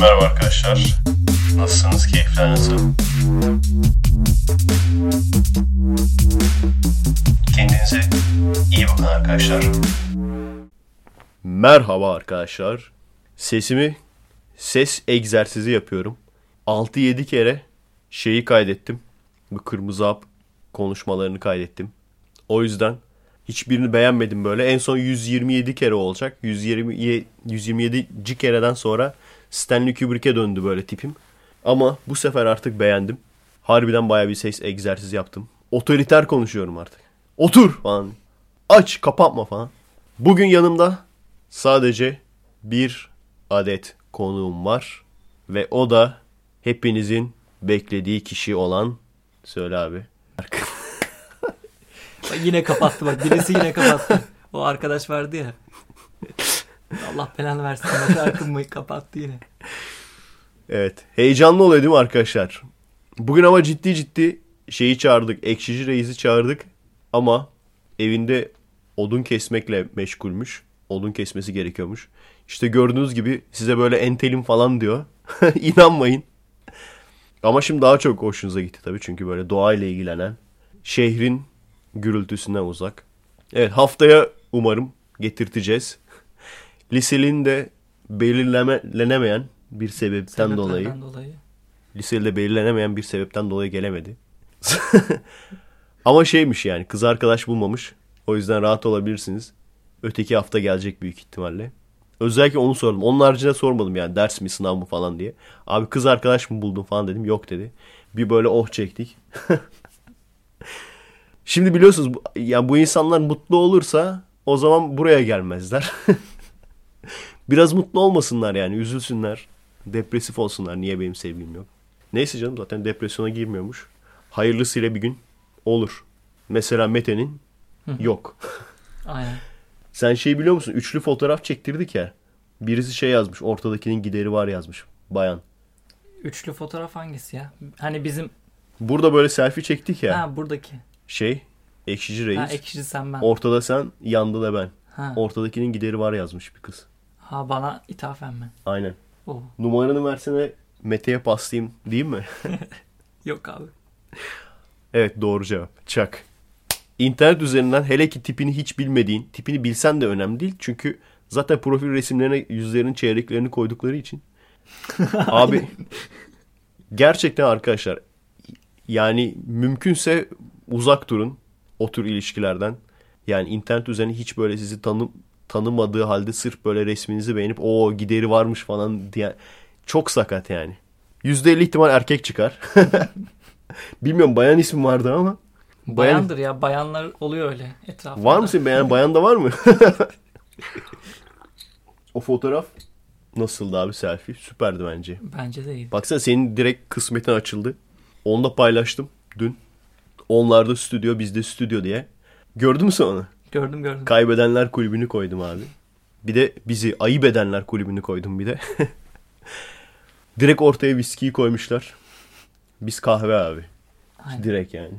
Merhaba arkadaşlar. Nasılsınız? Keyifler nasıl? Kendinize iyi bakın arkadaşlar. Merhaba arkadaşlar. Sesimi ses egzersizi yapıyorum. 6-7 kere şeyi kaydettim. Bu kırmızı hap konuşmalarını kaydettim. O yüzden hiçbirini beğenmedim böyle. En son 127 kere olacak. 120 127. kereden sonra Stanley Kubrick'e döndü böyle tipim. Ama bu sefer artık beğendim. Harbiden baya bir ses egzersizi yaptım. Otoriter konuşuyorum artık. Otur falan. Aç kapatma falan. Bugün yanımda sadece bir adet konuğum var. Ve o da hepinizin beklediği kişi olan söyle abi. Yine kapattı bak. Birisi yine kapattı. O arkadaş vardı ya. Allah belanı versin. Bak şarkımı kapattı yine. Evet. Heyecanlı oluyor değil mi arkadaşlar? Bugün ama ciddi ciddi şeyi çağırdık. Ekşici Reis'i çağırdık. Ama evinde odun kesmekle meşgulmüş. Odun kesmesi gerekiyormuş. İşte gördüğünüz gibi size böyle entelim falan diyor. İnanmayın. Ama şimdi daha çok hoşunuza gitti tabii. Çünkü böyle doğayla ilgilenen, şehrin gürültüsünden uzak. Evet haftaya umarım getirteceğiz. Liselin de belirlenemeyen bir sebepten Sebeplerden dolayı. dolayı. Lisede belirlenemeyen bir sebepten dolayı gelemedi. Ama şeymiş yani kız arkadaş bulmamış. O yüzden rahat olabilirsiniz. Öteki hafta gelecek büyük ihtimalle. Özellikle onu sordum. Onun haricinde sormadım yani ders mi sınav mı falan diye. Abi kız arkadaş mı buldun falan dedim. Yok dedi. Bir böyle oh çektik. Şimdi biliyorsunuz bu- ya bu insanlar mutlu olursa o zaman buraya gelmezler. Biraz mutlu olmasınlar yani üzülsünler. Depresif olsunlar niye benim sevgilim yok. Neyse canım zaten depresyona girmiyormuş. Hayırlısıyla bir gün olur. Mesela Mete'nin yok. Aynen. Sen şey biliyor musun? Üçlü fotoğraf çektirdik ya. Birisi şey yazmış. Ortadakinin gideri var yazmış. Bayan. Üçlü fotoğraf hangisi ya? Hani bizim Burada böyle selfie çektik ya. ha buradaki. Şey. Ekşici reis. Ha ekşici sen ben. Ortada sen, yanda da ben. ha. Ortadakinin gideri var yazmış bir kız. Ha bana ithafen mi? Aynen. Oo. Numaranı versene Mete'ye paslayayım değil mi? Yok abi. evet doğru cevap. Çak. İnternet üzerinden hele ki tipini hiç bilmediğin, tipini bilsen de önemli değil. Çünkü zaten profil resimlerine yüzlerin çeyreklerini koydukları için. Abi gerçekten arkadaşlar yani mümkünse uzak durun o tür ilişkilerden. Yani internet üzerine hiç böyle sizi tanım tanımadığı halde sırf böyle resminizi beğenip o gideri varmış falan diye çok sakat yani. %50 ihtimal erkek çıkar. Bilmiyorum bayan ismi vardı ama. Bayan- Bayandır ya. Bayanlar oluyor öyle etrafında. Var mı senin beğen bayan da var mı? o fotoğraf nasıldı abi selfie? Süperdi bence. Bence de iyi. Baksana senin direkt kısmetin açıldı. Onu da paylaştım dün. Onlarda stüdyo bizde stüdyo diye. Gördün mü sen onu? Gördüm gördüm. Kaybedenler kulübünü koydum abi. Bir de bizi ayıp edenler kulübünü koydum bir de. Direkt ortaya viskiyi koymuşlar. Biz kahve abi. Aynen. Direkt yani.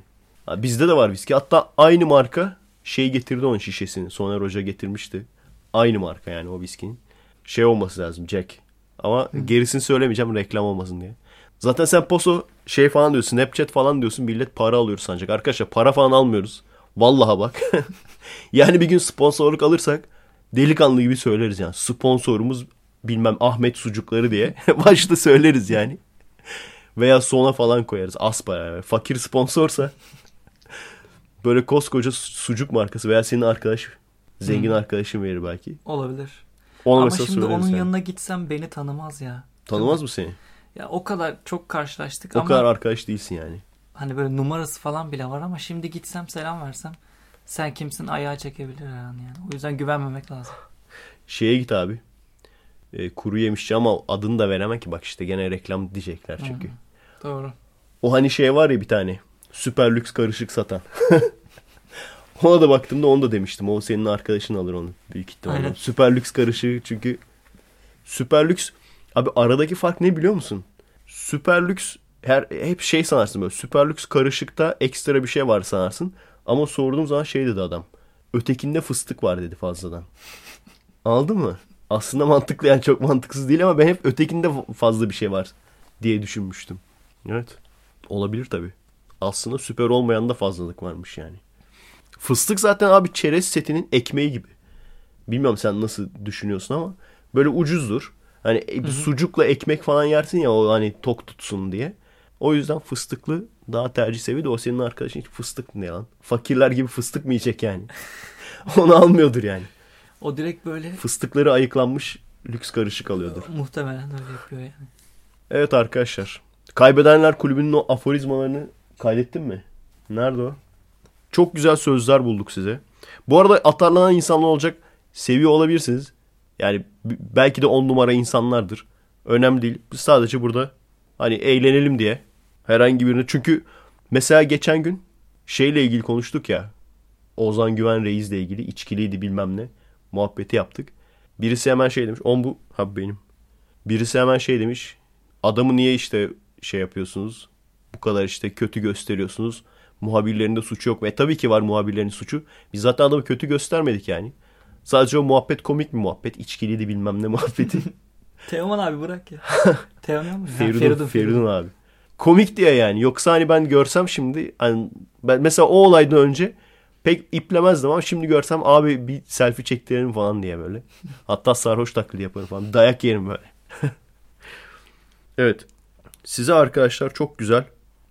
Ha, bizde de var viski. Hatta aynı marka şey getirdi onun şişesini. Soner Hoca getirmişti. Aynı marka yani o viskinin. Şey olması lazım Jack. Ama gerisini söylemeyeceğim reklam olmasın diye. Zaten sen poso şey falan diyorsun. Snapchat falan diyorsun. Millet para alıyor sancak. Arkadaşlar para falan almıyoruz. Vallaha bak. yani bir gün sponsorluk alırsak delikanlı gibi söyleriz yani. Sponsorumuz bilmem Ahmet Sucukları diye. Başta söyleriz yani. Veya sona falan koyarız. Aspa yani. Fakir sponsorsa böyle koskoca sucuk markası veya senin arkadaş zengin arkadaşın verir belki. Olabilir. Ona Ama şimdi onun yani. yanına gitsem beni tanımaz ya. Tanımaz mı seni? Ya o kadar çok karşılaştık O ama kadar arkadaş değilsin yani. Hani böyle numarası falan bile var ama şimdi gitsem selam versem sen kimsin ayağa çekebilir yani. yani. O yüzden güvenmemek lazım. Şeye git abi. E, kuru yemişçi ama adını da veremem ki bak işte gene reklam diyecekler çünkü. Doğru. O hani şey var ya bir tane. Süper lüks karışık satan. Ona da baktığımda onu da demiştim. O senin arkadaşın alır onu büyük ihtimalle. Aynen. Süper lüks karışığı çünkü süper lüks abi aradaki fark ne biliyor musun? Süper lüks her hep şey sanarsın böyle. Süper lüks karışıkta ekstra bir şey var sanarsın. Ama sorduğum zaman şey dedi adam. Ötekinde fıstık var dedi fazladan. Anladın mı? Aslında mantıklı yani çok mantıksız değil ama ben hep ötekinde fazla bir şey var diye düşünmüştüm. Evet. Olabilir tabii. Aslında süper olmayan da fazlalık varmış yani. Fıstık zaten abi çerez setinin ekmeği gibi. Bilmiyorum sen nasıl düşünüyorsun ama böyle ucuzdur. Hani e, sucukla ekmek falan yersin ya o hani tok tutsun diye. O yüzden fıstıklı daha tercih seviyor o senin arkadaşın hiç fıstık ne lan? Fakirler gibi fıstık mı yiyecek yani? Onu almıyordur yani. O direkt böyle Fıstıkları ayıklanmış lüks karışık alıyordur. muhtemelen öyle yapıyor yani. Evet arkadaşlar. Kaybedenler kulübünün o aforizmalarını kaydettin mi? Nerede o? Çok güzel sözler bulduk size. Bu arada atarlanan insanlar olacak. Seviyor olabilirsiniz. Yani belki de on numara insanlardır. Önemli değil. Biz sadece burada hani eğlenelim diye herhangi birini. Çünkü mesela geçen gün şeyle ilgili konuştuk ya. Ozan Güven Reis'le ilgili içkiliydi bilmem ne. Muhabbeti yaptık. Birisi hemen şey demiş. On bu. Ha benim. Birisi hemen şey demiş. Adamı niye işte şey yapıyorsunuz? Bu kadar işte kötü gösteriyorsunuz. Muhabirlerin de suçu yok. Ve tabii ki var muhabirlerin suçu. Biz zaten adamı kötü göstermedik yani. Sadece o muhabbet komik bir muhabbet. İçkiliydi bilmem ne muhabbeti. Teoman abi bırak ya. Teoman mı? Ha, Feridun, Feridun, abi. Komik diye yani. Yoksa hani ben görsem şimdi hani ben mesela o olaydan önce pek iplemezdim ama şimdi görsem abi bir selfie çektirelim falan diye böyle. Hatta sarhoş taklidi yaparım falan. Dayak yerim böyle. evet. Size arkadaşlar çok güzel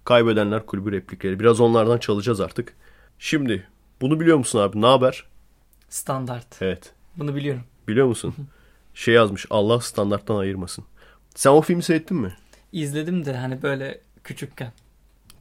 kaybedenler kulübü replikleri. Biraz onlardan çalacağız artık. Şimdi bunu biliyor musun abi? Ne haber? Standart. Evet. Bunu biliyorum. Biliyor musun? Şey yazmış. Allah standarttan ayırmasın. Sen o filmi seyrettin mi? İzledim de hani böyle küçükken.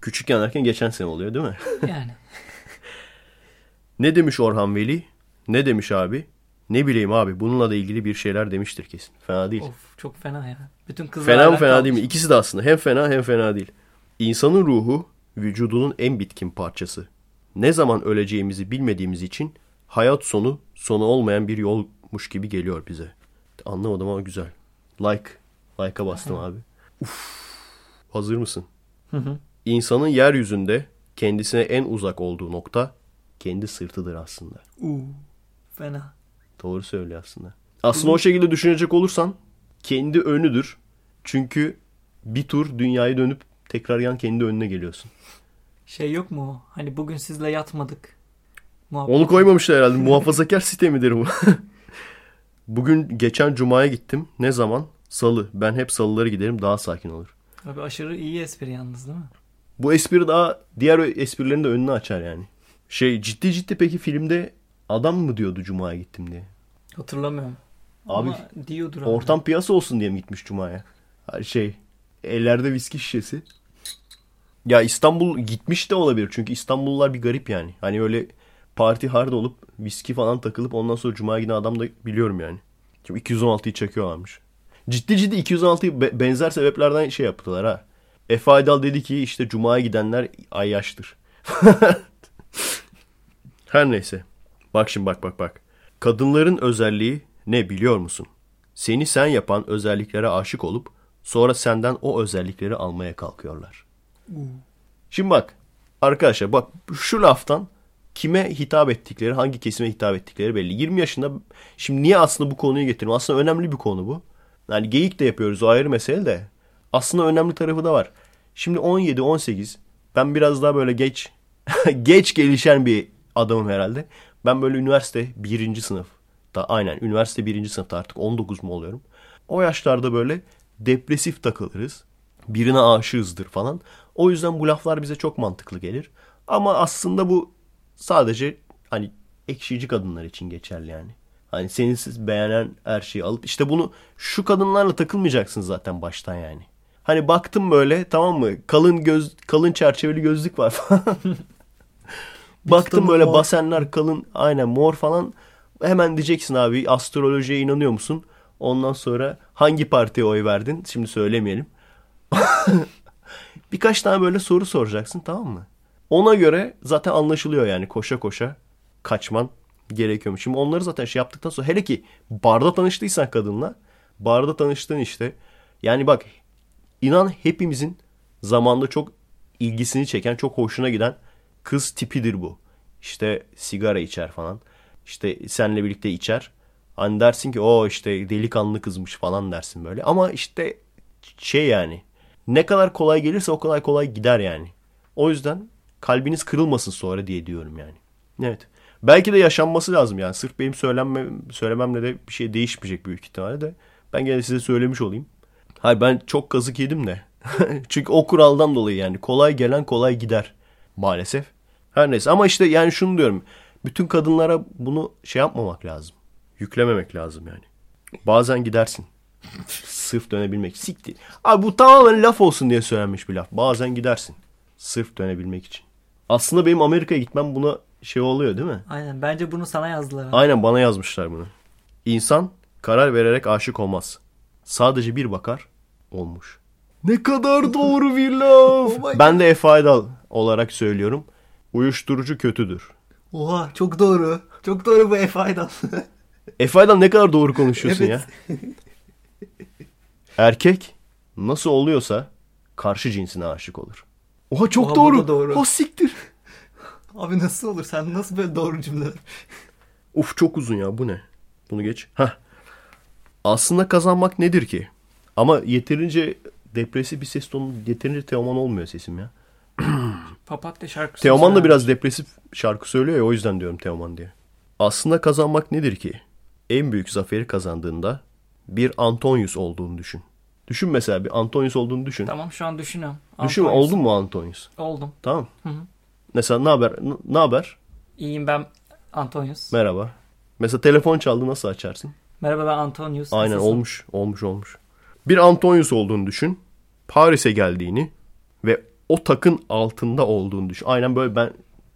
Küçükken derken geçen sene oluyor değil mi? Yani. Ne demiş Orhan Veli? Ne demiş abi? Ne bileyim abi bununla da ilgili bir şeyler demiştir kesin. Fena değil. of çok fena ya. Bütün kızlar fena mı fena değil mi? İkisi de aslında hem fena hem fena değil. İnsanın ruhu vücudunun en bitkin parçası. Ne zaman öleceğimizi bilmediğimiz için hayat sonu sonu olmayan bir yolmuş gibi geliyor bize. Anlamadım ama güzel. Like. Like'a bastım abi. Uf. Hazır mısın? Hı hı. İnsanın yeryüzünde kendisine en uzak olduğu nokta kendi sırtıdır aslında. Uu, fena. Doğru söylüyor aslında. Aslında o şekilde düşünecek olursan kendi önüdür. Çünkü bir tur dünyayı dönüp tekrar yan kendi önüne geliyorsun. Şey yok mu? Hani bugün sizle yatmadık. Muhabbet. Onu koymamışlar herhalde. Muhafazakar sistemidir bu. Bugün geçen cumaya gittim. Ne zaman? Salı. Ben hep salıları giderim daha sakin olur. Abi aşırı iyi espri yalnız değil mi? Bu espri daha diğer esprilerin de önünü açar yani. Şey ciddi ciddi peki filmde adam mı diyordu cumaya gittim diye. Hatırlamıyorum. Abi, Ama diyordur abi. Ortam piyasa olsun diye mi gitmiş Cuma'ya? Her Şey ellerde viski şişesi. Ya İstanbul gitmiş de olabilir. Çünkü İstanbullular bir garip yani. Hani öyle parti hard olup viski falan takılıp ondan sonra Cuma'ya giden adam da biliyorum yani. Şimdi 216'yı çekiyorlarmış. Ciddi ciddi 216'yı be- benzer sebeplerden şey yaptılar ha. Efe Aydal dedi ki işte Cuma'ya gidenler ayyaştır. Her neyse. Bak şimdi bak bak bak. Kadınların özelliği ne biliyor musun? Seni sen yapan özelliklere aşık olup sonra senden o özellikleri almaya kalkıyorlar. Şimdi bak arkadaşlar bak şu laftan kime hitap ettikleri, hangi kesime hitap ettikleri belli. 20 yaşında şimdi niye aslında bu konuyu getiriyorum? Aslında önemli bir konu bu. Yani geyik de yapıyoruz o ayrı mesele de. Aslında önemli tarafı da var. Şimdi 17-18 ben biraz daha böyle geç geç gelişen bir adamım herhalde. Ben böyle üniversite birinci sınıf. Da, aynen üniversite birinci sınıfta artık 19 mu oluyorum. O yaşlarda böyle depresif takılırız. Birine aşığızdır falan. O yüzden bu laflar bize çok mantıklı gelir. Ama aslında bu sadece hani ekşici kadınlar için geçerli yani. Hani sensiz beğenen her şeyi alıp işte bunu şu kadınlarla takılmayacaksın zaten baştan yani. Hani baktım böyle tamam mı? Kalın göz kalın çerçeveli gözlük var falan. baktım böyle mor. basenler kalın aynen mor falan. Hemen diyeceksin abi astrolojiye inanıyor musun? Ondan sonra hangi partiye oy verdin? Şimdi söylemeyelim. Birkaç tane böyle soru soracaksın tamam mı? Ona göre zaten anlaşılıyor yani koşa koşa kaçman gerekiyormuş. Şimdi onları zaten şey yaptıktan sonra hele ki barda tanıştıysan kadınla barda tanıştığın işte yani bak inan hepimizin zamanda çok ilgisini çeken çok hoşuna giden kız tipidir bu. İşte sigara içer falan. İşte seninle birlikte içer. Hani dersin ki o işte delikanlı kızmış falan dersin böyle. Ama işte şey yani ne kadar kolay gelirse o kadar kolay gider yani. O yüzden kalbiniz kırılmasın sonra diye diyorum yani. Evet. Belki de yaşanması lazım yani. Sırf benim söylenme, söylememle de bir şey değişmeyecek büyük ihtimalle de. Ben gene size söylemiş olayım. Hayır ben çok kazık yedim de. Çünkü o kuraldan dolayı yani. Kolay gelen kolay gider. Maalesef. Her neyse ama işte yani şunu diyorum. Bütün kadınlara bunu şey yapmamak lazım. Yüklememek lazım yani. Bazen gidersin. Sırf dönebilmek. Siktir. Abi bu tamamen laf olsun diye söylenmiş bir laf. Bazen gidersin. Sırf dönebilmek için. Aslında benim Amerika'ya gitmem buna şey oluyor değil mi? Aynen. Bence bunu sana yazdılar. abi. Aynen bana yazmışlar bunu. İnsan karar vererek aşık olmaz. Sadece bir bakar olmuş. Ne kadar doğru bir laf. ben de Efe Aydal olarak söylüyorum. Uyuşturucu kötüdür. Oha çok doğru. Çok doğru bu Efe Aydal. Efe Aydal ne kadar doğru konuşuyorsun Evet. ya. Erkek nasıl oluyorsa karşı cinsine aşık olur. Oha çok Oha, doğru. doğru. O siktir. Abi nasıl olur? Sen nasıl böyle doğru cümleler? Uf çok uzun ya bu ne? Bunu geç. Heh. Aslında kazanmak nedir ki? Ama yeterince depresif bir ses tonu yeterince Teoman olmuyor sesim ya. Papatya şarkısı. Teoman da biraz depresif şarkı söylüyor ya o yüzden diyorum Teoman diye. Aslında kazanmak nedir ki? En büyük zaferi kazandığında bir Antonius olduğunu düşün. Düşün mesela bir Antonius olduğunu düşün. Tamam şu an düşünüyorum. Düşün Antonius. oldun mu Antonius? Oldum. Tamam. Hı hı. Mesela ne haber? Ne haber? İyiyim ben Antonius. Merhaba. Mesela telefon çaldı nasıl açarsın? Merhaba ben Antonius. Aynen Nasılsın? olmuş, olmuş, olmuş. Bir Antonius olduğunu düşün. Paris'e geldiğini ve o takın altında olduğunu düşün. Aynen böyle ben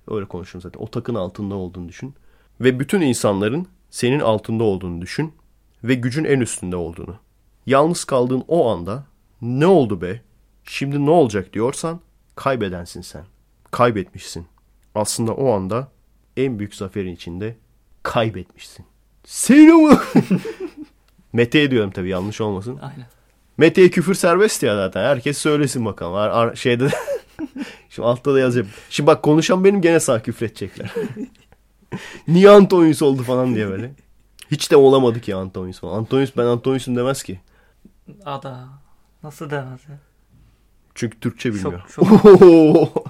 öyle konuşurum zaten. O takın altında olduğunu düşün. Ve bütün insanların senin altında olduğunu düşün. Ve gücün en üstünde olduğunu. Yalnız kaldığın o anda ne oldu be? Şimdi ne olacak diyorsan kaybedensin sen. Kaybetmişsin. Aslında o anda en büyük zaferin içinde kaybetmişsin. Seni mi? Mete diyorum tabii yanlış olmasın. Aynen. Mete'ye küfür serbest ya zaten. Herkes söylesin bakalım. Ar- ar- şeyde Şimdi altta da yazacağım. Şimdi bak konuşan benim gene sağ küfredecekler. Niye Antonius oldu falan diye böyle. Hiç de olamadı ki Antonius falan. Antonius ben Antonius'um demez ki. Ada. Nasıl demez ya? Çünkü Türkçe bilmiyor. Şok,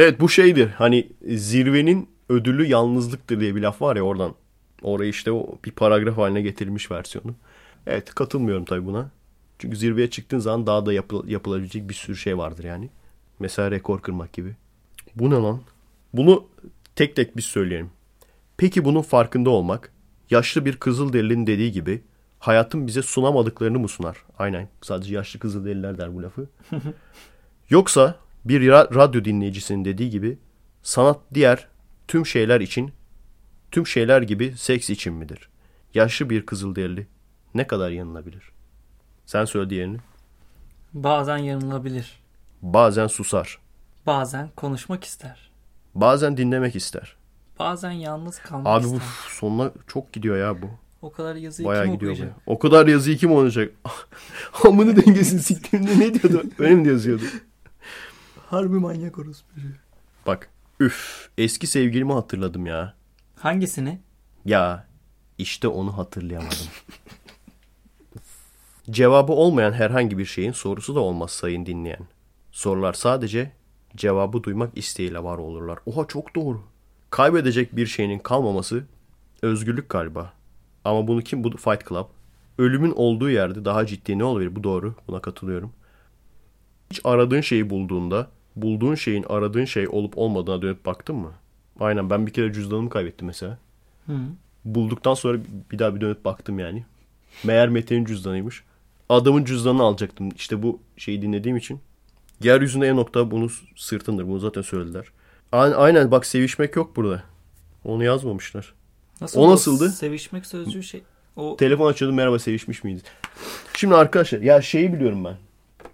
evet bu şeydir. Hani zirvenin ödülü yalnızlıktır diye bir laf var ya oradan. Orayı işte o bir paragraf haline getirilmiş versiyonu. Evet katılmıyorum tabii buna. Çünkü zirveye çıktığın zaman daha da yapı- yapılabilecek bir sürü şey vardır yani. Mesela rekor kırmak gibi. Bu ne lan? Bunu tek tek biz söyleyelim. Peki bunun farkında olmak, yaşlı bir Kızılderili'nin dediği gibi hayatın bize sunamadıklarını mı sunar? Aynen sadece yaşlı Kızılderililer der bu lafı. Yoksa bir ra- radyo dinleyicisinin dediği gibi sanat diğer tüm şeyler için, tüm şeyler gibi seks için midir? Yaşlı bir Kızılderili ne kadar yanılabilir? Sen söyle diğerini. Bazen yanılabilir. Bazen susar. Bazen konuşmak ister. Bazen dinlemek ister. Bazen yalnız kalmak Abi ister. bu sonuna çok gidiyor ya bu. O kadar yazıyı Bayağı kim gidiyor okuyacak? bu. O kadar yazıyı kim oynayacak? Amını dengesini siktiğimde ne diyordu? Öyle mi yazıyordu? Harbi manyak orospu. Bak üf eski sevgilimi hatırladım ya. Hangisini? Ya işte onu hatırlayamadım. Cevabı olmayan herhangi bir şeyin sorusu da olmaz sayın dinleyen. Sorular sadece cevabı duymak isteğiyle var olurlar. Oha çok doğru. Kaybedecek bir şeyinin kalmaması özgürlük galiba. Ama bunu kim? Bu Fight Club. Ölümün olduğu yerde daha ciddi ne olabilir? Bu doğru. Buna katılıyorum. Hiç aradığın şeyi bulduğunda bulduğun şeyin aradığın şey olup olmadığına dönüp baktın mı? Aynen ben bir kere cüzdanımı kaybettim mesela. Hı. Bulduktan sonra bir daha bir dönüp baktım yani. Meğer Mete'nin cüzdanıymış. Adamın cüzdanını alacaktım. İşte bu şeyi dinlediğim için. Yeryüzünde en nokta bunu sırtındır. Bunu zaten söylediler. Aynen bak sevişmek yok burada. Onu yazmamışlar. Nasıl O nasıldı? Sevişmek sözcüğü şey. O Telefon açıyordum merhaba sevişmiş miyiz? Şimdi arkadaşlar ya şeyi biliyorum ben.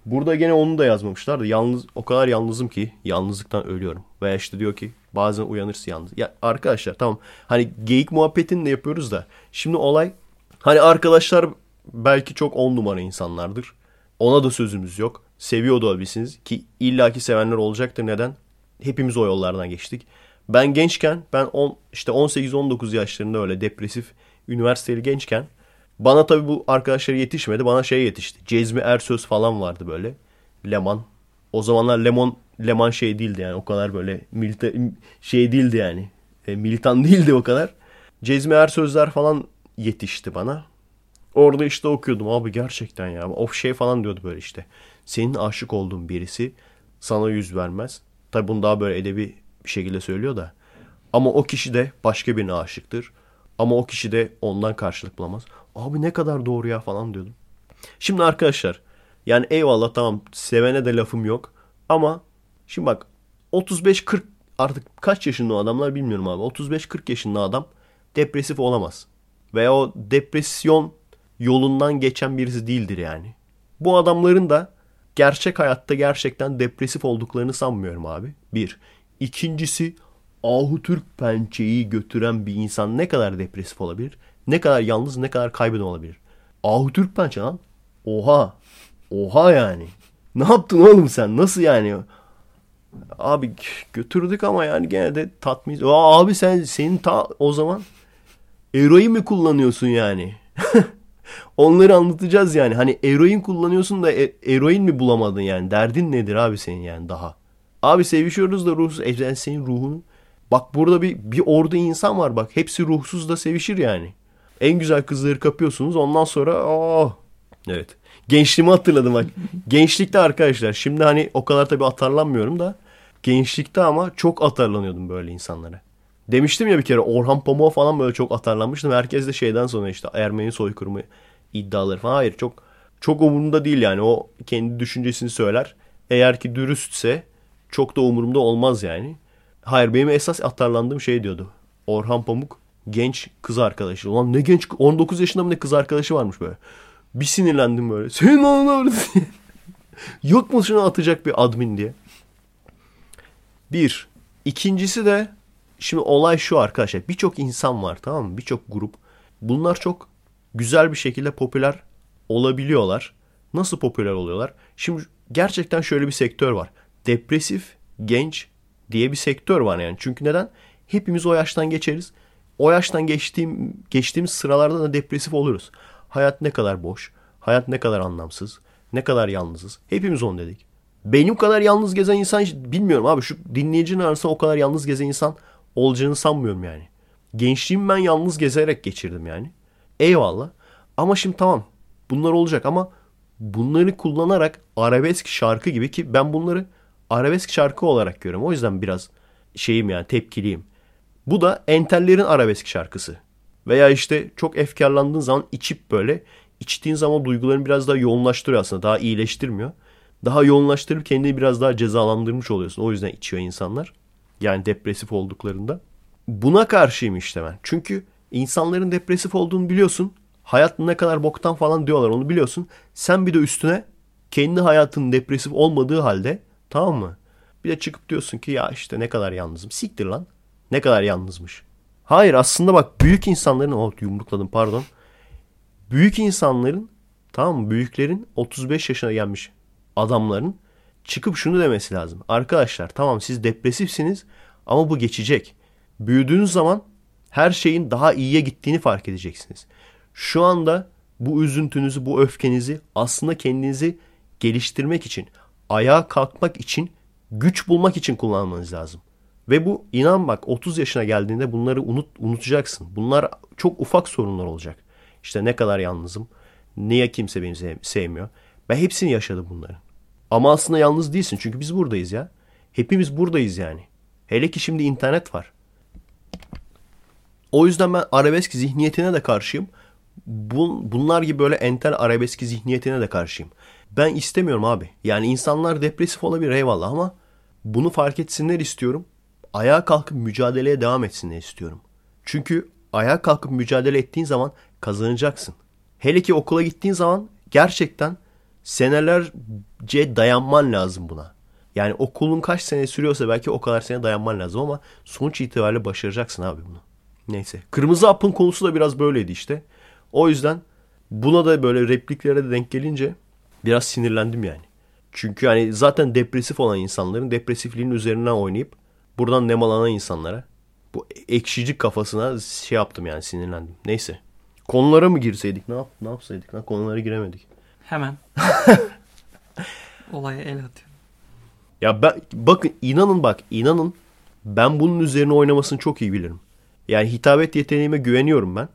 Burada gene onu da yazmamışlar da yalnız o kadar yalnızım ki yalnızlıktan ölüyorum. Veya işte diyor ki bazen uyanırsın yalnız. Ya arkadaşlar tamam hani geyik muhabbetini de yapıyoruz da şimdi olay hani arkadaşlar belki çok on numara insanlardır. Ona da sözümüz yok. Seviyor da olabilirsiniz ki illaki sevenler olacaktır. Neden? Hepimiz o yollardan geçtik. Ben gençken ben on, işte 18-19 yaşlarında öyle depresif üniversiteli gençken bana tabii bu arkadaşlar yetişmedi. Bana şey yetişti. Cezmi Ersöz falan vardı böyle. Leman. O zamanlar Lemon Leman şey değildi yani o kadar böyle milita, şey değildi yani. E, militan değildi o kadar. Cezmi Ersözler falan yetişti bana. Orada işte okuyordum abi gerçekten ya. O şey falan diyordu böyle işte. Senin aşık olduğun birisi sana yüz vermez. Tabi bunu daha böyle edebi bir şekilde söylüyor da. Ama o kişi de başka birine aşıktır. Ama o kişi de ondan karşılık bulamaz. Abi ne kadar doğru ya falan diyordum. Şimdi arkadaşlar yani eyvallah tamam sevene de lafım yok. Ama şimdi bak 35-40 artık kaç yaşında o adamlar bilmiyorum abi. 35-40 yaşında adam depresif olamaz. Veya o depresyon yolundan geçen birisi değildir yani. Bu adamların da gerçek hayatta gerçekten depresif olduklarını sanmıyorum abi. Bir. İkincisi Ahu Türk pençeyi götüren bir insan ne kadar depresif olabilir? Ne kadar yalnız ne kadar kaybeden olabilir? Ahu Türk pençe lan. Oha. Oha yani. Ne yaptın oğlum sen? Nasıl yani? Abi götürdük ama yani gene de tatmin. Aa, abi sen senin ta o zaman eroin mi kullanıyorsun yani? Onları anlatacağız yani. Hani eroin kullanıyorsun da e- eroin mi bulamadın yani? Derdin nedir abi senin yani daha? Abi sevişiyoruz da ruhsuz. E senin ruhun. Bak burada bir, bir ordu insan var bak. Hepsi ruhsuz da sevişir yani. En güzel kızları kapıyorsunuz. Ondan sonra aa. Evet. Gençliğimi hatırladım bak. Gençlikte arkadaşlar. Şimdi hani o kadar tabii atarlanmıyorum da. Gençlikte ama çok atarlanıyordum böyle insanlara. Demiştim ya bir kere Orhan Pamuk'a falan böyle çok atarlanmıştım. Herkes de şeyden sonra işte Ermeni soykırımı iddiaları falan. Hayır çok çok umurumda değil yani. O kendi düşüncesini söyler. Eğer ki dürüstse çok da umurumda olmaz yani. Hayır benim esas atarlandığım şey diyordu. Orhan Pamuk genç kız arkadaşı. Ulan ne genç 19 yaşında mı ne kız arkadaşı varmış böyle. Bir sinirlendim böyle. Senin ananı Yok mu şunu atacak bir admin diye. Bir. İkincisi de şimdi olay şu arkadaşlar. Birçok insan var tamam mı? Birçok grup. Bunlar çok güzel bir şekilde popüler olabiliyorlar. Nasıl popüler oluyorlar? Şimdi gerçekten şöyle bir sektör var. Depresif genç diye bir sektör var yani. Çünkü neden? Hepimiz o yaştan geçeriz. O yaştan geçtiğim geçtiğimiz sıralarda da depresif oluruz. Hayat ne kadar boş, hayat ne kadar anlamsız, ne kadar yalnızız. Hepimiz onu dedik. Benim kadar yalnız gezen insan bilmiyorum abi şu dinleyicinin arasında o kadar yalnız gezen insan olacağını sanmıyorum yani. Gençliğimi ben yalnız gezerek geçirdim yani. Eyvallah. Ama şimdi tamam bunlar olacak ama bunları kullanarak arabesk şarkı gibi ki ben bunları arabesk şarkı olarak görüyorum. O yüzden biraz şeyim yani tepkiliyim. Bu da entellerin arabesk şarkısı. Veya işte çok efkarlandığın zaman içip böyle içtiğin zaman duygularını biraz daha yoğunlaştırıyor aslında. Daha iyileştirmiyor. Daha yoğunlaştırıp kendini biraz daha cezalandırmış oluyorsun. O yüzden içiyor insanlar. Yani depresif olduklarında. Buna karşıyım işte ben. Çünkü insanların depresif olduğunu biliyorsun. Hayat ne kadar boktan falan diyorlar onu biliyorsun. Sen bir de üstüne kendi hayatının depresif olmadığı halde tamam mı? Bir de çıkıp diyorsun ki ya işte ne kadar yalnızım. Siktir lan. Ne kadar yalnızmış. Hayır aslında bak büyük insanların oh yumrukladım pardon. Büyük insanların tamam? Büyüklerin 35 yaşına gelmiş adamların çıkıp şunu demesi lazım. Arkadaşlar tamam siz depresifsiniz ama bu geçecek. Büyüdüğünüz zaman her şeyin daha iyiye gittiğini fark edeceksiniz. Şu anda bu üzüntünüzü, bu öfkenizi aslında kendinizi geliştirmek için, ayağa kalkmak için, güç bulmak için kullanmanız lazım. Ve bu inan bak 30 yaşına geldiğinde bunları unut, unutacaksın. Bunlar çok ufak sorunlar olacak. İşte ne kadar yalnızım, niye kimse beni sevmiyor. Ben hepsini yaşadım bunların. Ama aslında yalnız değilsin çünkü biz buradayız ya. Hepimiz buradayız yani. Hele ki şimdi internet var. O yüzden ben arabesk zihniyetine de karşıyım. Bun, bunlar gibi böyle entel arabesk zihniyetine de karşıyım. Ben istemiyorum abi. Yani insanlar depresif olabilir eyvallah ama bunu fark etsinler istiyorum. Ayağa kalkıp mücadeleye devam etsinler istiyorum. Çünkü ayağa kalkıp mücadele ettiğin zaman kazanacaksın. Hele ki okula gittiğin zaman gerçekten senelerce dayanman lazım buna. Yani okulun kaç sene sürüyorsa belki o kadar sene dayanman lazım ama sonuç itibariyle başaracaksın abi bunu. Neyse. Kırmızı apın konusu da biraz böyleydi işte. O yüzden buna da böyle repliklere de denk gelince biraz sinirlendim yani. Çünkü yani zaten depresif olan insanların depresifliğin üzerinden oynayıp Buradan nemalanan insanlara bu ekşicik kafasına şey yaptım yani sinirlendim. Neyse. Konulara mı girseydik? Ne yap ne yapsaydık? lan? konulara giremedik. Hemen. Olaya el atıyor. Ya ben bakın inanın bak inanın ben bunun üzerine oynamasını çok iyi bilirim. Yani hitabet yeteneğime güveniyorum ben.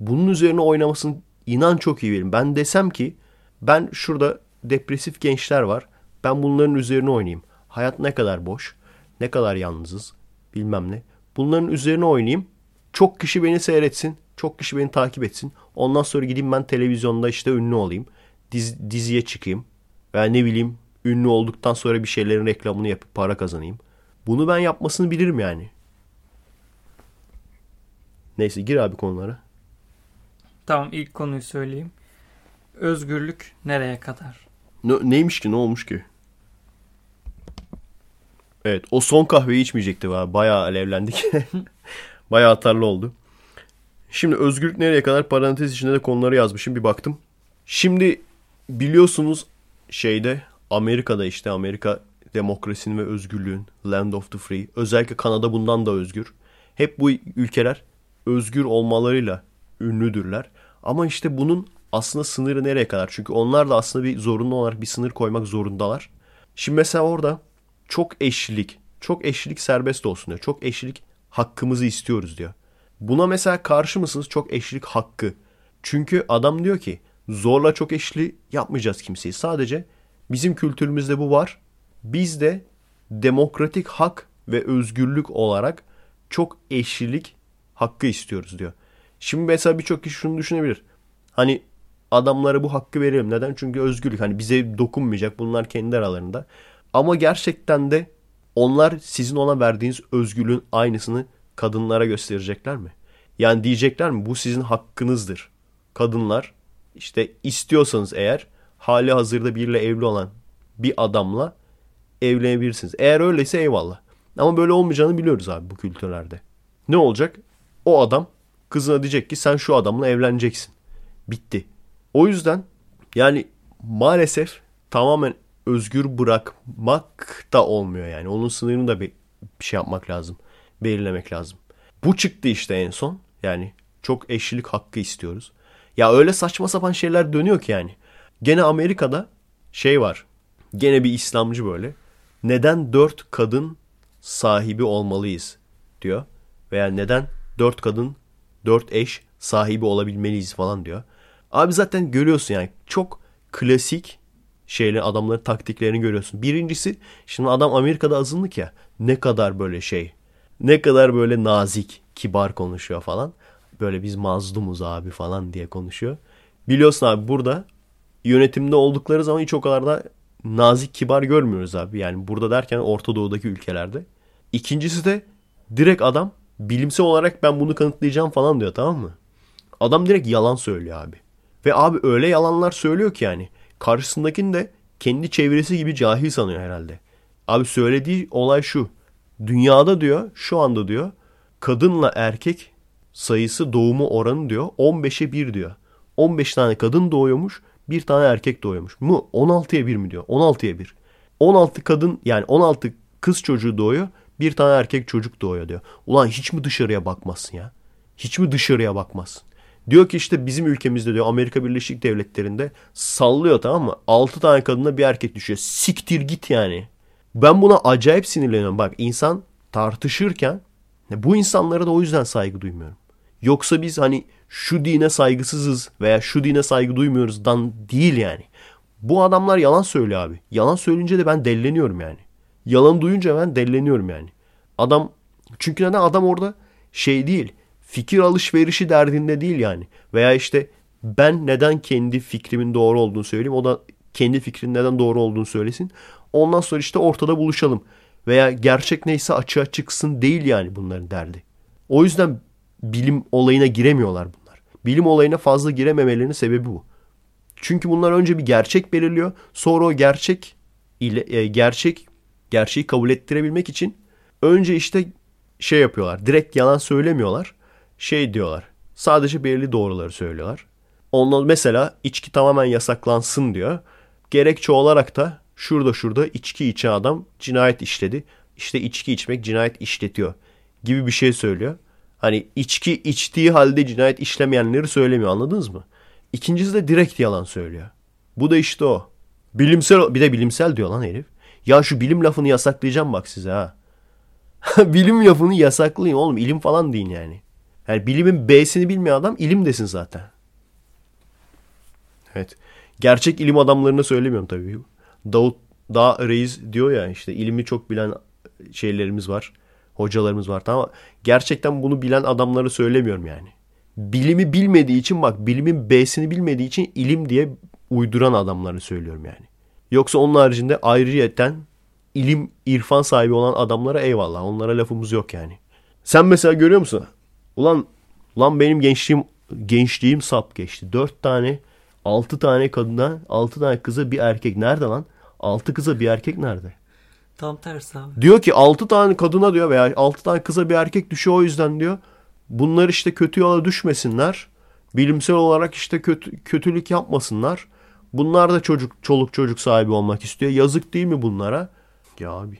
Bunun üzerine oynamasını inan çok iyi bilirim. Ben desem ki ben şurada depresif gençler var. Ben bunların üzerine oynayayım. Hayat ne kadar boş, ne kadar yalnızız bilmem ne. Bunların üzerine oynayayım. Çok kişi beni seyretsin. Çok kişi beni takip etsin. Ondan sonra gideyim ben televizyonda işte ünlü olayım. Diz, diziye çıkayım. Veya ne bileyim ünlü olduktan sonra bir şeylerin reklamını yapıp para kazanayım. Bunu ben yapmasını bilirim yani. Neyse gir abi konulara. Tamam ilk konuyu söyleyeyim. Özgürlük nereye kadar? Ne, neymiş ki ne olmuş ki? Evet o son kahveyi içmeyecekti. Abi. Bayağı alevlendik. Bayağı atarlı oldu. Şimdi özgürlük nereye kadar parantez içinde de konuları yazmışım bir baktım. Şimdi biliyorsunuz şeyde Amerika'da işte Amerika demokrasinin ve özgürlüğün land of the free. Özellikle Kanada bundan da özgür. Hep bu ülkeler özgür olmalarıyla ünlüdürler. Ama işte bunun aslında sınırı nereye kadar? Çünkü onlar da aslında bir zorunlu olarak bir sınır koymak zorundalar. Şimdi mesela orada çok eşlilik, çok eşlilik serbest olsun diyor. Çok eşlilik hakkımızı istiyoruz diyor. Buna mesela karşı mısınız? Çok eşlilik hakkı. Çünkü adam diyor ki zorla çok eşli yapmayacağız kimseyi. Sadece bizim kültürümüzde bu var. Biz de demokratik hak ve özgürlük olarak çok eşlilik hakkı istiyoruz diyor. Şimdi mesela birçok kişi şunu düşünebilir. Hani adamlara bu hakkı verelim. Neden? Çünkü özgürlük. Hani bize dokunmayacak. Bunlar kendi aralarında. Ama gerçekten de onlar sizin ona verdiğiniz özgürlüğün aynısını kadınlara gösterecekler mi? Yani diyecekler mi bu sizin hakkınızdır. Kadınlar işte istiyorsanız eğer hali hazırda biriyle evli olan bir adamla evlenebilirsiniz. Eğer öyleyse eyvallah. Ama böyle olmayacağını biliyoruz abi bu kültürlerde. Ne olacak? O adam kızına diyecek ki sen şu adamla evleneceksin. Bitti. O yüzden yani maalesef tamamen özgür bırakmak da olmuyor yani. Onun sınırını da bir, şey yapmak lazım. Belirlemek lazım. Bu çıktı işte en son. Yani çok eşlilik hakkı istiyoruz. Ya öyle saçma sapan şeyler dönüyor ki yani. Gene Amerika'da şey var. Gene bir İslamcı böyle. Neden dört kadın sahibi olmalıyız diyor. Veya neden dört kadın, dört eş sahibi olabilmeliyiz falan diyor. Abi zaten görüyorsun yani çok klasik şeyler adamların taktiklerini görüyorsun. Birincisi şimdi adam Amerika'da azınlık ya ne kadar böyle şey ne kadar böyle nazik kibar konuşuyor falan. Böyle biz mazlumuz abi falan diye konuşuyor. Biliyorsun abi burada yönetimde oldukları zaman hiç o kadar da nazik kibar görmüyoruz abi. Yani burada derken Orta Doğu'daki ülkelerde. İkincisi de direkt adam bilimsel olarak ben bunu kanıtlayacağım falan diyor tamam mı? Adam direkt yalan söylüyor abi. Ve abi öyle yalanlar söylüyor ki yani. Karşısındakini de kendi çevresi gibi cahil sanıyor herhalde. Abi söylediği olay şu. Dünyada diyor şu anda diyor kadınla erkek sayısı doğumu oranı diyor 15'e 1 diyor. 15 tane kadın doğuyormuş bir tane erkek doğuyormuş. Mu 16'ya 1 mi diyor? 16'ya 1. 16 kadın yani 16 kız çocuğu doğuyor bir tane erkek çocuk doğuyor diyor. Ulan hiç mi dışarıya bakmazsın ya? Hiç mi dışarıya bakmazsın? Diyor ki işte bizim ülkemizde diyor Amerika Birleşik Devletleri'nde sallıyor tamam mı? 6 tane kadına bir erkek düşüyor. Siktir git yani. Ben buna acayip sinirleniyorum. Bak insan tartışırken bu insanlara da o yüzden saygı duymuyorum. Yoksa biz hani şu dine saygısızız veya şu dine saygı duymuyoruzdan değil yani. Bu adamlar yalan söylüyor abi. Yalan söyleyince de ben delleniyorum yani. Yalan duyunca ben delleniyorum yani. Adam çünkü neden adam orada şey değil fikir alışverişi derdinde değil yani. Veya işte ben neden kendi fikrimin doğru olduğunu söyleyeyim. O da kendi fikrinin neden doğru olduğunu söylesin. Ondan sonra işte ortada buluşalım. Veya gerçek neyse açığa çıksın değil yani bunların derdi. O yüzden bilim olayına giremiyorlar bunlar. Bilim olayına fazla girememelerinin sebebi bu. Çünkü bunlar önce bir gerçek belirliyor. Sonra o gerçek ile e, gerçek gerçeği kabul ettirebilmek için önce işte şey yapıyorlar. Direkt yalan söylemiyorlar şey diyorlar. Sadece belirli doğruları söylüyorlar. Ondan mesela içki tamamen yasaklansın diyor. Gerekçe olarak da şurada şurada içki içen adam cinayet işledi. işte içki içmek cinayet işletiyor gibi bir şey söylüyor. Hani içki içtiği halde cinayet işlemeyenleri söylemiyor anladınız mı? İkincisi de direkt yalan söylüyor. Bu da işte o. Bilimsel bir de bilimsel diyor lan herif. Ya şu bilim lafını yasaklayacağım bak size ha. bilim lafını yasaklayın oğlum ilim falan deyin yani. Yani bilimin B'sini bilmeyen adam ilim desin zaten. Evet. Gerçek ilim adamlarını söylemiyorum tabii. Davut Dağ Reis diyor ya işte ilimi çok bilen şeylerimiz var. Hocalarımız var tamam Gerçekten bunu bilen adamları söylemiyorum yani. Bilimi bilmediği için bak bilimin B'sini bilmediği için ilim diye uyduran adamları söylüyorum yani. Yoksa onun haricinde ayrıyeten ilim, irfan sahibi olan adamlara eyvallah. Onlara lafımız yok yani. Sen mesela görüyor musun? Ulan, ulan benim gençliğim gençliğim sap geçti. Dört tane, altı tane kadına, altı tane kıza bir erkek. Nerede lan? Altı kıza bir erkek nerede? Tam tersi abi. Diyor ki altı tane kadına diyor veya altı tane kıza bir erkek düşüyor o yüzden diyor. Bunlar işte kötü yola düşmesinler. Bilimsel olarak işte kötü, kötülük yapmasınlar. Bunlar da çocuk çoluk çocuk sahibi olmak istiyor. Yazık değil mi bunlara? Ya abi.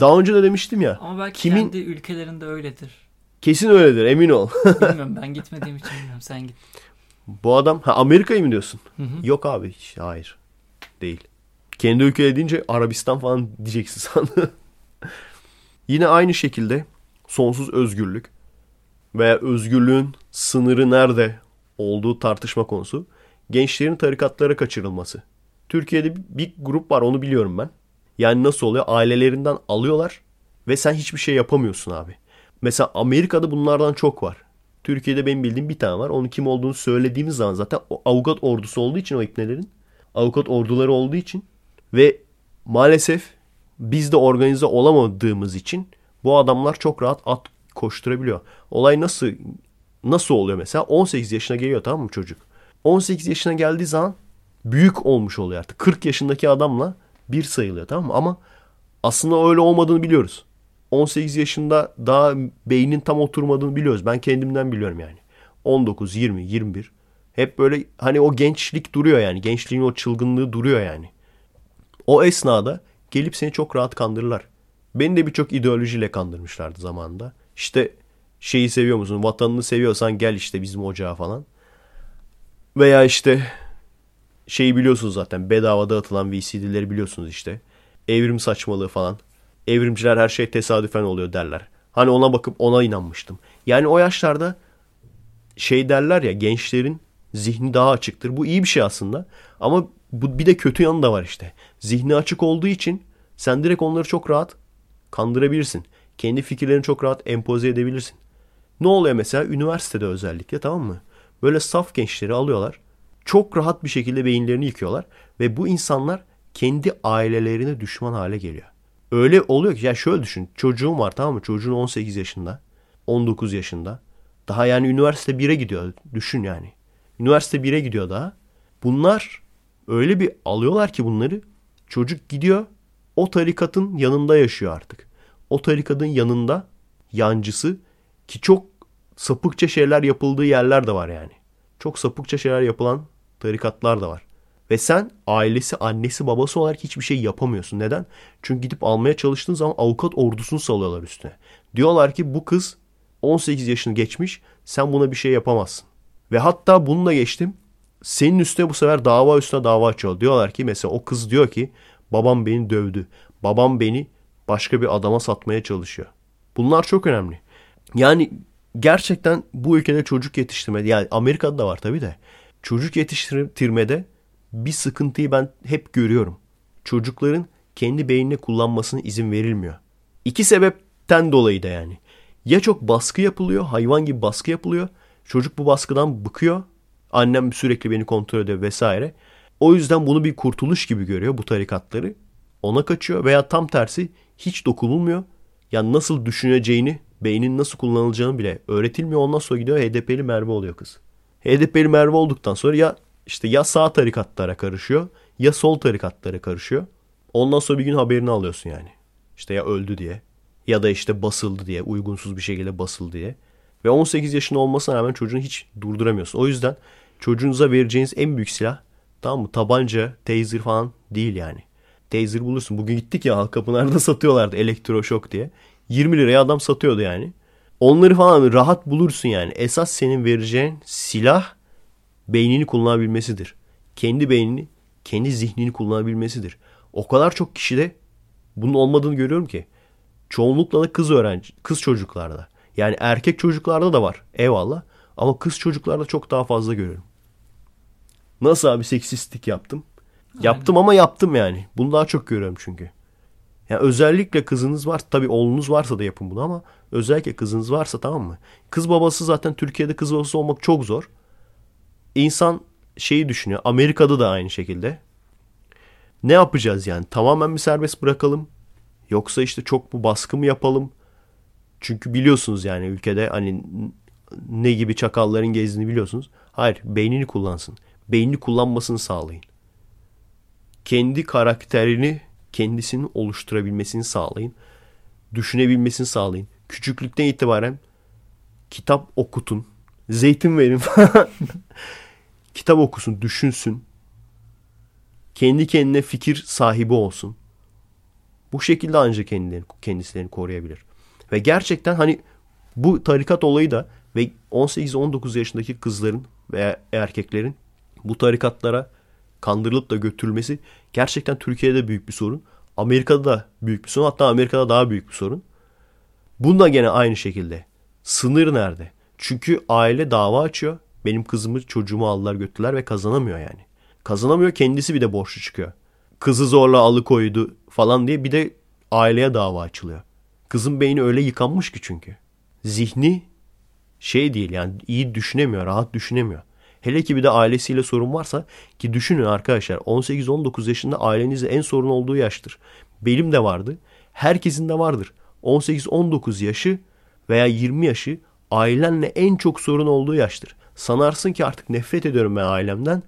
Daha önce de demiştim ya. Ama belki kimin... kendi ülkelerinde öyledir. Kesin öyledir emin ol. bilmiyorum ben gitmediğim için bilmiyorum sen git. Bu adam ha Amerika'yı mı diyorsun? Hı hı. Yok abi hayır. Değil. Kendi ülke deyince Arabistan falan diyeceksin sandım. Yine aynı şekilde sonsuz özgürlük veya özgürlüğün sınırı nerede olduğu tartışma konusu gençlerin tarikatlara kaçırılması. Türkiye'de bir grup var onu biliyorum ben. Yani nasıl oluyor? Ailelerinden alıyorlar ve sen hiçbir şey yapamıyorsun abi. Mesela Amerika'da bunlardan çok var. Türkiye'de benim bildiğim bir tane var. Onun kim olduğunu söylediğimiz zaman zaten o avukat ordusu olduğu için o ipnelerin. Avukat orduları olduğu için ve maalesef biz de organize olamadığımız için bu adamlar çok rahat at koşturabiliyor. Olay nasıl nasıl oluyor mesela? 18 yaşına geliyor tamam mı çocuk? 18 yaşına geldiği zaman büyük olmuş oluyor artık. 40 yaşındaki adamla bir sayılıyor tamam mı? Ama aslında öyle olmadığını biliyoruz. 18 yaşında daha beynin tam oturmadığını biliyoruz. Ben kendimden biliyorum yani. 19, 20, 21. Hep böyle hani o gençlik duruyor yani. Gençliğin o çılgınlığı duruyor yani. O esnada gelip seni çok rahat kandırırlar. Beni de birçok ideolojiyle kandırmışlardı zamanında. İşte şeyi seviyor musun? Vatanını seviyorsan gel işte bizim ocağa falan. Veya işte şeyi biliyorsunuz zaten bedava dağıtılan VCD'leri biliyorsunuz işte. Evrim saçmalığı falan. Evrimciler her şey tesadüfen oluyor derler. Hani ona bakıp ona inanmıştım. Yani o yaşlarda şey derler ya gençlerin zihni daha açıktır. Bu iyi bir şey aslında. Ama bu bir de kötü yanı da var işte. Zihni açık olduğu için sen direkt onları çok rahat kandırabilirsin. Kendi fikirlerini çok rahat empoze edebilirsin. Ne oluyor mesela üniversitede özellikle tamam mı? Böyle saf gençleri alıyorlar. Çok rahat bir şekilde beyinlerini yıkıyorlar. Ve bu insanlar kendi ailelerine düşman hale geliyor. Öyle oluyor ki ya şöyle düşün. Çocuğun var tamam mı? Çocuğun 18 yaşında. 19 yaşında. Daha yani üniversite 1'e gidiyor. Düşün yani. Üniversite 1'e gidiyor daha. Bunlar öyle bir alıyorlar ki bunları. Çocuk gidiyor o tarikatın yanında yaşıyor artık. O tarikatın yanında yancısı ki çok sapıkça şeyler yapıldığı yerler de var yani. Çok sapıkça şeyler yapılan tarikatlar da var. Ve sen ailesi, annesi, babası olarak hiçbir şey yapamıyorsun. Neden? Çünkü gidip almaya çalıştığın zaman avukat ordusunu salıyorlar üstüne. Diyorlar ki bu kız 18 yaşını geçmiş sen buna bir şey yapamazsın. Ve hatta bununla geçtim. Senin üstüne bu sefer dava üstüne dava açıyor. Diyorlar ki mesela o kız diyor ki babam beni dövdü. Babam beni başka bir adama satmaya çalışıyor. Bunlar çok önemli. Yani gerçekten bu ülkede çocuk yetiştirme yani Amerika'da da var tabii de çocuk yetiştirmede bir sıkıntıyı ben hep görüyorum. Çocukların kendi beynini kullanmasına izin verilmiyor. İki sebepten dolayı da yani. Ya çok baskı yapılıyor, hayvan gibi baskı yapılıyor. Çocuk bu baskıdan bıkıyor. Annem sürekli beni kontrol ediyor vesaire. O yüzden bunu bir kurtuluş gibi görüyor bu tarikatları. Ona kaçıyor veya tam tersi hiç dokunulmuyor. Yani nasıl düşüneceğini, beynin nasıl kullanılacağını bile öğretilmiyor. Ondan sonra gidiyor HDP'li Merve oluyor kız. HDP'li Merve olduktan sonra ya işte ya sağ tarikatlara karışıyor ya sol tarikatlara karışıyor. Ondan sonra bir gün haberini alıyorsun yani. İşte ya öldü diye ya da işte basıldı diye uygunsuz bir şekilde basıldı diye. Ve 18 yaşında olmasına rağmen çocuğunu hiç durduramıyorsun. O yüzden çocuğunuza vereceğiniz en büyük silah tamam mı tabanca, taser falan değil yani. taser bulursun. Bugün gittik ya Halkapınar'da satıyorlardı elektroşok diye. 20 liraya adam satıyordu yani. Onları falan rahat bulursun yani. Esas senin vereceğin silah beynini kullanabilmesidir. Kendi beynini, kendi zihnini kullanabilmesidir. O kadar çok kişide bunun olmadığını görüyorum ki. Çoğunlukla da kız öğrenci, kız çocuklarda. Yani erkek çocuklarda da var. Eyvallah. Ama kız çocuklarda çok daha fazla görüyorum. Nasıl abi seksistlik yaptım? Yaptım ama yaptım yani. Bunu daha çok görüyorum çünkü. Yani özellikle kızınız var. Tabii oğlunuz varsa da yapın bunu ama özellikle kızınız varsa tamam mı? Kız babası zaten Türkiye'de kız babası olmak çok zor. İnsan şeyi düşünüyor. Amerika'da da aynı şekilde. Ne yapacağız yani? Tamamen mi serbest bırakalım? Yoksa işte çok mu baskı mı yapalım? Çünkü biliyorsunuz yani ülkede hani ne gibi çakalların gezdiğini biliyorsunuz. Hayır beynini kullansın. Beynini kullanmasını sağlayın. Kendi karakterini kendisinin oluşturabilmesini sağlayın. Düşünebilmesini sağlayın. Küçüklükten itibaren kitap okutun. Zeytin verin falan. kitap okusun, düşünsün. Kendi kendine fikir sahibi olsun. Bu şekilde ancak kendilerini, kendislerini koruyabilir. Ve gerçekten hani bu tarikat olayı da ve 18-19 yaşındaki kızların veya erkeklerin bu tarikatlara kandırılıp da götürülmesi gerçekten Türkiye'de büyük bir sorun. Amerika'da da büyük bir sorun. Hatta Amerika'da daha büyük bir sorun. Bunda gene aynı şekilde. Sınır nerede? Çünkü aile dava açıyor. Benim kızımı çocuğumu aldılar götürdüler ve kazanamıyor yani. Kazanamıyor kendisi bir de borçlu çıkıyor. Kızı zorla alıkoydu falan diye bir de aileye dava açılıyor. Kızın beyni öyle yıkanmış ki çünkü. Zihni şey değil yani iyi düşünemiyor, rahat düşünemiyor. Hele ki bir de ailesiyle sorun varsa ki düşünün arkadaşlar 18-19 yaşında ailenizde en sorun olduğu yaştır. Benim de vardı. Herkesin de vardır. 18-19 yaşı veya 20 yaşı ailenle en çok sorun olduğu yaştır. Sanarsın ki artık nefret ediyorum ben ailemden.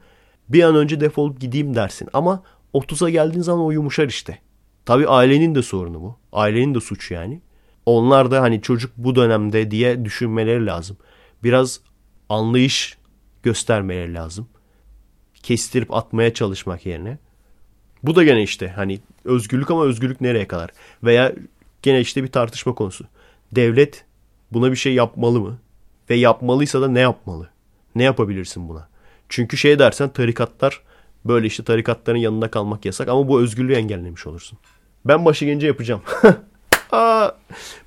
Bir an önce defolup gideyim dersin. Ama 30'a geldiğin zaman o yumuşar işte. Tabii ailenin de sorunu bu. Ailenin de suçu yani. Onlar da hani çocuk bu dönemde diye düşünmeleri lazım. Biraz anlayış göstermeleri lazım. Kestirip atmaya çalışmak yerine. Bu da gene işte hani özgürlük ama özgürlük nereye kadar? Veya gene işte bir tartışma konusu. Devlet buna bir şey yapmalı mı? Ve yapmalıysa da ne yapmalı? Ne yapabilirsin buna? Çünkü şey dersen tarikatlar böyle işte tarikatların yanında kalmak yasak ama bu özgürlüğü engellemiş olursun. Ben başa gelince yapacağım. Aa,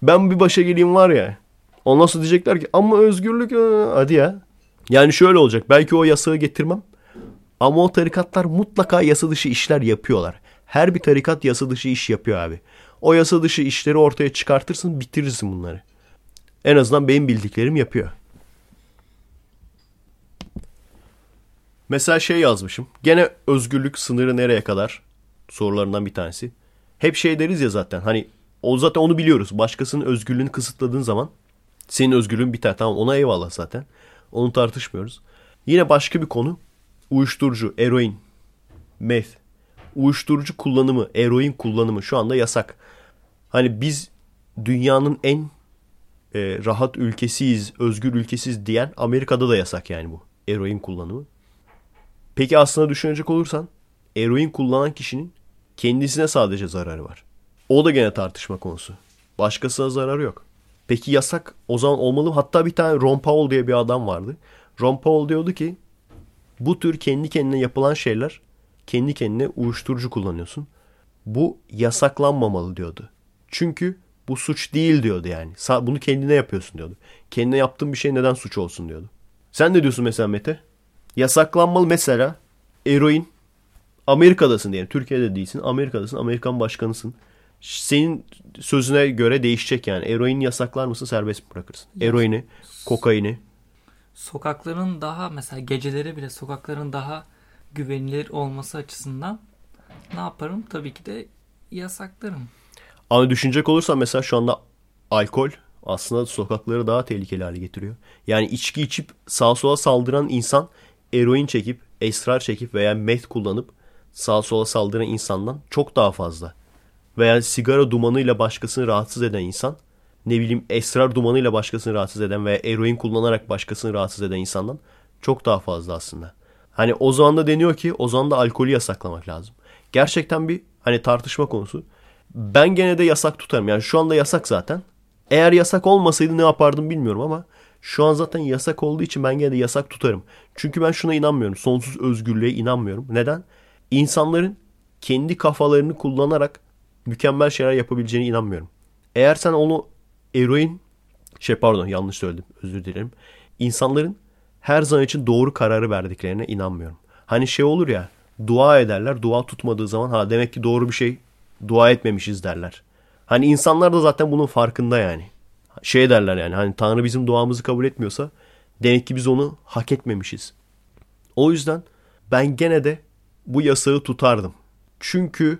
ben bir başa geleyim var ya. Ondan sonra diyecekler ki ama özgürlük hadi ya. Yani şöyle olacak. Belki o yasağı getirmem. Ama o tarikatlar mutlaka yasa dışı işler yapıyorlar. Her bir tarikat yasa dışı iş yapıyor abi. O yasa dışı işleri ortaya çıkartırsın bitirirsin bunları. En azından benim bildiklerim yapıyor. Mesela şey yazmışım. Gene özgürlük sınırı nereye kadar? Sorularından bir tanesi. Hep şey deriz ya zaten. Hani o zaten onu biliyoruz. Başkasının özgürlüğünü kısıtladığın zaman senin özgürlüğün biter. Tamam ona eyvallah zaten. Onu tartışmıyoruz. Yine başka bir konu. Uyuşturucu, eroin, meth. Uyuşturucu kullanımı, eroin kullanımı şu anda yasak. Hani biz dünyanın en e, rahat ülkesiyiz, özgür ülkesiz diyen Amerika'da da yasak yani bu eroin kullanımı. Peki aslında düşünecek olursan eroin kullanan kişinin kendisine sadece zararı var. O da gene tartışma konusu. Başkasına zararı yok. Peki yasak o zaman olmalı mı? Hatta bir tane Ron Paul diye bir adam vardı. Ron Paul diyordu ki bu tür kendi kendine yapılan şeyler kendi kendine uyuşturucu kullanıyorsun. Bu yasaklanmamalı diyordu. Çünkü bu suç değil diyordu yani. Bunu kendine yapıyorsun diyordu. Kendine yaptığın bir şey neden suç olsun diyordu. Sen ne diyorsun mesela Mete? Yasaklanmalı mesela eroin. Amerika'dasın diyelim. Türkiye'de değilsin. Amerika'dasın. Amerikan başkanısın. Senin sözüne göre değişecek yani. Eroin yasaklar mısın serbest mi bırakırsın? Eroini, kokaini. Sokakların daha mesela geceleri bile sokakların daha güvenilir olması açısından ne yaparım? Tabii ki de yasaklarım. Ama düşünecek olursan mesela şu anda alkol aslında sokakları daha tehlikeli hale getiriyor. Yani içki içip sağa sola saldıran insan eroin çekip, esrar çekip veya meth kullanıp sağa sola saldıran insandan çok daha fazla. Veya sigara dumanıyla başkasını rahatsız eden insan, ne bileyim esrar dumanıyla başkasını rahatsız eden veya eroin kullanarak başkasını rahatsız eden insandan çok daha fazla aslında. Hani o zaman da deniyor ki o zaman da alkolü yasaklamak lazım. Gerçekten bir Hani tartışma konusu. Ben gene de yasak tutarım. Yani şu anda yasak zaten. Eğer yasak olmasaydı ne yapardım bilmiyorum ama şu an zaten yasak olduğu için ben gene de yasak tutarım. Çünkü ben şuna inanmıyorum. Sonsuz özgürlüğe inanmıyorum. Neden? İnsanların kendi kafalarını kullanarak mükemmel şeyler yapabileceğine inanmıyorum. Eğer sen onu eroin şey pardon yanlış söyledim özür dilerim. İnsanların her zaman için doğru kararı verdiklerine inanmıyorum. Hani şey olur ya dua ederler dua tutmadığı zaman ha demek ki doğru bir şey dua etmemişiz derler. Hani insanlar da zaten bunun farkında yani. Şey derler yani hani Tanrı bizim duamızı kabul etmiyorsa demek ki biz onu hak etmemişiz. O yüzden ben gene de bu yasağı tutardım. Çünkü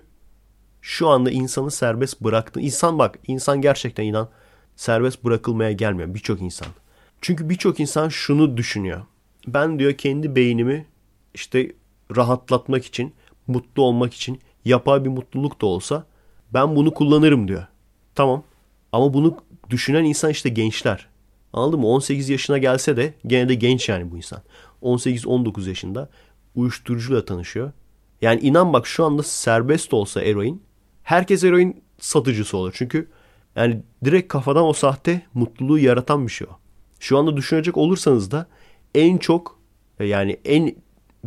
şu anda insanı serbest bıraktı. İnsan bak insan gerçekten inan serbest bırakılmaya gelmiyor birçok insan. Çünkü birçok insan şunu düşünüyor. Ben diyor kendi beynimi işte rahatlatmak için, mutlu olmak için yapay bir mutluluk da olsa ben bunu kullanırım diyor. Tamam. Ama bunu düşünen insan işte gençler. Anladın mı? 18 yaşına gelse de gene de genç yani bu insan. 18-19 yaşında uyuşturucuyla tanışıyor. Yani inan bak şu anda serbest olsa eroin herkes eroin satıcısı olur. Çünkü yani direkt kafadan o sahte mutluluğu yaratan bir şey o. Şu anda düşünecek olursanız da en çok yani en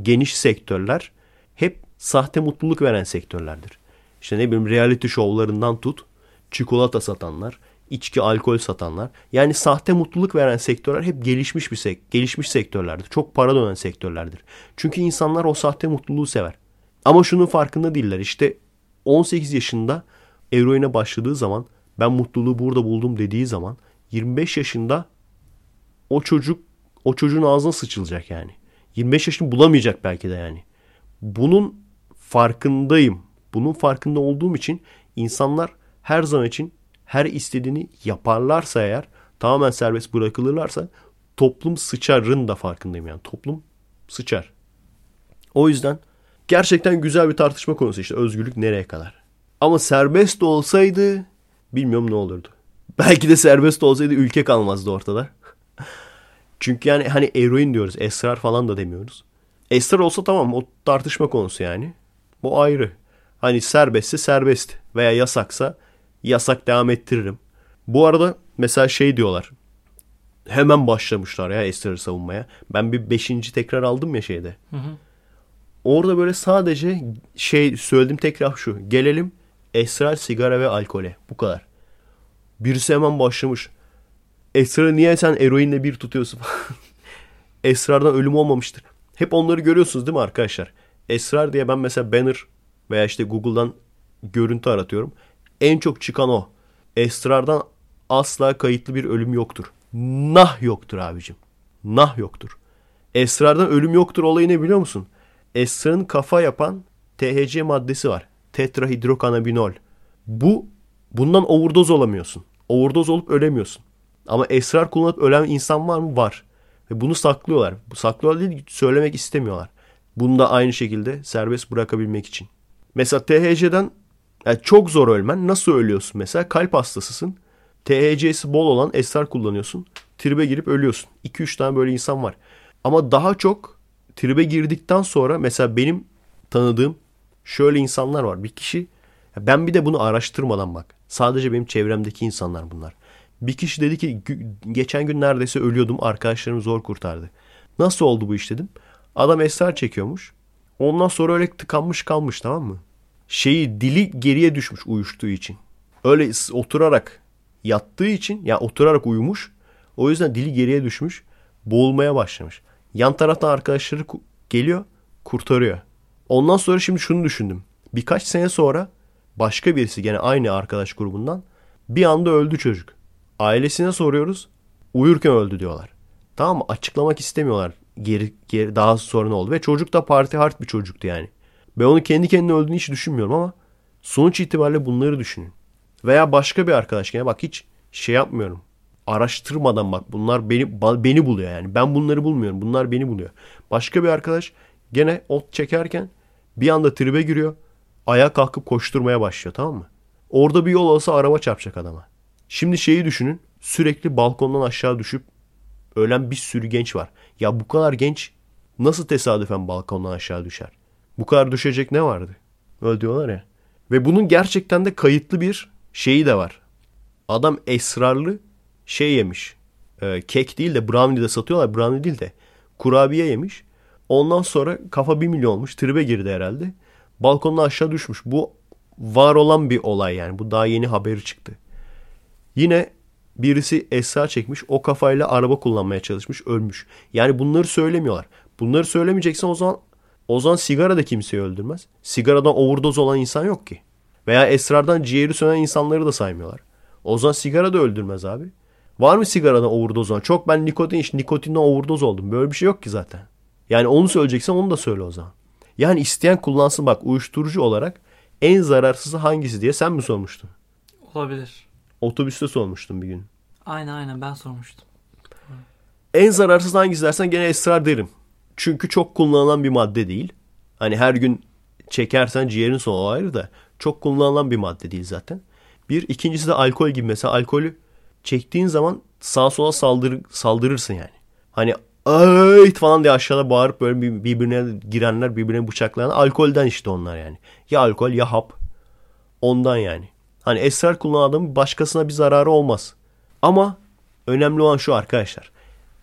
geniş sektörler hep sahte mutluluk veren sektörlerdir. İşte ne bileyim reality şovlarından tut, çikolata satanlar, içki, alkol satanlar. Yani sahte mutluluk veren sektörler hep gelişmiş bir sek gelişmiş sektörlerdir. Çok para dönen sektörlerdir. Çünkü insanlar o sahte mutluluğu sever. Ama şunun farkında değiller. İşte 18 yaşında eroine başladığı zaman ben mutluluğu burada buldum dediği zaman 25 yaşında o çocuk o çocuğun ağzına sıçılacak yani. 25 yaşını bulamayacak belki de yani. Bunun farkındayım. Bunun farkında olduğum için insanlar her zaman için her istediğini yaparlarsa eğer tamamen serbest bırakılırlarsa toplum sıçarın da farkındayım yani. Toplum sıçar. O yüzden gerçekten güzel bir tartışma konusu işte özgürlük nereye kadar. Ama serbest olsaydı bilmiyorum ne olurdu. Belki de serbest olsaydı ülke kalmazdı ortada. Çünkü yani hani eroin diyoruz. Esrar falan da demiyoruz. Esrar olsa tamam o tartışma konusu yani. Bu ayrı. Hani serbestse serbest veya yasaksa yasak devam ettiririm. Bu arada mesela şey diyorlar. Hemen başlamışlar ya esrarı savunmaya. Ben bir beşinci tekrar aldım ya şeyde. Hı hı. Orada böyle sadece şey söyledim tekrar şu. Gelelim esrar, sigara ve alkole. Bu kadar. Birisi hemen başlamış. Esrar'ı niye sen eroinle bir tutuyorsun? Esrar'dan ölüm olmamıştır. Hep onları görüyorsunuz değil mi arkadaşlar? Esrar diye ben mesela banner veya işte Google'dan görüntü aratıyorum. En çok çıkan o. Esrar'dan asla kayıtlı bir ölüm yoktur. Nah yoktur abicim. Nah yoktur. Esrar'dan ölüm yoktur olayı ne biliyor musun? Esrar'ın kafa yapan THC maddesi var. Tetrahidrokanabinol. Bu bundan overdose olamıyorsun. Overdose olup ölemiyorsun. Ama esrar kullanıp ölen insan var mı? Var. Ve bunu saklıyorlar. Saklıyorlar değil söylemek istemiyorlar. Bunu da aynı şekilde serbest bırakabilmek için. Mesela THC'den yani çok zor ölmen. Nasıl ölüyorsun mesela? Kalp hastasısın. THC'si bol olan esrar kullanıyorsun. Tribe girip ölüyorsun. 2-3 tane böyle insan var. Ama daha çok tribe girdikten sonra mesela benim tanıdığım şöyle insanlar var. Bir kişi ben bir de bunu araştırmadan bak. Sadece benim çevremdeki insanlar bunlar. Bir kişi dedi ki geçen gün neredeyse ölüyordum arkadaşlarım zor kurtardı. Nasıl oldu bu iş dedim. Adam esrar çekiyormuş. Ondan sonra öyle tıkanmış kalmış tamam mı? Şeyi dili geriye düşmüş uyuştuğu için. Öyle oturarak yattığı için ya yani oturarak uyumuş. O yüzden dili geriye düşmüş. Boğulmaya başlamış. Yan taraftan arkadaşları geliyor kurtarıyor. Ondan sonra şimdi şunu düşündüm. Birkaç sene sonra başka birisi gene aynı arkadaş grubundan bir anda öldü çocuk. Ailesine soruyoruz. Uyurken öldü diyorlar. Tamam mı? Açıklamak istemiyorlar. Geri, geri daha sonra ne oldu? Ve çocuk da parti hard bir çocuktu yani. Ben onu kendi kendine öldüğünü hiç düşünmüyorum ama sonuç itibariyle bunları düşünün. Veya başka bir arkadaş gene bak hiç şey yapmıyorum. Araştırmadan bak bunlar beni beni buluyor yani. Ben bunları bulmuyorum. Bunlar beni buluyor. Başka bir arkadaş gene ot çekerken bir anda tribe giriyor. Ayağa kalkıp koşturmaya başlıyor tamam mı? Orada bir yol olsa araba çarpacak adama. Şimdi şeyi düşünün. Sürekli balkondan aşağı düşüp ölen bir sürü genç var. Ya bu kadar genç nasıl tesadüfen balkondan aşağı düşer? Bu kadar düşecek ne vardı? Öyle diyorlar ya. Ve bunun gerçekten de kayıtlı bir şeyi de var. Adam esrarlı şey yemiş. Ee, kek değil de brownie de satıyorlar. Brownie değil de kurabiye yemiş. Ondan sonra kafa bir milyon olmuş. Tribe girdi herhalde. Balkondan aşağı düşmüş. Bu var olan bir olay yani. Bu daha yeni haberi çıktı. Yine birisi esra çekmiş. O kafayla araba kullanmaya çalışmış. Ölmüş. Yani bunları söylemiyorlar. Bunları söylemeyeceksen o zaman o zaman sigara da kimseyi öldürmez. Sigaradan overdose olan insan yok ki. Veya esrardan ciğeri sönen insanları da saymıyorlar. O zaman sigara da öldürmez abi. Var mı sigaradan overdose olan? Çok ben nikotin iş, nikotinden overdose oldum. Böyle bir şey yok ki zaten. Yani onu söyleyeceksen onu da söyle o zaman. Yani isteyen kullansın bak uyuşturucu olarak en zararsızı hangisi diye sen mi sormuştun? Olabilir. Otobüste sormuştum bir gün. Aynen aynen ben sormuştum. En zararsız hangisi dersen gene esrar derim. Çünkü çok kullanılan bir madde değil. Hani her gün çekersen ciğerin sonu ayrı da çok kullanılan bir madde değil zaten. Bir. ikincisi de alkol gibi. Mesela alkolü çektiğin zaman sağa sola saldır, saldırırsın yani. Hani ay falan diye aşağıda bağırıp böyle birbirine girenler, birbirine bıçaklayan alkolden işte onlar yani. Ya alkol ya hap. Ondan yani. Hani esrar kullanan adamın başkasına bir zararı olmaz. Ama önemli olan şu arkadaşlar.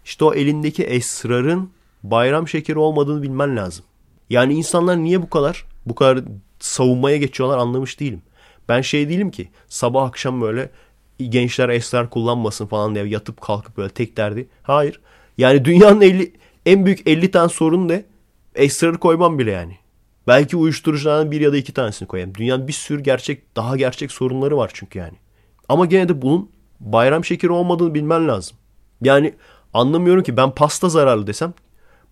İşte o elindeki esrarın bayram şekeri olmadığını bilmen lazım. Yani insanlar niye bu kadar bu kadar savunmaya geçiyorlar anlamış değilim. Ben şey değilim ki sabah akşam böyle gençler esrar kullanmasın falan diye yatıp kalkıp böyle tek derdi. Hayır. Yani dünyanın 50, en büyük 50 tane sorun ne? Esrarı koymam bile yani. Belki uyuşturuculardan bir ya da iki tanesini koyayım. Dünyanın bir sürü gerçek, daha gerçek sorunları var çünkü yani. Ama gene de bunun bayram şekeri olmadığını bilmen lazım. Yani anlamıyorum ki ben pasta zararlı desem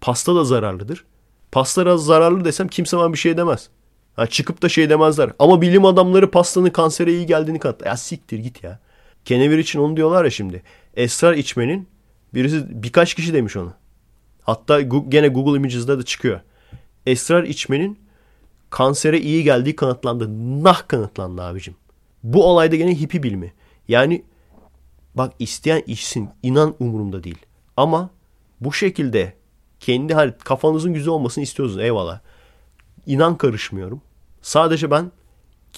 pasta da zararlıdır. Pasta zararlı desem kimse bana bir şey demez. Ha, çıkıp da şey demezler. Ama bilim adamları pastanın kansere iyi geldiğini kanıtlar. Ya siktir git ya. Kenevir için onu diyorlar ya şimdi. Esrar içmenin birisi birkaç kişi demiş onu. Hatta gene Google Images'da da çıkıyor. Esrar içmenin kansere iyi geldiği kanıtlandı. Nah kanıtlandı abicim. Bu olayda gene hippi bilimi. Yani bak isteyen içsin. inan umurumda değil. Ama bu şekilde kendi hal kafanızın güzel olmasını istiyorsunuz eyvallah. İnan karışmıyorum. Sadece ben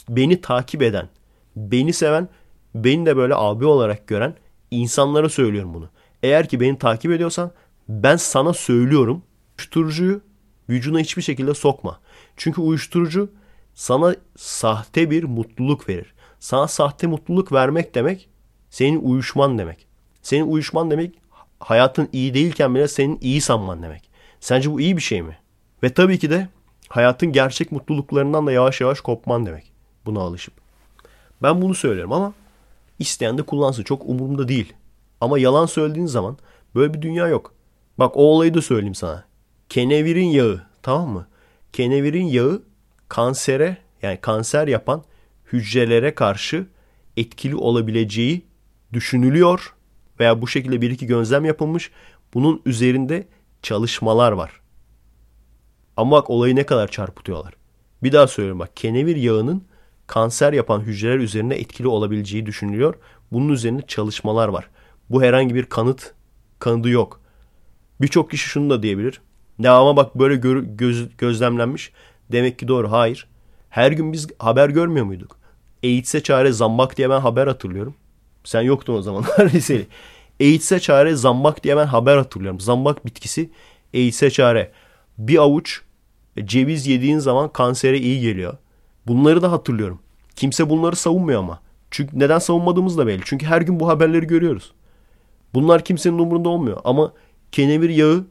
beni takip eden, beni seven, beni de böyle abi olarak gören insanlara söylüyorum bunu. Eğer ki beni takip ediyorsan ben sana söylüyorum. Uyuşturucuyu vücuduna hiçbir şekilde sokma. Çünkü uyuşturucu sana sahte bir mutluluk verir. Sana sahte mutluluk vermek demek senin uyuşman demek. Senin uyuşman demek hayatın iyi değilken bile senin iyi sanman demek. Sence bu iyi bir şey mi? Ve tabii ki de hayatın gerçek mutluluklarından da yavaş yavaş kopman demek. Buna alışıp. Ben bunu söylüyorum ama isteyen de kullansın. Çok umurumda değil. Ama yalan söylediğin zaman böyle bir dünya yok. Bak o olayı da söyleyeyim sana. Kenevirin yağı tamam mı? Kenevirin yağı kansere yani kanser yapan hücrelere karşı etkili olabileceği düşünülüyor veya bu şekilde bir iki gözlem yapılmış. Bunun üzerinde çalışmalar var. Ama bak olayı ne kadar çarpıtıyorlar. Bir daha söylüyorum bak kenevir yağının kanser yapan hücreler üzerine etkili olabileceği düşünülüyor. Bunun üzerine çalışmalar var. Bu herhangi bir kanıt kanıdı yok. Birçok kişi şunu da diyebilir. Ne ama bak böyle gör, göz, gözlemlenmiş. Demek ki doğru. Hayır. Her gün biz haber görmüyor muyduk? AIDS'e çare zambak diye ben haber hatırlıyorum. Sen yoktun o zaman liseli. AIDS'e çare zambak diye ben haber hatırlıyorum. Zambak bitkisi AIDS'e çare. Bir avuç ceviz yediğin zaman kansere iyi geliyor. Bunları da hatırlıyorum. Kimse bunları savunmuyor ama. Çünkü neden savunmadığımız da belli. Çünkü her gün bu haberleri görüyoruz. Bunlar kimsenin umurunda olmuyor. Ama kenevir yağı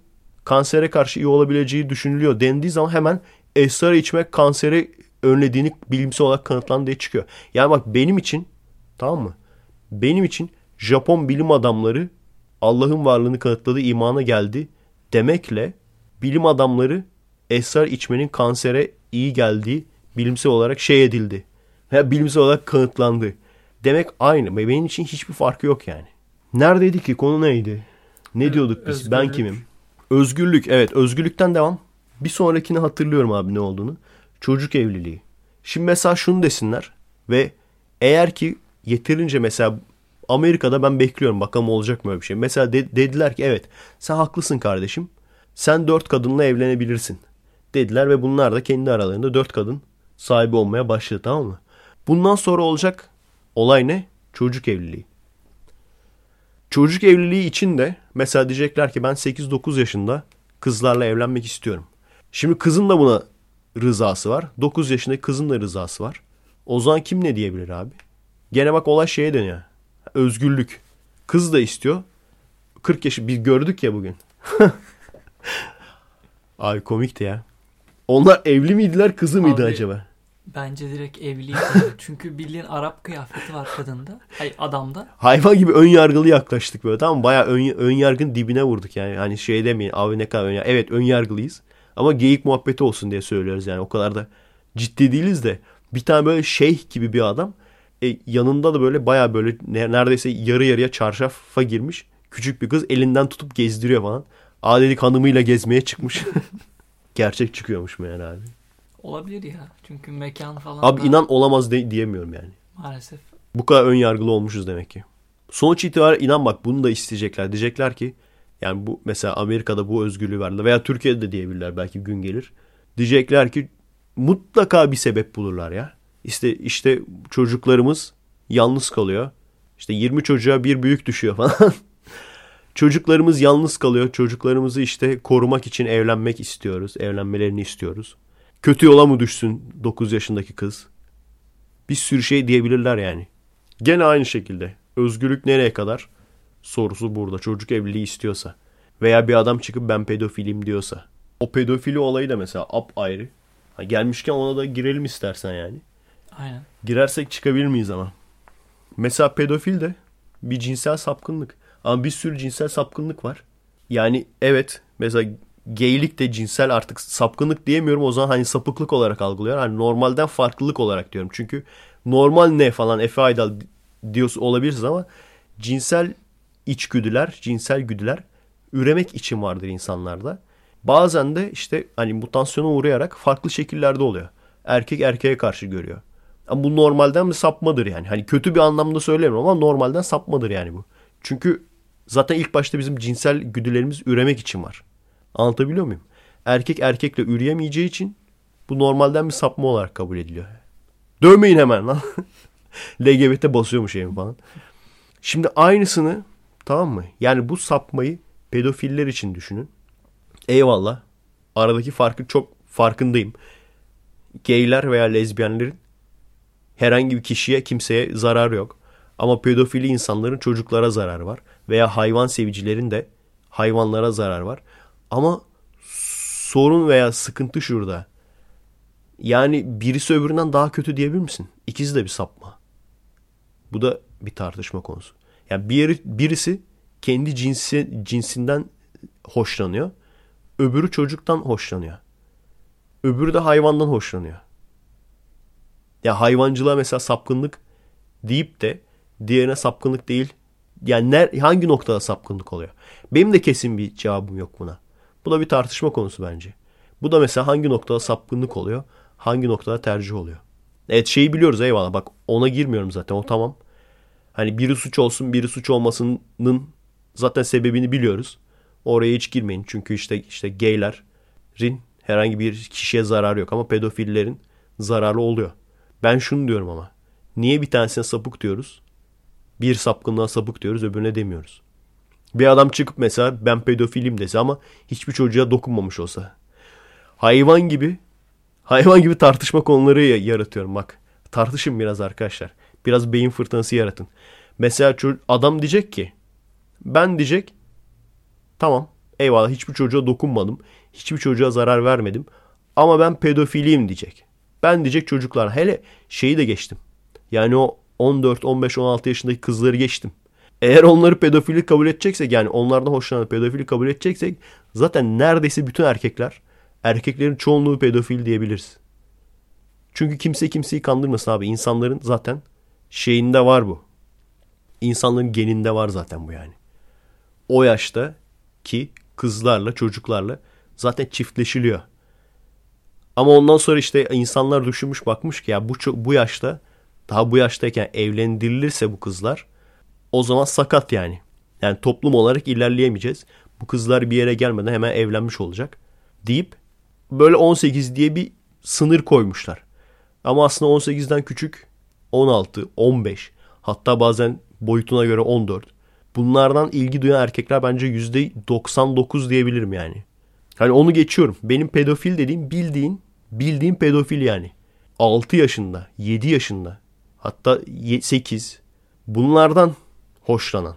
kansere karşı iyi olabileceği düşünülüyor dendiği zaman hemen esrar içmek kanseri önlediğini bilimsel olarak kanıtlandı diye çıkıyor. Yani bak benim için tamam mı? Benim için Japon bilim adamları Allah'ın varlığını kanıtladığı imana geldi demekle bilim adamları esrar içmenin kansere iyi geldiği bilimsel olarak şey edildi. Veya bilimsel olarak kanıtlandı. Demek aynı. Benim için hiçbir farkı yok yani. Neredeydi ki? Konu neydi? Ne diyorduk biz? Özgürlük. Ben kimim? Özgürlük. Evet özgürlükten devam. Bir sonrakini hatırlıyorum abi ne olduğunu. Çocuk evliliği. Şimdi mesela şunu desinler ve eğer ki yeterince mesela Amerika'da ben bekliyorum bakalım olacak mı öyle bir şey. Mesela de, dediler ki evet sen haklısın kardeşim. Sen dört kadınla evlenebilirsin dediler ve bunlar da kendi aralarında dört kadın sahibi olmaya başladı tamam mı? Bundan sonra olacak olay ne? Çocuk evliliği. Çocuk evliliği için de mesela diyecekler ki ben 8-9 yaşında kızlarla evlenmek istiyorum. Şimdi kızın da buna rızası var. 9 yaşındaki kızın da rızası var. O zaman kim ne diyebilir abi? Gene bak olay şeye dönüyor. Özgürlük. Kız da istiyor. 40 yaşı bir gördük ya bugün. Ay komikti ya. Onlar evli miydiler kızı mıydı Abi, acaba? Bence direkt evliydi. Çünkü bildiğin Arap kıyafeti var kadında. Ay adamda. Hayvan gibi ön yargılı yaklaştık böyle tamam mı? Bayağı ön, ön yargın dibine vurduk yani. Hani şey demeyin abi ne kadar ön yargı. Evet ön yargılıyız. Ama geyik muhabbeti olsun diye söylüyoruz yani. O kadar da ciddi değiliz de. Bir tane böyle şeyh gibi bir adam. E, yanında da böyle bayağı böyle neredeyse yarı yarıya çarşafa girmiş. Küçük bir kız elinden tutup gezdiriyor falan. Aa dedik hanımıyla gezmeye çıkmış. Gerçek çıkıyormuş meğer abi. Olabilir ya. Çünkü mekan falan Abi da inan olamaz de, diyemiyorum yani. maalesef. Bu kadar ön yargılı olmuşuz demek ki. Sonuç itibariyle inan bak bunu da isteyecekler. Diyecekler ki yani bu mesela Amerika'da bu özgürlüğü verdiler veya Türkiye'de de diyebilirler belki gün gelir. Diyecekler ki mutlaka bir sebep bulurlar ya. İşte işte çocuklarımız yalnız kalıyor. İşte 20 çocuğa bir büyük düşüyor falan. Çocuklarımız yalnız kalıyor. Çocuklarımızı işte korumak için evlenmek istiyoruz. Evlenmelerini istiyoruz. Kötü yola mı düşsün 9 yaşındaki kız? Bir sürü şey diyebilirler yani. Gene aynı şekilde. Özgürlük nereye kadar? Sorusu burada. Çocuk evliliği istiyorsa. Veya bir adam çıkıp ben pedofilim diyorsa. O pedofili olayı da mesela ap ayrı. Ha, gelmişken ona da girelim istersen yani. Aynen. Girersek çıkabilir miyiz ama? Mesela pedofil de bir cinsel sapkınlık. Ama bir sürü cinsel sapkınlık var. Yani evet mesela geylik de cinsel artık sapkınlık diyemiyorum o zaman hani sapıklık olarak algılıyor. Hani normalden farklılık olarak diyorum. Çünkü normal ne falan Efe Aydal diyorsun olabilirsiniz ama cinsel içgüdüler, cinsel güdüler üremek için vardır insanlarda. Bazen de işte hani mutasyona uğrayarak farklı şekillerde oluyor. Erkek erkeğe karşı görüyor. Ama bu normalden bir sapmadır yani. Hani kötü bir anlamda söylemiyorum ama normalden sapmadır yani bu. Çünkü zaten ilk başta bizim cinsel güdülerimiz üremek için var. Anlatabiliyor muyum? Erkek erkekle üreyemeyeceği için bu normalden bir sapma olarak kabul ediliyor. Dövmeyin hemen lan. LGBT basıyormuş evim falan. Şimdi aynısını tamam mı? Yani bu sapmayı pedofiller için düşünün. Eyvallah. Aradaki farkı çok farkındayım. Gayler veya lezbiyenlerin herhangi bir kişiye kimseye zarar yok. Ama pedofili insanların çocuklara zarar var. Veya hayvan sevicilerin de hayvanlara zarar var. Ama sorun veya sıkıntı şurada. Yani birisi öbüründen daha kötü diyebilir misin? İkisi de bir sapma. Bu da bir tartışma konusu. Yani bir, birisi kendi cinsi, cinsinden hoşlanıyor. Öbürü çocuktan hoşlanıyor. Öbürü de hayvandan hoşlanıyor. Ya hayvancılığa mesela sapkınlık deyip de diğerine sapkınlık değil. Yani ner, hangi noktada sapkınlık oluyor? Benim de kesin bir cevabım yok buna. Bu da bir tartışma konusu bence. Bu da mesela hangi noktada sapkınlık oluyor? Hangi noktada tercih oluyor? Evet şeyi biliyoruz eyvallah. Bak ona girmiyorum zaten o tamam. Hani biri suç olsun biri suç olmasının zaten sebebini biliyoruz. Oraya hiç girmeyin. Çünkü işte işte gaylerin herhangi bir kişiye zararı yok ama pedofillerin zararlı oluyor. Ben şunu diyorum ama. Niye bir tanesine sapık diyoruz? Bir sapkınlığa sapık diyoruz öbürüne demiyoruz. Bir adam çıkıp mesela ben pedofilim dese ama hiçbir çocuğa dokunmamış olsa. Hayvan gibi hayvan gibi tartışma konuları yaratıyorum bak. Tartışın biraz arkadaşlar. Biraz beyin fırtınası yaratın. Mesela adam diyecek ki ben diyecek tamam eyvallah hiçbir çocuğa dokunmadım. Hiçbir çocuğa zarar vermedim. Ama ben pedofiliyim diyecek. Ben diyecek çocuklar hele şeyi de geçtim. Yani o 14, 15, 16 yaşındaki kızları geçtim. Eğer onları pedofili kabul edeceksek yani onlardan hoşlanan pedofili kabul edeceksek zaten neredeyse bütün erkekler erkeklerin çoğunluğu pedofil diyebiliriz. Çünkü kimse kimseyi kandırmasın abi. İnsanların zaten şeyinde var bu. İnsanların geninde var zaten bu yani. O yaşta ki kızlarla çocuklarla zaten çiftleşiliyor. Ama ondan sonra işte insanlar düşünmüş bakmış ki ya bu bu yaşta daha bu yaştayken evlendirilirse bu kızlar o zaman sakat yani. Yani toplum olarak ilerleyemeyeceğiz. Bu kızlar bir yere gelmeden hemen evlenmiş olacak deyip böyle 18 diye bir sınır koymuşlar. Ama aslında 18'den küçük 16, 15 hatta bazen boyutuna göre 14. Bunlardan ilgi duyan erkekler bence %99 diyebilirim yani. Hani onu geçiyorum. Benim pedofil dediğim bildiğin, bildiğin pedofil yani. 6 yaşında, 7 yaşında, hatta 8. Bunlardan hoşlanan.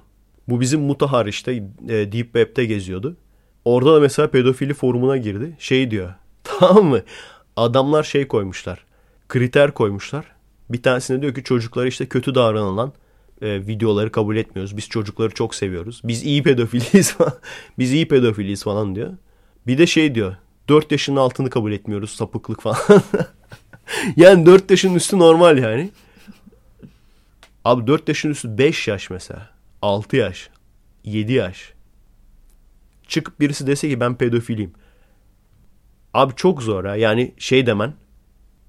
Bu bizim Mutahar işte e, Deep Web'te geziyordu. Orada da mesela pedofili forumuna girdi. Şey diyor. Tamam mı? Adamlar şey koymuşlar. Kriter koymuşlar. Bir tanesinde diyor ki çocuklara işte kötü davranılan e, videoları kabul etmiyoruz. Biz çocukları çok seviyoruz. Biz iyi pedofiliyiz falan. Biz iyi pedofiliyiz falan diyor. Bir de şey diyor. 4 yaşının altını kabul etmiyoruz. Sapıklık falan. yani 4 yaşın üstü normal yani. Abi 4 yaşın üstü 5 yaş mesela. 6 yaş. 7 yaş. Çıkıp birisi dese ki ben pedofiliyim. Abi çok zor ha. Yani şey demen.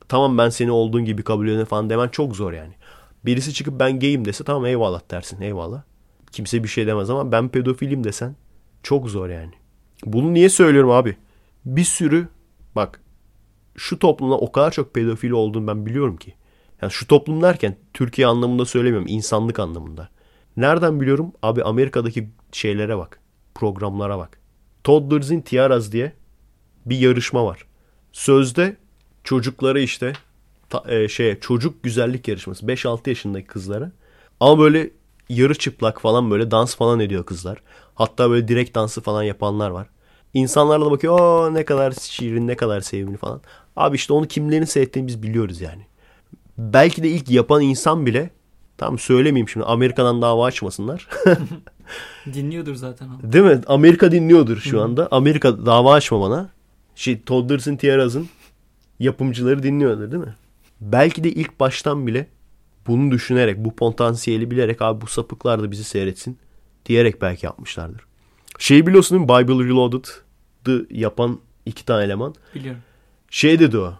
Tamam ben seni olduğun gibi kabul ediyorum falan demen çok zor yani. Birisi çıkıp ben gayim dese tamam eyvallah dersin eyvallah. Kimse bir şey demez ama ben pedofilim desen çok zor yani. Bunu niye söylüyorum abi? Bir sürü bak şu toplumda o kadar çok pedofili olduğunu ben biliyorum ki. Yani şu toplum derken Türkiye anlamında söylemiyorum insanlık anlamında. Nereden biliyorum? Abi Amerika'daki şeylere bak. Programlara bak. Toddlers in Tiaras diye bir yarışma var. Sözde çocuklara işte ta, e, şeye çocuk güzellik yarışması 5-6 yaşındaki kızlara. Ama böyle yarı çıplak falan böyle dans falan ediyor kızlar. Hatta böyle direkt dansı falan yapanlar var. İnsanlar da bakıyor o ne kadar şirin ne kadar sevimli falan. Abi işte onu kimlerin seyrettiğini biz biliyoruz yani. Belki de ilk yapan insan bile tam söylemeyeyim şimdi Amerika'dan dava açmasınlar. Dinliyordur zaten o. Değil mi? Amerika dinliyordur şu anda. Amerika dava açma bana. Şey, Todders'ın Tiaras'ın yapımcıları dinliyordur değil mi? Belki de ilk baştan bile bunu düşünerek, bu potansiyeli bilerek abi bu sapıklar da bizi seyretsin diyerek belki yapmışlardır. Şey biliyorsun değil mi? Bible Reloaded'ı yapan iki tane eleman. Biliyorum. Şey dedi o.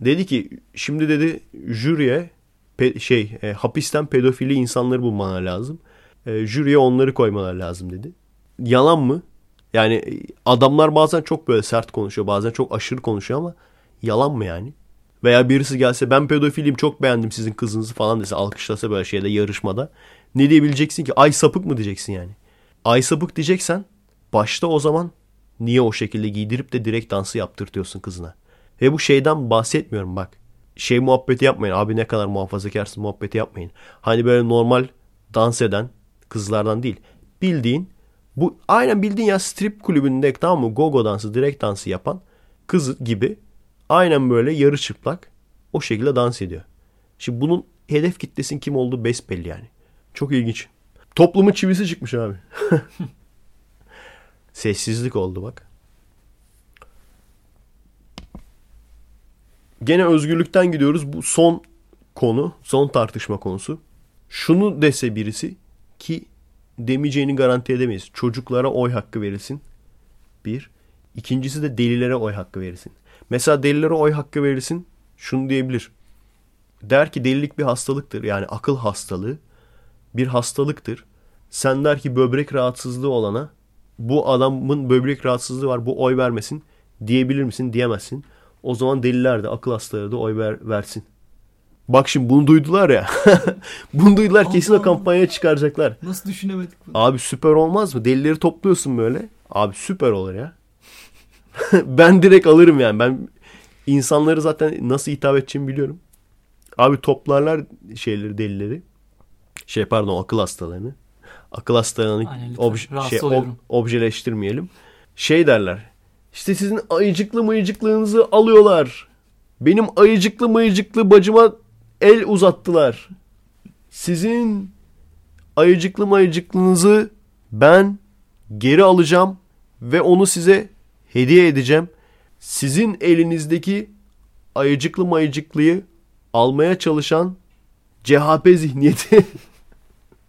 Dedi ki şimdi dedi jüriye pe- şey e, hapisten pedofili insanları bulmalar lazım. E, jüriye onları koymalar lazım dedi. Yalan mı? Yani e, adamlar bazen çok böyle sert konuşuyor. Bazen çok aşırı konuşuyor ama yalan mı yani? Veya birisi gelse ben pedofilim çok beğendim sizin kızınızı falan dese alkışlasa böyle şeyde yarışmada. Ne diyebileceksin ki? Ay sapık mı diyeceksin yani? Ay sapık diyeceksen başta o zaman niye o şekilde giydirip de direkt dansı yaptırtıyorsun kızına? Ve bu şeyden bahsetmiyorum bak. Şey muhabbeti yapmayın. Abi ne kadar muhafazakarsın muhabbeti yapmayın. Hani böyle normal dans eden kızlardan değil. Bildiğin bu aynen bildiğin ya strip kulübünde tamam mı? Gogo dansı, direkt dansı yapan kız gibi aynen böyle yarı çıplak o şekilde dans ediyor. Şimdi bunun hedef kitlesin kim olduğu besbelli yani. Çok ilginç. Toplumun çivisi çıkmış abi. Sessizlik oldu bak. Gene özgürlükten gidiyoruz. Bu son konu, son tartışma konusu. Şunu dese birisi ki demeyeceğini garanti edemeyiz. Çocuklara oy hakkı verilsin. Bir. İkincisi de delilere oy hakkı verilsin. Mesela delilere oy hakkı verilsin. Şunu diyebilir. Der ki delilik bir hastalıktır. Yani akıl hastalığı bir hastalıktır. Sen der ki böbrek rahatsızlığı olana bu adamın böbrek rahatsızlığı var bu oy vermesin diyebilir misin? Diyemezsin. O zaman deliler de akıl hastaları da oy ver, versin. Bak şimdi bunu duydular ya. bunu duydular kesin o kampanyaya çıkaracaklar. Nasıl düşünemedik bunu? Abi süper olmaz mı? Delileri topluyorsun böyle. Abi süper olur ya. ben direkt alırım yani. Ben insanları zaten nasıl hitap edeceğimi biliyorum. Abi toplarlar şeyleri delileri. Şey pardon akıl hastalarını. Akıl hastalarını Aynen, şey, ob- objeleştirmeyelim. Şey derler. İşte sizin ayıcıklı mıyıcıklığınızı alıyorlar. Benim ayıcıklı mıyıcıklı bacıma el uzattılar. Sizin ayıcıklı mayıcıklığınızı ben geri alacağım ve onu size hediye edeceğim. Sizin elinizdeki ayıcıklı mayıcıklıyı almaya çalışan CHP zihniyeti.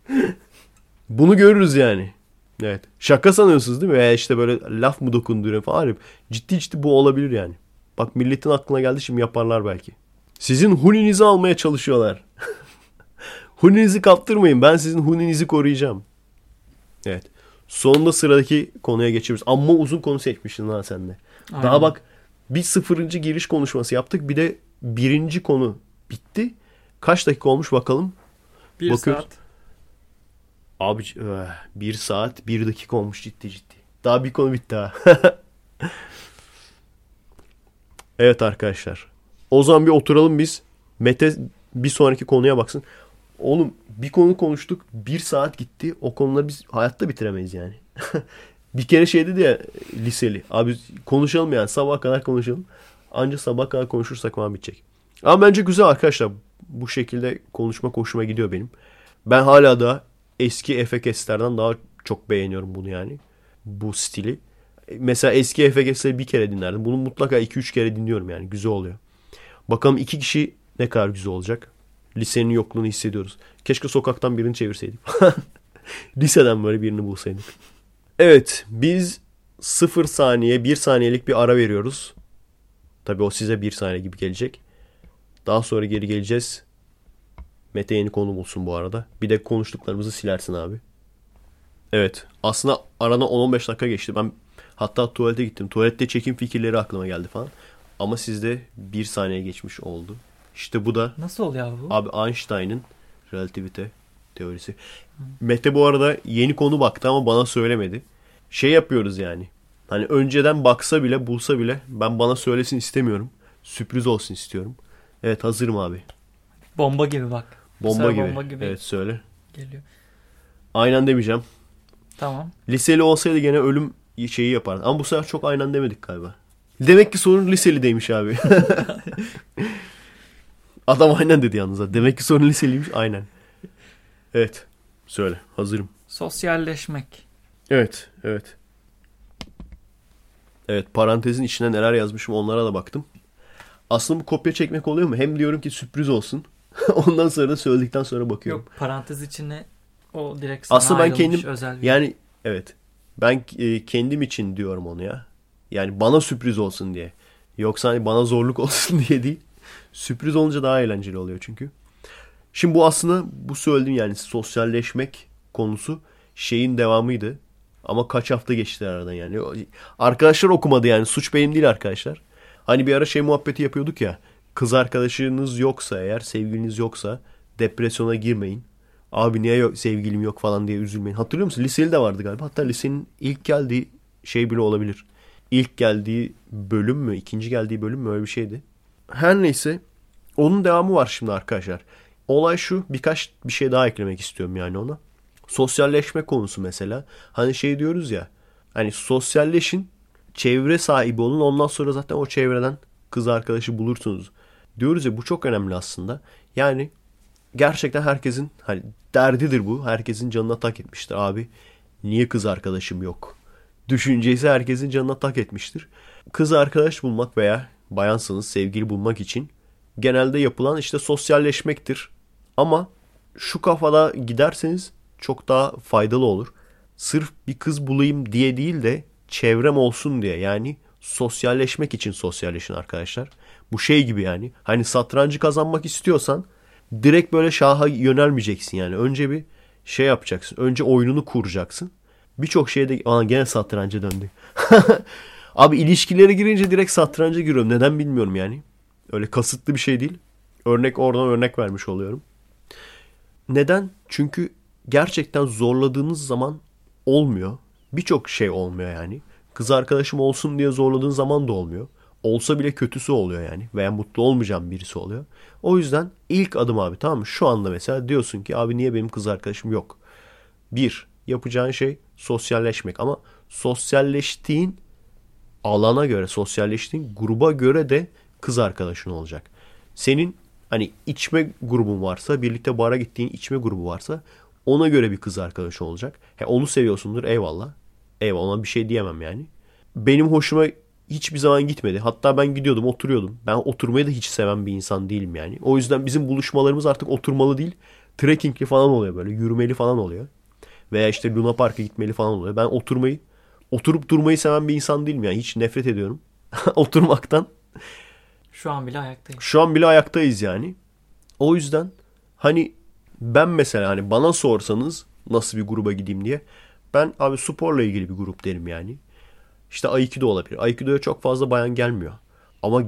Bunu görürüz yani. Evet. Şaka sanıyorsunuz değil mi? Veya işte böyle laf mı dokunduruyor falan. Hayır. Ciddi ciddi bu olabilir yani. Bak milletin aklına geldi şimdi yaparlar belki. Sizin huninizi almaya çalışıyorlar. huninizi kaptırmayın. Ben sizin huninizi koruyacağım. Evet. Sonunda sıradaki konuya geçiyoruz. Amma uzun konu seçmişsin ha sen de. Daha bak bir sıfırıncı giriş konuşması yaptık. Bir de birinci konu bitti. Kaç dakika olmuş bakalım. Bir Bakıyoruz. saat. Abi eh, bir saat bir dakika olmuş ciddi ciddi. Daha bir konu bitti ha. evet arkadaşlar. O zaman bir oturalım biz. Mete bir sonraki konuya baksın. Oğlum bir konu konuştuk. Bir saat gitti. O konuları biz hayatta bitiremeyiz yani. bir kere şey dedi ya liseli. Abi konuşalım yani sabaha kadar konuşalım. Anca sabaha kadar konuşursak falan bitecek. Ama bence güzel arkadaşlar. Bu şekilde konuşma hoşuma gidiyor benim. Ben hala da eski FKS'lerden daha çok beğeniyorum bunu yani. Bu stili. Mesela eski FKS'leri bir kere dinlerdim. Bunu mutlaka 2-3 kere dinliyorum yani. Güzel oluyor. Bakalım iki kişi ne kadar güzel olacak. Lisenin yokluğunu hissediyoruz. Keşke sokaktan birini çevirseydik. Liseden böyle birini bulsaydık. Evet biz 0 saniye 1 saniyelik bir ara veriyoruz. Tabii o size 1 saniye gibi gelecek. Daha sonra geri geleceğiz. Mete yeni konu bulsun bu arada. Bir de konuştuklarımızı silersin abi. Evet. Aslında arana 10-15 dakika geçti. Ben hatta tuvalete gittim. Tuvalette çekim fikirleri aklıma geldi falan. Ama sizde bir saniye geçmiş oldu. İşte bu da Nasıl oluyor bu? abi Einstein'ın relativite teorisi. Mete bu arada yeni konu baktı ama bana söylemedi. Şey yapıyoruz yani. Hani önceden baksa bile bulsa bile ben bana söylesin istemiyorum. Sürpriz olsun istiyorum. Evet hazırım abi. Bomba gibi bak. Bomba gibi. bomba gibi Evet söyle. geliyor. Aynen demeyeceğim. Tamam. Liseli olsaydı gene ölüm şeyi yapardı. Ama bu sefer çok aynen demedik galiba. Demek ki sorun liselideymiş abi. Adam aynen dedi yalnız. Demek ki sorun liseliymiş. Aynen. Evet. Söyle. Hazırım. Sosyalleşmek. Evet. Evet. Evet. Parantezin içine neler yazmışım onlara da baktım. Aslında bu kopya çekmek oluyor mu? Hem diyorum ki sürpriz olsun. Ondan sonra da söyledikten sonra bakıyorum. Yok parantez içine o direkt sana Aslında ben kendim özel bir yani evet ben e, kendim için diyorum onu ya. Yani bana sürpriz olsun diye. Yoksa hani bana zorluk olsun diye değil. Sürpriz olunca daha eğlenceli oluyor çünkü. Şimdi bu aslında bu söylediğim yani sosyalleşmek konusu şeyin devamıydı. Ama kaç hafta geçti aradan yani. Arkadaşlar okumadı yani. Suç benim değil arkadaşlar. Hani bir ara şey muhabbeti yapıyorduk ya. Kız arkadaşınız yoksa eğer sevgiliniz yoksa depresyona girmeyin. Abi niye yok, sevgilim yok falan diye üzülmeyin. Hatırlıyor musun? Liseli de vardı galiba. Hatta lisenin ilk geldiği şey bile olabilir. İlk geldiği bölüm mü? ikinci geldiği bölüm mü? Öyle bir şeydi. Her neyse. Onun devamı var şimdi arkadaşlar. Olay şu. Birkaç bir şey daha eklemek istiyorum yani ona. Sosyalleşme konusu mesela. Hani şey diyoruz ya. Hani sosyalleşin. Çevre sahibi olun. Ondan sonra zaten o çevreden kız arkadaşı bulursunuz. Diyoruz ya bu çok önemli aslında. Yani gerçekten herkesin hani derdidir bu. Herkesin canına tak etmiştir abi. Niye kız arkadaşım yok? Düşüncesi herkesin canına tak etmiştir. Kız arkadaş bulmak veya bayansınız sevgili bulmak için genelde yapılan işte sosyalleşmektir. Ama şu kafada giderseniz çok daha faydalı olur. Sırf bir kız bulayım diye değil de çevrem olsun diye yani sosyalleşmek için sosyalleşin arkadaşlar. Bu şey gibi yani hani satrancı kazanmak istiyorsan direkt böyle şaha yönelmeyeceksin yani. Önce bir şey yapacaksın. Önce oyununu kuracaksın. Birçok şeyde Aa, gene satranca döndük. Abi ilişkilere girince direkt satranca giriyorum. Neden bilmiyorum yani. Öyle kasıtlı bir şey değil. Örnek oradan örnek vermiş oluyorum. Neden? Çünkü gerçekten zorladığınız zaman olmuyor. Birçok şey olmuyor yani. Kız arkadaşım olsun diye zorladığın zaman da olmuyor. Olsa bile kötüsü oluyor yani. Veya mutlu olmayacağım birisi oluyor. O yüzden ilk adım abi tamam mı? Şu anda mesela diyorsun ki abi niye benim kız arkadaşım yok? Bir, yapacağın şey sosyalleşmek. Ama sosyalleştiğin alana göre, sosyalleştiğin gruba göre de kız arkadaşın olacak. Senin hani içme grubun varsa, birlikte bara gittiğin içme grubu varsa ona göre bir kız arkadaşı olacak. He, onu seviyorsundur eyvallah. Eyvallah ona bir şey diyemem yani. Benim hoşuma hiçbir zaman gitmedi. Hatta ben gidiyordum oturuyordum. Ben oturmayı da hiç seven bir insan değilim yani. O yüzden bizim buluşmalarımız artık oturmalı değil. Trekkingli falan oluyor böyle. Yürümeli falan oluyor. Veya işte Luna Park'a gitmeli falan oluyor. Ben oturmayı, oturup durmayı seven bir insan değilim yani. Hiç nefret ediyorum. Oturmaktan. Şu an bile ayaktayım. Şu an bile ayaktayız yani. O yüzden hani ben mesela hani bana sorsanız nasıl bir gruba gideyim diye. Ben abi sporla ilgili bir grup derim yani. İşte Aikido olabilir. Aikido'ya çok fazla bayan gelmiyor. Ama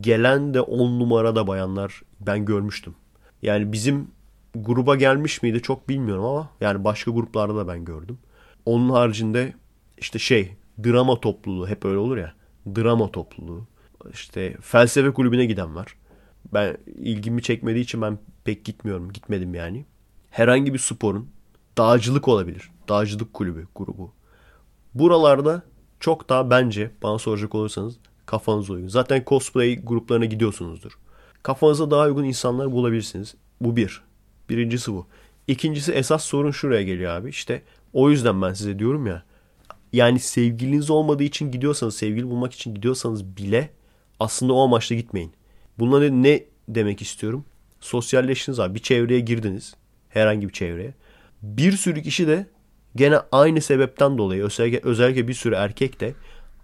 gelen de on numarada bayanlar ben görmüştüm. Yani bizim gruba gelmiş miydi çok bilmiyorum ama yani başka gruplarda da ben gördüm. Onun haricinde işte şey drama topluluğu hep öyle olur ya. Drama topluluğu. İşte felsefe kulübüne giden var. Ben ilgimi çekmediği için ben pek gitmiyorum. Gitmedim yani. Herhangi bir sporun dağcılık olabilir. Dağcılık kulübü grubu. Buralarda çok daha bence bana soracak olursanız kafanız uygun. Zaten cosplay gruplarına gidiyorsunuzdur. Kafanıza daha uygun insanlar bulabilirsiniz. Bu bir. Birincisi bu. İkincisi esas sorun şuraya geliyor abi. İşte o yüzden ben size diyorum ya. Yani sevgiliniz olmadığı için gidiyorsanız, sevgili bulmak için gidiyorsanız bile aslında o amaçla gitmeyin. Bununla ne, ne demek istiyorum? Sosyalleştiniz abi. Bir çevreye girdiniz. Herhangi bir çevreye. Bir sürü kişi de gene aynı sebepten dolayı özellikle, özellikle bir sürü erkek de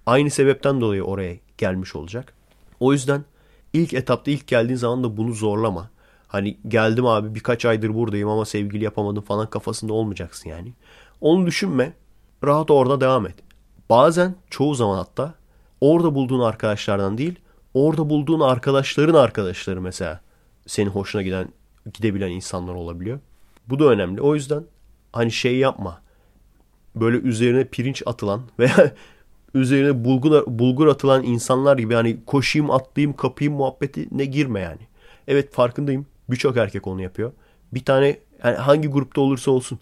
aynı sebepten dolayı oraya gelmiş olacak. O yüzden ilk etapta ilk geldiğin zaman da bunu zorlama. Hani geldim abi birkaç aydır buradayım ama sevgili yapamadım falan kafasında olmayacaksın yani. Onu düşünme. Rahat orada devam et. Bazen çoğu zaman hatta orada bulduğun arkadaşlardan değil orada bulduğun arkadaşların arkadaşları mesela senin hoşuna giden gidebilen insanlar olabiliyor. Bu da önemli. O yüzden hani şey yapma. Böyle üzerine pirinç atılan veya üzerine bulgur, bulgur atılan insanlar gibi hani koşayım atlayayım kapayım muhabbeti ne girme yani. Evet farkındayım. Birçok erkek onu yapıyor. Bir tane yani hangi grupta olursa olsun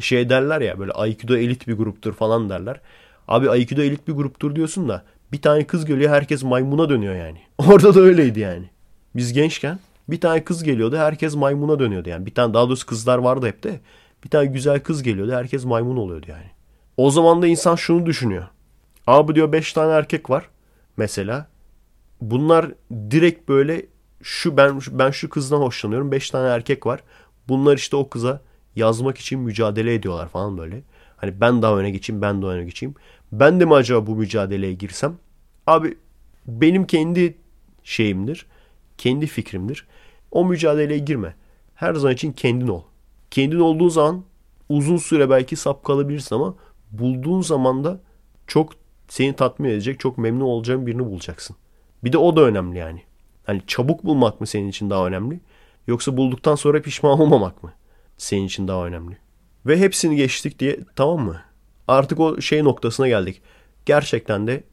şey derler ya böyle Aikido elit bir gruptur falan derler. Abi Aikido elit bir gruptur diyorsun da bir tane kız geliyor herkes maymuna dönüyor yani. Orada da öyleydi yani. Biz gençken bir tane kız geliyordu herkes maymuna dönüyordu yani. Bir tane daha doğrusu kızlar vardı hep de. Bir tane güzel kız geliyordu herkes maymun oluyordu yani. O zaman da insan şunu düşünüyor. Abi diyor 5 tane erkek var mesela. Bunlar direkt böyle şu ben ben şu kızdan hoşlanıyorum. 5 tane erkek var. Bunlar işte o kıza yazmak için mücadele ediyorlar falan böyle. Hani ben daha öne geçeyim, ben daha öne geçeyim. Ben de mi acaba bu mücadeleye girsem? Abi benim kendi şeyimdir. Kendi fikrimdir. O mücadeleye girme. Her zaman için kendin ol. Kendin olduğun zaman uzun süre belki sap kalabilirsin ama bulduğun zaman da çok seni tatmin edecek, çok memnun olacağın birini bulacaksın. Bir de o da önemli yani. Hani çabuk bulmak mı senin için daha önemli? Yoksa bulduktan sonra pişman olmamak mı senin için daha önemli? Ve hepsini geçtik diye tamam mı? Artık o şey noktasına geldik. Gerçekten de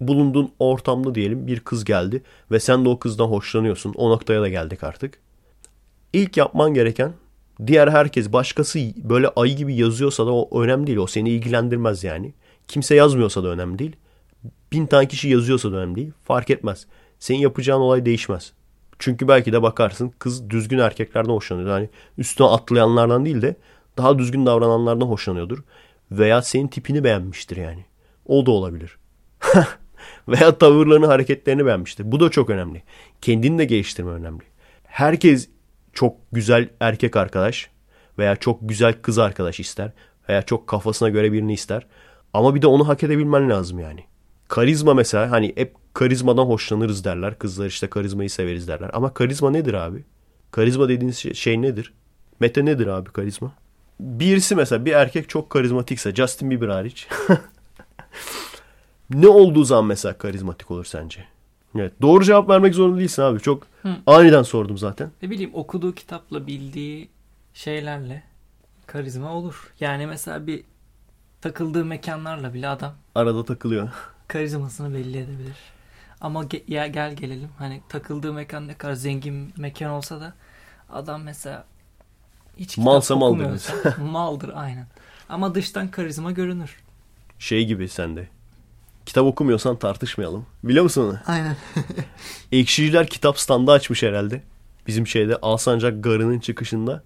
bulunduğun ortamda diyelim bir kız geldi ve sen de o kızdan hoşlanıyorsun. O noktaya da geldik artık. İlk yapman gereken diğer herkes başkası böyle ayı gibi yazıyorsa da o önemli değil. O seni ilgilendirmez yani. Kimse yazmıyorsa da önemli değil. Bin tane kişi yazıyorsa da önemli değil. Fark etmez. Senin yapacağın olay değişmez. Çünkü belki de bakarsın kız düzgün erkeklerden hoşlanıyor. Yani üstüne atlayanlardan değil de daha düzgün davrananlardan hoşlanıyordur. Veya senin tipini beğenmiştir yani. O da olabilir. Veya tavırlarını, hareketlerini beğenmiştir. Bu da çok önemli. Kendini de geliştirme önemli. Herkes çok güzel erkek arkadaş veya çok güzel kız arkadaş ister veya çok kafasına göre birini ister. Ama bir de onu hak edebilmen lazım yani. Karizma mesela hani hep karizmadan hoşlanırız derler. Kızlar işte karizmayı severiz derler. Ama karizma nedir abi? Karizma dediğiniz şey, şey nedir? Mete nedir abi karizma? Birisi mesela bir erkek çok karizmatikse Justin Bieber hariç. ne olduğu zaman mesela karizmatik olur sence? Evet, doğru cevap vermek zorunda değilsin abi. Çok Hı. aniden sordum zaten. Ne bileyim okuduğu kitapla bildiği şeylerle karizma olur. Yani mesela bir takıldığı mekanlarla bile adam arada takılıyor. Karizmasını belli edebilir. Ama ge- ya gel gelelim hani takıldığı mekan ne kadar zengin mekan olsa da adam mesela hiç Malsa maldır. maldır aynen. Ama dıştan karizma görünür. Şey gibi sende. Kitap okumuyorsan tartışmayalım. Biliyor musun onu? Aynen. Ekşiciler kitap standı açmış herhalde. Bizim şeyde Alsancak Garı'nın çıkışında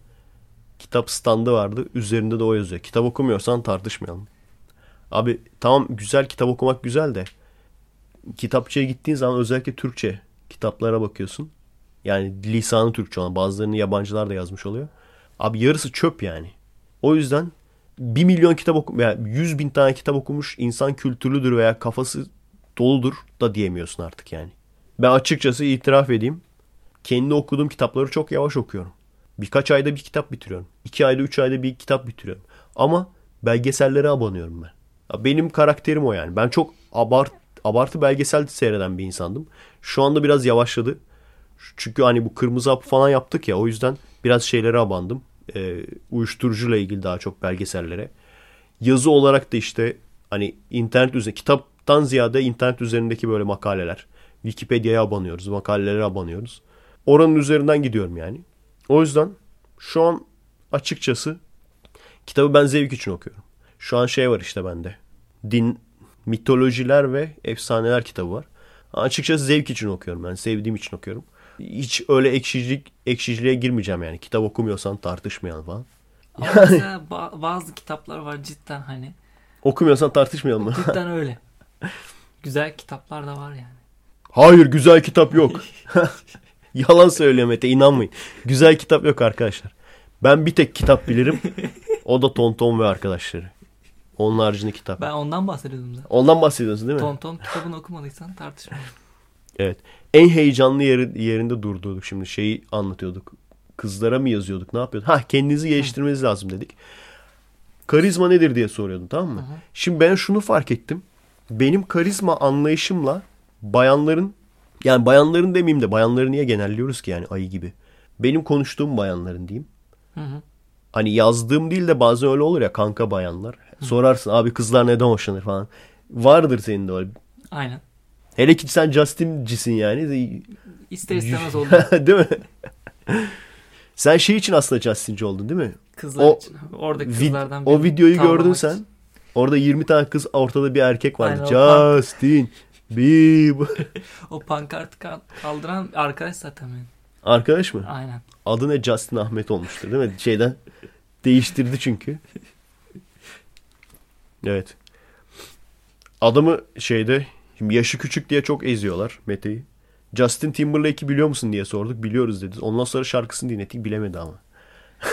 kitap standı vardı. Üzerinde de o yazıyor. Kitap okumuyorsan tartışmayalım. Abi tamam güzel kitap okumak güzel de kitapçıya gittiğin zaman özellikle Türkçe kitaplara bakıyorsun. Yani lisanı Türkçe olan bazılarını yabancılar da yazmış oluyor. Abi yarısı çöp yani. O yüzden bir milyon kitap okum veya yüz bin tane kitap okumuş insan kültürlüdür veya kafası doludur da diyemiyorsun artık yani. Ben açıkçası itiraf edeyim. Kendi okuduğum kitapları çok yavaş okuyorum. Birkaç ayda bir kitap bitiriyorum. İki ayda üç ayda bir kitap bitiriyorum. Ama belgesellere abanıyorum ben. Benim karakterim o yani. Ben çok abart abartı belgesel seyreden bir insandım. Şu anda biraz yavaşladı. Çünkü hani bu kırmızı hap falan yaptık ya o yüzden biraz şeylere abandım. E, uyuşturucuyla ilgili daha çok belgesellere. Yazı olarak da işte hani internet üzerinde kitaptan ziyade internet üzerindeki böyle makaleler. Wikipedia'ya abanıyoruz, makalelere abanıyoruz. Oranın üzerinden gidiyorum yani. O yüzden şu an açıkçası kitabı ben zevk için okuyorum. Şu an şey var işte bende. Din, mitolojiler ve efsaneler kitabı var. Açıkçası zevk için okuyorum ben. Sevdiğim için okuyorum. Hiç öyle ekşicilik, ekşiciliğe girmeyeceğim yani. Kitap okumuyorsan tartışmayalım falan. Ama mesela ba- bazı kitaplar var cidden hani. Okumuyorsan tartışmayalım mı? Cidden öyle. Güzel kitaplar da var yani. Hayır güzel kitap yok. Yalan söylüyor Mete inanmayın. Güzel kitap yok arkadaşlar. Ben bir tek kitap bilirim. O da Tonton ve arkadaşları. Onun haricinde kitap. Ben ondan bahsediyordum zaten. Ondan bahsediyorsun değil mi? Tonton kitabını okumadıysan tartışmayalım. Evet. En heyecanlı yeri, yerinde durdurduk şimdi. Şeyi anlatıyorduk. Kızlara mı yazıyorduk? Ne yapıyorduk? Ha kendinizi geliştirmeniz lazım dedik. Karizma nedir diye soruyordun tamam mı? Hı hı. Şimdi ben şunu fark ettim. Benim karizma anlayışımla bayanların yani bayanların demeyeyim de bayanları niye genelliyoruz ki yani ayı gibi. Benim konuştuğum bayanların diyeyim. Hı hı. Hani yazdığım değil de bazen öyle olur ya kanka bayanlar. Sorarsın abi kızlar neden hoşlanır falan. Vardır senin de öyle. Aynen. Hele ki sen Justin'cisin yani. İster istemez oldu. değil mi? sen şey için aslında Justin'ci oldun değil mi? Kızlar O- için. Orada Vid- kızlardan o birini videoyu gördün için. sen. Orada 20 tane kız ortada bir erkek vardı. Aynen, o Justin Bieber. O pankartı ka- kaldıran arkadaş zaten benim. Arkadaş mı? Aynen. Adı ne Justin Ahmet olmuştur değil mi? Şeyden değiştirdi çünkü. Evet. Adamı şeyde şimdi yaşı küçük diye çok eziyorlar Mete'yi. Justin Timberlake'i biliyor musun diye sorduk. Biliyoruz dedi. Ondan sonra şarkısını dinlettik bilemedi ama.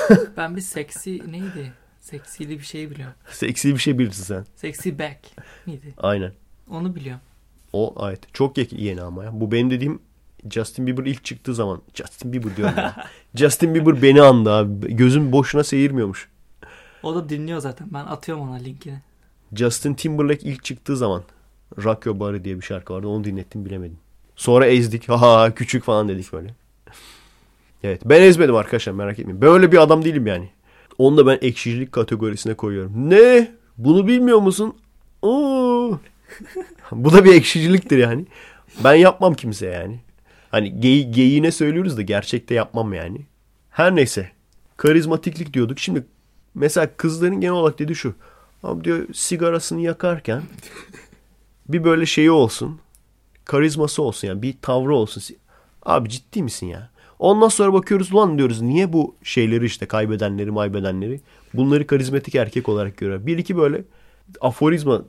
Ben bir seksi neydi? Seksili bir şey biliyorum. Seksi bir şey bilirsin sen. Sexy back miydi? Aynen. Onu biliyorum. O evet. Çok ye- yeni ama ya. Bu benim dediğim Justin Bieber ilk çıktığı zaman. Justin Bieber diyorum ya. Justin Bieber beni andı abi. Gözüm boşuna seyirmiyormuş. O da dinliyor zaten. Ben atıyorum ona linkini. Justin Timberlake ilk çıktığı zaman Rock Your diye bir şarkı vardı. Onu dinlettim bilemedim. Sonra ezdik. Ha küçük falan dedik böyle. Evet ben ezmedim arkadaşlar merak etmeyin. Böyle bir adam değilim yani. Onu da ben ekşicilik kategorisine koyuyorum. Ne? Bunu bilmiyor musun? Oo. Bu da bir ekşiciliktir yani. Ben yapmam kimse yani. Hani gey geyiğine söylüyoruz da gerçekte yapmam yani. Her neyse. Karizmatiklik diyorduk. Şimdi mesela kızların genel olarak dediği şu. Abi diyor sigarasını yakarken bir böyle şeyi olsun. Karizması olsun yani bir tavrı olsun. Abi ciddi misin ya? Ondan sonra bakıyoruz ulan diyoruz niye bu şeyleri işte kaybedenleri maybedenleri bunları karizmatik erkek olarak görüyor. Bir iki böyle aforizma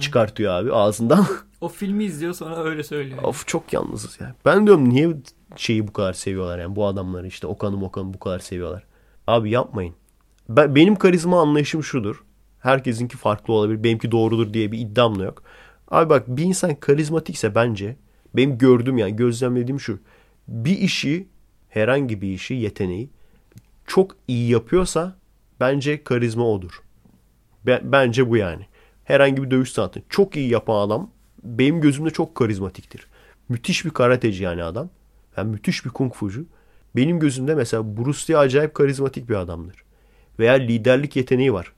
çıkartıyor abi ağzından. O filmi izliyor sonra öyle söylüyor. of çok yalnızız ya. Ben diyorum niye şeyi bu kadar seviyorlar yani bu adamları işte Okan'ı Okan'ı bu kadar seviyorlar. Abi yapmayın. Ben, benim karizma anlayışım şudur. Herkesinki farklı olabilir. Benimki doğrudur diye bir iddiam da yok. Abi bak bir insan karizmatikse bence benim gördüğüm yani gözlemlediğim şu. Bir işi herhangi bir işi yeteneği çok iyi yapıyorsa bence karizma odur. Be- bence bu yani. Herhangi bir dövüş sanatı çok iyi yapan adam benim gözümde çok karizmatiktir. Müthiş bir karateci yani adam. Yani müthiş bir kung fucu. Benim gözümde mesela Bruce Lee acayip karizmatik bir adamdır. Veya liderlik yeteneği var.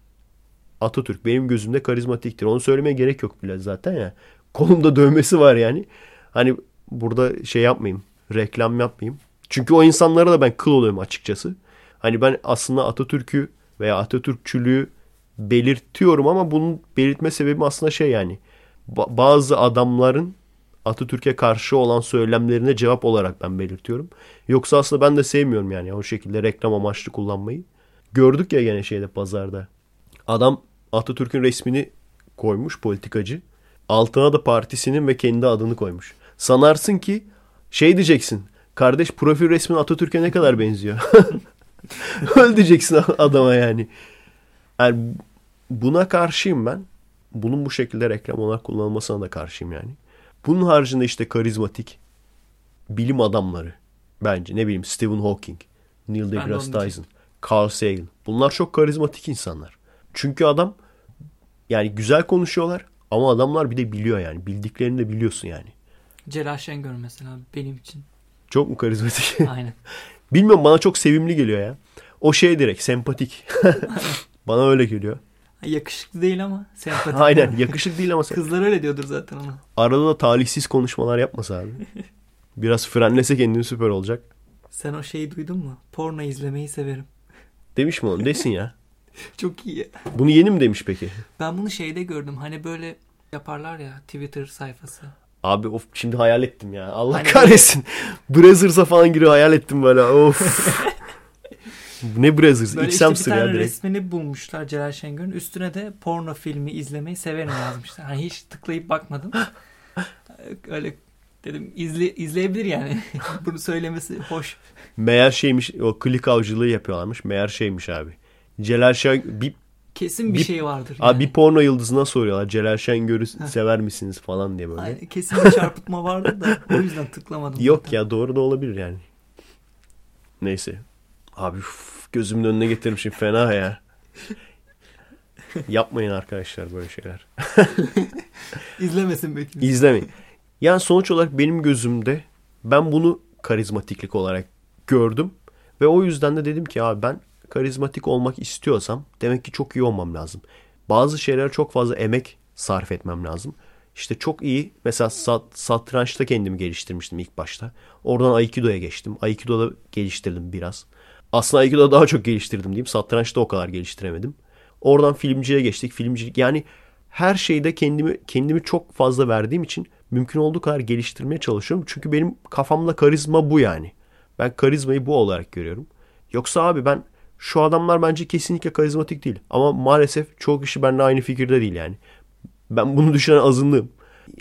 Atatürk benim gözümde karizmatiktir. Onu söylemeye gerek yok bile zaten ya. Kolumda dövmesi var yani. Hani burada şey yapmayayım. Reklam yapmayayım. Çünkü o insanlara da ben kıl oluyorum açıkçası. Hani ben aslında Atatürk'ü veya Atatürkçülüğü belirtiyorum ama bunun belirtme sebebim aslında şey yani. Ba- bazı adamların Atatürk'e karşı olan söylemlerine cevap olarak ben belirtiyorum. Yoksa aslında ben de sevmiyorum yani o şekilde reklam amaçlı kullanmayı. Gördük ya gene şeyde pazarda. Adam Atatürk'ün resmini koymuş politikacı. Altına da partisinin ve kendi adını koymuş. Sanarsın ki şey diyeceksin. Kardeş profil resmin Atatürk'e ne kadar benziyor. Öyle diyeceksin adama yani. yani. Buna karşıyım ben. Bunun bu şekilde reklam olarak kullanılmasına da karşıyım yani. Bunun haricinde işte karizmatik bilim adamları bence ne bileyim Stephen Hawking, Neil deGrasse Tyson, Carl Sagan. Bunlar çok karizmatik insanlar. Çünkü adam yani güzel konuşuyorlar Ama adamlar bir de biliyor yani. Bildiklerini de biliyorsun yani. Celal Şengör mesela benim için. Çok mu karizmatik? Aynen. Bilmiyorum bana çok sevimli geliyor ya. O şey direkt sempatik. bana öyle geliyor. Yakışıklı değil ama sempatik. Aynen yakışık değil ama sen. Kızlar öyle diyordur zaten ona. Arada da talihsiz konuşmalar yapmasa abi. Biraz frenlese kendini süper olacak. Sen o şeyi duydun mu? Porno izlemeyi severim. Demiş mi onu? Desin ya. Çok iyi. Bunu yeni mi demiş peki? Ben bunu şeyde gördüm. Hani böyle yaparlar ya Twitter sayfası. Abi of şimdi hayal ettim ya. Allah Hani kahretsin. Brazzers'a falan giriyor hayal ettim böyle. Of. ne Brazzers? Böyle X işte bir tane ya direkt. resmini bulmuşlar Celal Şengör'ün. Üstüne de porno filmi izlemeyi severim yazmışlar. Hani hiç tıklayıp bakmadım. Öyle dedim izle, izleyebilir yani. Bunu söylemesi hoş. Meğer şeymiş o klik avcılığı yapıyorlarmış. Meğer şeymiş abi. Celal Şen bir, Kesin bir, Bir- şey vardır. abi bir porno yıldızına soruyorlar. Celal Şengör'ü sever misiniz falan diye böyle. Aynen, kesin bir çarpıtma vardı da o yüzden tıklamadım. Yok zaten. ya doğru da olabilir yani. Neyse. Abi uf, gözümün önüne getiririm şimdi fena ya. Yapmayın arkadaşlar böyle şeyler. İzlemesin belki. İzlemeyin. Yani sonuç olarak benim gözümde ben bunu karizmatiklik olarak gördüm. Ve o yüzden de dedim ki abi ben karizmatik olmak istiyorsam demek ki çok iyi olmam lazım. Bazı şeylere çok fazla emek sarf etmem lazım. İşte çok iyi mesela sat, satrançta kendimi geliştirmiştim ilk başta. Oradan Aikido'ya geçtim. Aikido'da geliştirdim biraz. Aslında Aikido'da daha çok geliştirdim diyeyim. Satrançta o kadar geliştiremedim. Oradan filmciye geçtik. Filmcilik yani her şeyde kendimi kendimi çok fazla verdiğim için mümkün olduğu kadar geliştirmeye çalışıyorum. Çünkü benim kafamda karizma bu yani. Ben karizmayı bu olarak görüyorum. Yoksa abi ben şu adamlar bence kesinlikle karizmatik değil. Ama maalesef çoğu kişi benimle aynı fikirde değil yani. Ben bunu düşünen azınlığım.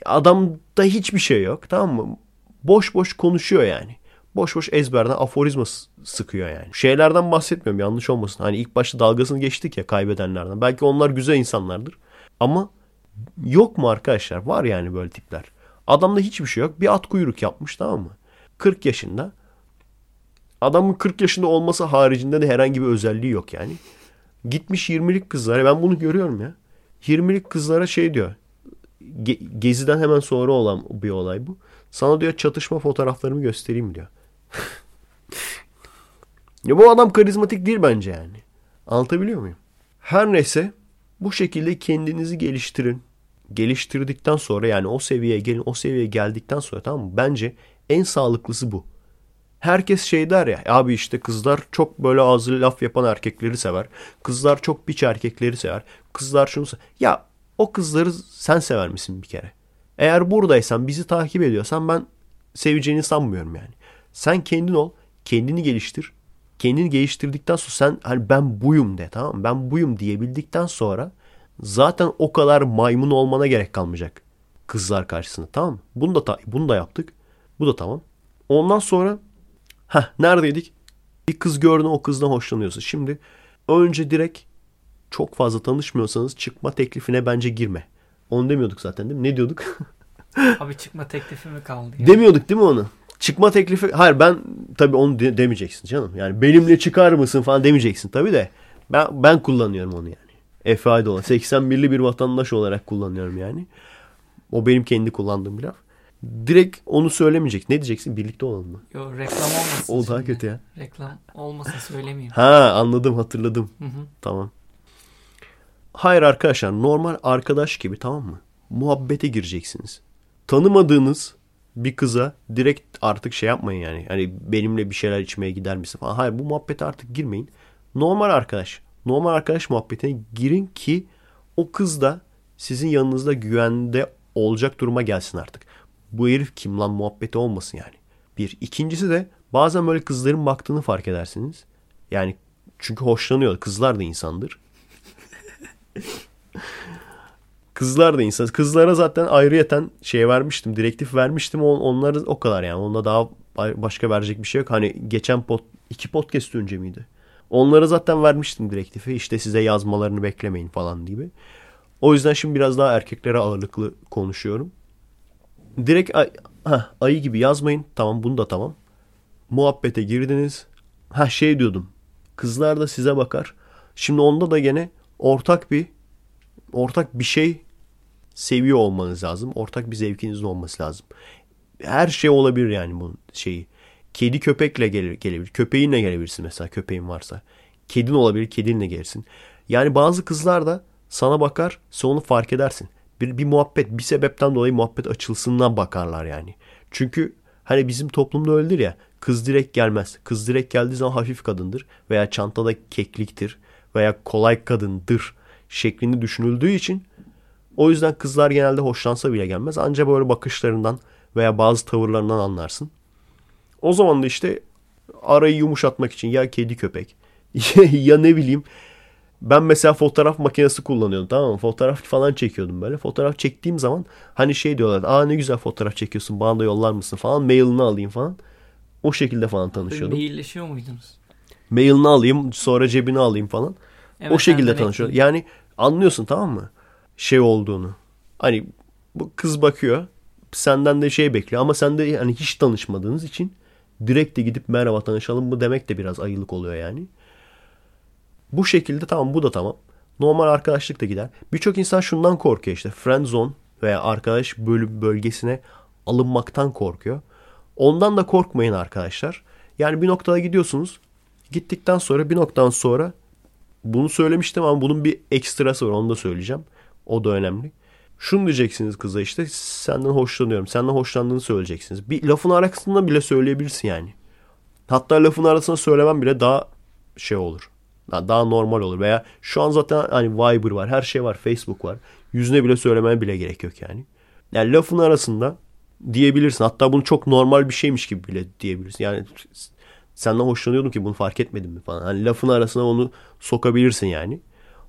Adamda hiçbir şey yok tamam mı? Boş boş konuşuyor yani. Boş boş ezberden aforizma sıkıyor yani. Şeylerden bahsetmiyorum yanlış olmasın. Hani ilk başta dalgasını geçtik ya kaybedenlerden. Belki onlar güzel insanlardır. Ama yok mu arkadaşlar? Var yani böyle tipler. Adamda hiçbir şey yok. Bir at kuyruk yapmış tamam mı? 40 yaşında. Adamın 40 yaşında olması haricinde de herhangi bir özelliği yok yani. Gitmiş 20'lik kızlara ben bunu görüyorum ya. 20'lik kızlara şey diyor. Ge- geziden hemen sonra olan bir olay bu. Sana diyor çatışma fotoğraflarımı göstereyim diyor. ya bu adam karizmatik değil bence yani. Anlatabiliyor muyum? Her neyse bu şekilde kendinizi geliştirin. Geliştirdikten sonra yani o seviyeye gelin o seviyeye geldikten sonra tamam mı? Bence en sağlıklısı bu. Herkes şey der ya abi işte kızlar çok böyle ağzı laf yapan erkekleri sever. Kızlar çok biç erkekleri sever. Kızlar şunu sever. Ya o kızları sen sever misin bir kere? Eğer buradaysan bizi takip ediyorsan ben seveceğini sanmıyorum yani. Sen kendin ol, kendini geliştir. Kendini geliştirdikten sonra sen hani ben buyum de tamam mı? Ben buyum diyebildikten sonra zaten o kadar maymun olmana gerek kalmayacak kızlar karşısında tamam mı? Bunu da bunu da yaptık. Bu da tamam. Ondan sonra ha neredeydik? Bir kız gördün o kızdan hoşlanıyorsun. Şimdi önce direkt çok fazla tanışmıyorsanız çıkma teklifine bence girme. Onu demiyorduk zaten değil mi? Ne diyorduk? Abi çıkma teklifi mi kaldı? ya? demiyorduk değil mi onu? Çıkma teklifi... Hayır ben tabii onu de- demeyeceksin canım. Yani benimle çıkar mısın falan demeyeceksin tabii de. Ben, ben kullanıyorum onu yani. Efe Aydoğan. 81'li bir vatandaş olarak kullanıyorum yani. O benim kendi kullandığım bir laf. Direkt onu söylemeyecek. Ne diyeceksin? Birlikte olalım mı? Yo, reklam olmasın. O daha kötü ya. Reklam olmasın söylemeyeyim. Ha anladım hatırladım. Hı hı. Tamam. Hayır arkadaşlar normal arkadaş gibi tamam mı? Muhabbete gireceksiniz. Tanımadığınız bir kıza direkt artık şey yapmayın yani. Hani benimle bir şeyler içmeye gider misin falan. Hayır bu muhabbete artık girmeyin. Normal arkadaş. Normal arkadaş muhabbetine girin ki o kız da sizin yanınızda güvende olacak duruma gelsin artık. Bu herif kim lan muhabbeti olmasın yani. Bir. İkincisi de bazen böyle kızların baktığını fark edersiniz. Yani çünkü hoşlanıyor. Kızlar da insandır. Kızlar da insan. Kızlara zaten ayrıyeten şey vermiştim. Direktif vermiştim. On, onları o kadar yani. Onda daha başka verecek bir şey yok. Hani geçen pot, iki podcast önce miydi? Onlara zaten vermiştim direktifi. İşte size yazmalarını beklemeyin falan gibi. O yüzden şimdi biraz daha erkeklere ağırlıklı konuşuyorum. Direkt ay, heh, ayı gibi yazmayın. Tamam bunu da tamam. Muhabbete girdiniz. Ha şey diyordum. Kızlar da size bakar. Şimdi onda da gene ortak bir ortak bir şey seviyor olmanız lazım. Ortak bir zevkinizin olması lazım. Her şey olabilir yani bunun şeyi. Kedi köpekle gelir, gelebilir. Köpeğinle gelebilirsin mesela köpeğin varsa. Kedin olabilir kedinle gelirsin. Yani bazı kızlar da sana bakar onu fark edersin. Bir, bir muhabbet bir sebepten dolayı muhabbet açılsından bakarlar yani. Çünkü hani bizim toplumda öyledir ya kız direkt gelmez. Kız direkt geldiği zaman hafif kadındır veya çantada kekliktir veya kolay kadındır şeklinde düşünüldüğü için o yüzden kızlar genelde hoşlansa bile gelmez. Ancak böyle bakışlarından veya bazı tavırlarından anlarsın. O zaman da işte arayı yumuşatmak için ya kedi köpek ya ne bileyim ben mesela fotoğraf makinesi kullanıyordum tamam mı? Fotoğraf falan çekiyordum böyle. Fotoğraf çektiğim zaman hani şey diyorlar. Aa ne güzel fotoğraf çekiyorsun bana da yollar mısın falan. Mailini alayım falan. O şekilde falan tanışıyordum. Mailleşiyor muydunuz? Mailini alayım sonra cebine alayım falan. Evet, o şekilde tanışıyordum. Yani anlıyorsun tamam mı? Şey olduğunu. Hani bu kız bakıyor. Senden de şey bekliyor ama sen de hani hiç tanışmadığınız için direkt de gidip merhaba tanışalım mı demek de biraz ayılık oluyor yani. Bu şekilde tamam bu da tamam. Normal arkadaşlık da gider. Birçok insan şundan korkuyor işte. Friend zone veya arkadaş bölüm bölgesine alınmaktan korkuyor. Ondan da korkmayın arkadaşlar. Yani bir noktada gidiyorsunuz. Gittikten sonra bir noktadan sonra bunu söylemiştim ama bunun bir ekstrası var onu da söyleyeceğim. O da önemli. Şunu diyeceksiniz kıza işte senden hoşlanıyorum. Senden hoşlandığını söyleyeceksiniz. Bir lafın arasında bile söyleyebilirsin yani. Hatta lafın arasında söylemem bile daha şey olur. Daha normal olur. Veya şu an zaten hani Viber var. Her şey var. Facebook var. Yüzüne bile söylemeye bile gerek yok yani. Yani lafın arasında diyebilirsin. Hatta bunu çok normal bir şeymiş gibi bile diyebilirsin. Yani senden hoşlanıyordum ki bunu fark etmedim mi falan. Hani lafın arasına onu sokabilirsin yani.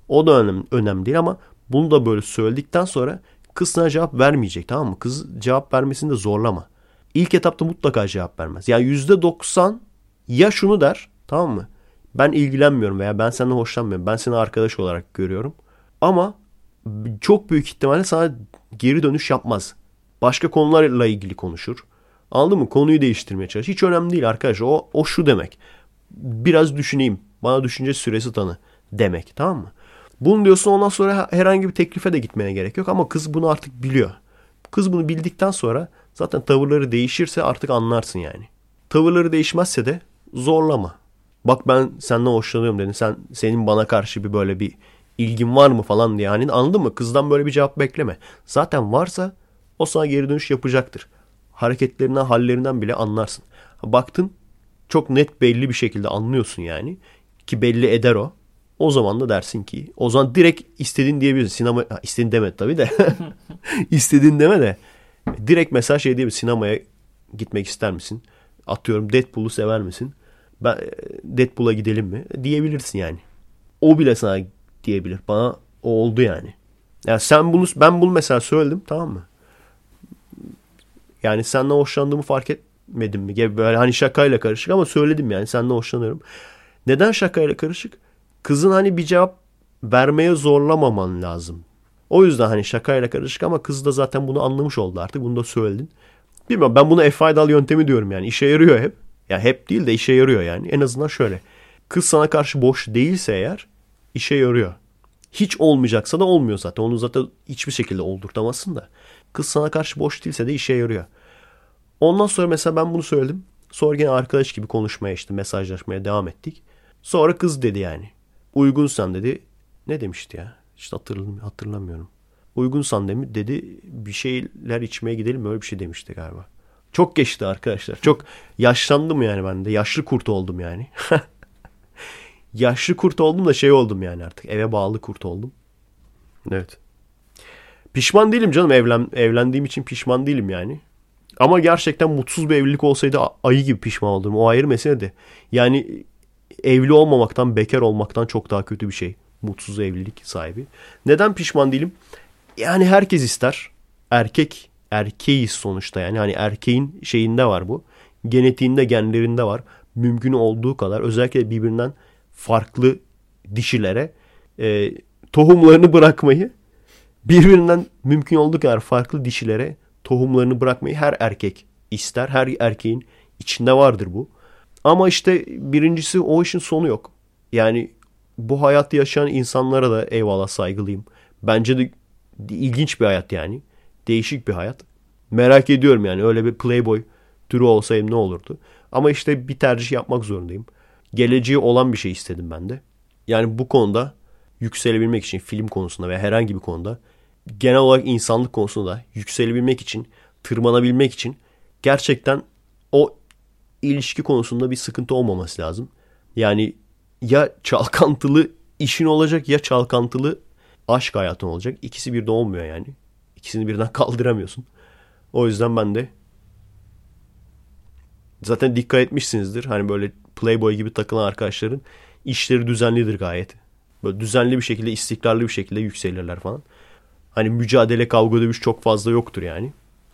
O da önemli, önemli değil ama bunu da böyle söyledikten sonra kız sana cevap vermeyecek tamam mı? Kız cevap vermesini de zorlama. İlk etapta mutlaka cevap vermez. Yani yüzde doksan ya şunu der tamam mı? Ben ilgilenmiyorum veya ben senden hoşlanmıyorum. Ben seni arkadaş olarak görüyorum. Ama çok büyük ihtimalle sana geri dönüş yapmaz. Başka konularla ilgili konuşur. Anladın mı? Konuyu değiştirmeye çalış. Hiç önemli değil arkadaş. O, o şu demek. Biraz düşüneyim. Bana düşünce süresi tanı demek. Tamam mı? Bunu diyorsun ondan sonra herhangi bir teklife de gitmeye gerek yok. Ama kız bunu artık biliyor. Kız bunu bildikten sonra zaten tavırları değişirse artık anlarsın yani. Tavırları değişmezse de zorlama. Bak ben senden hoşlanıyorum dedin. Sen senin bana karşı bir böyle bir ilgin var mı falan diye. Hani anladın mı? Kızdan böyle bir cevap bekleme. Zaten varsa o sana geri dönüş yapacaktır. Hareketlerinden, hallerinden bile anlarsın. Baktın çok net belli bir şekilde anlıyorsun yani. Ki belli eder o. O zaman da dersin ki o zaman direkt istediğin diyebilirsin. Sinema ha, istediğin deme tabii de. istediğin deme de. Direkt mesela şey diyebilirsin. Sinemaya gitmek ister misin? Atıyorum Deadpool'u sever misin? Ben e, Deadpool'a gidelim mi? Diyebilirsin yani. O bile sana diyebilir. Bana o oldu yani. Yani sen bunu ben bunu mesela söyledim tamam mı? Yani senden hoşlandığımı fark etmedim mi? Gibi böyle hani şakayla karışık ama söyledim yani senden hoşlanıyorum. Neden şakayla karışık? Kızın hani bir cevap vermeye zorlamaman lazım. O yüzden hani şakayla karışık ama kız da zaten bunu anlamış oldu artık. Bunu da söyledin. Bilmiyorum ben buna F yöntemi diyorum yani. işe yarıyor hep. Ya hep değil de işe yarıyor yani. En azından şöyle. Kız sana karşı boş değilse eğer işe yarıyor. Hiç olmayacaksa da olmuyor zaten. Onu zaten hiçbir şekilde oldurtamazsın da. Kız sana karşı boş değilse de işe yarıyor. Ondan sonra mesela ben bunu söyledim. Sonra yine arkadaş gibi konuşmaya işte mesajlaşmaya devam ettik. Sonra kız dedi yani. Uygunsan dedi. Ne demişti ya? İşte hatırlam hatırlamıyorum. Uygunsan dedi bir şeyler içmeye gidelim öyle bir şey demişti galiba. Çok geçti arkadaşlar. Çok yaşlandım yani ben de. Yaşlı kurt oldum yani. Yaşlı kurt oldum da şey oldum yani artık. Eve bağlı kurt oldum. Evet. Pişman değilim canım evlen, evlendiğim için pişman değilim yani. Ama gerçekten mutsuz bir evlilik olsaydı ayı gibi pişman olurum. O ayrı mesele de. Yani evli olmamaktan, bekar olmaktan çok daha kötü bir şey. Mutsuz evlilik sahibi. Neden pişman değilim? Yani herkes ister. Erkek erkeğiz sonuçta yani. Hani erkeğin şeyinde var bu. Genetiğinde, genlerinde var. Mümkün olduğu kadar özellikle birbirinden farklı dişilere e, tohumlarını bırakmayı birbirinden mümkün olduğu kadar farklı dişilere tohumlarını bırakmayı her erkek ister. Her erkeğin içinde vardır bu. Ama işte birincisi o işin sonu yok. Yani bu hayatı yaşayan insanlara da eyvallah saygılıyım. Bence de İlginç bir hayat yani. Değişik bir hayat. Merak ediyorum yani öyle bir playboy türü olsaydım ne olurdu. Ama işte bir tercih yapmak zorundayım. Geleceği olan bir şey istedim ben de. Yani bu konuda yükselebilmek için film konusunda veya herhangi bir konuda genel olarak insanlık konusunda yükselebilmek için, tırmanabilmek için gerçekten o ilişki konusunda bir sıkıntı olmaması lazım. Yani ya çalkantılı işin olacak ya çalkantılı aşk hayatın olacak. İkisi birden olmuyor yani. İkisini birden kaldıramıyorsun. O yüzden ben de zaten dikkat etmişsinizdir. Hani böyle Playboy gibi takılan arkadaşların işleri düzenlidir gayet. Böyle düzenli bir şekilde, istikrarlı bir şekilde yükselirler falan. Hani mücadele, kavga, dövüş çok fazla yoktur yani.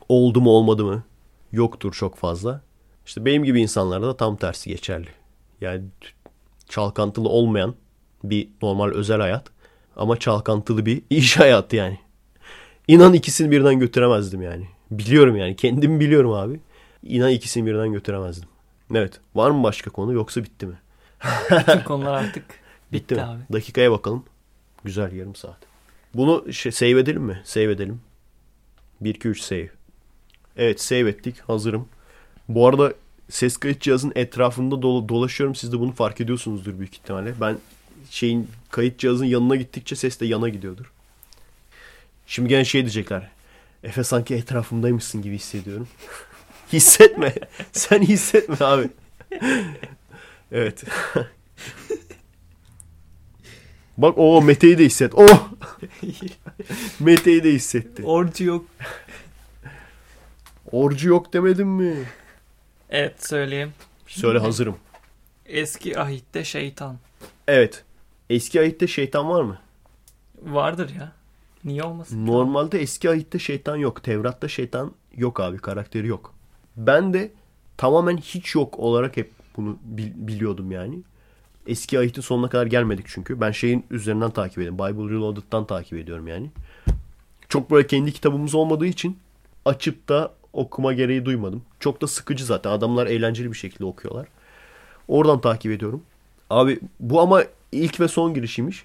Oldu mu olmadı mı yoktur çok fazla. İşte benim gibi insanlarda da tam tersi geçerli. Yani çalkantılı olmayan bir normal özel hayat ama çalkantılı bir iş hayatı yani. İnan ikisini birden götüremezdim yani. Biliyorum yani kendimi biliyorum abi. İnan ikisini birden götüremezdim. Evet. Var mı başka konu yoksa bitti mi? Bütün konular artık bitti, Bitti mi? abi. Dakikaya bakalım. Güzel yarım saat. Bunu şey, save edelim mi? Save edelim. 1 2 3 save. Evet save ettik. Hazırım. Bu arada ses kayıt cihazının etrafında dolu, dolaşıyorum. Siz de bunu fark ediyorsunuzdur büyük ihtimalle. Ben şeyin kayıt cihazının yanına gittikçe ses de yana gidiyordur. Şimdi gene şey diyecekler. Efe sanki etrafımdaymışsın gibi hissediyorum. hissetme. Sen hissetme abi. evet. Bak o Mete'yi de hisset. Oh! Mete'yi de hissetti. Orcu yok. Orcu yok demedim mi? Evet söyleyeyim. Söyle hazırım. Eski ahitte şeytan. Evet. Eski ahitte şeytan var mı? Vardır ya. Niye olmasın? Normalde eski ahitte şeytan yok. Tevrat'ta şeytan yok abi. Karakteri yok. Ben de tamamen hiç yok olarak hep bunu bil- biliyordum yani. Eski ahitin sonuna kadar gelmedik çünkü. Ben şeyin üzerinden takip ediyorum. Bible Reloaded'dan takip ediyorum yani. Çok böyle kendi kitabımız olmadığı için açıp da okuma gereği duymadım. Çok da sıkıcı zaten. Adamlar eğlenceli bir şekilde okuyorlar. Oradan takip ediyorum. Abi bu ama ilk ve son girişiymiş.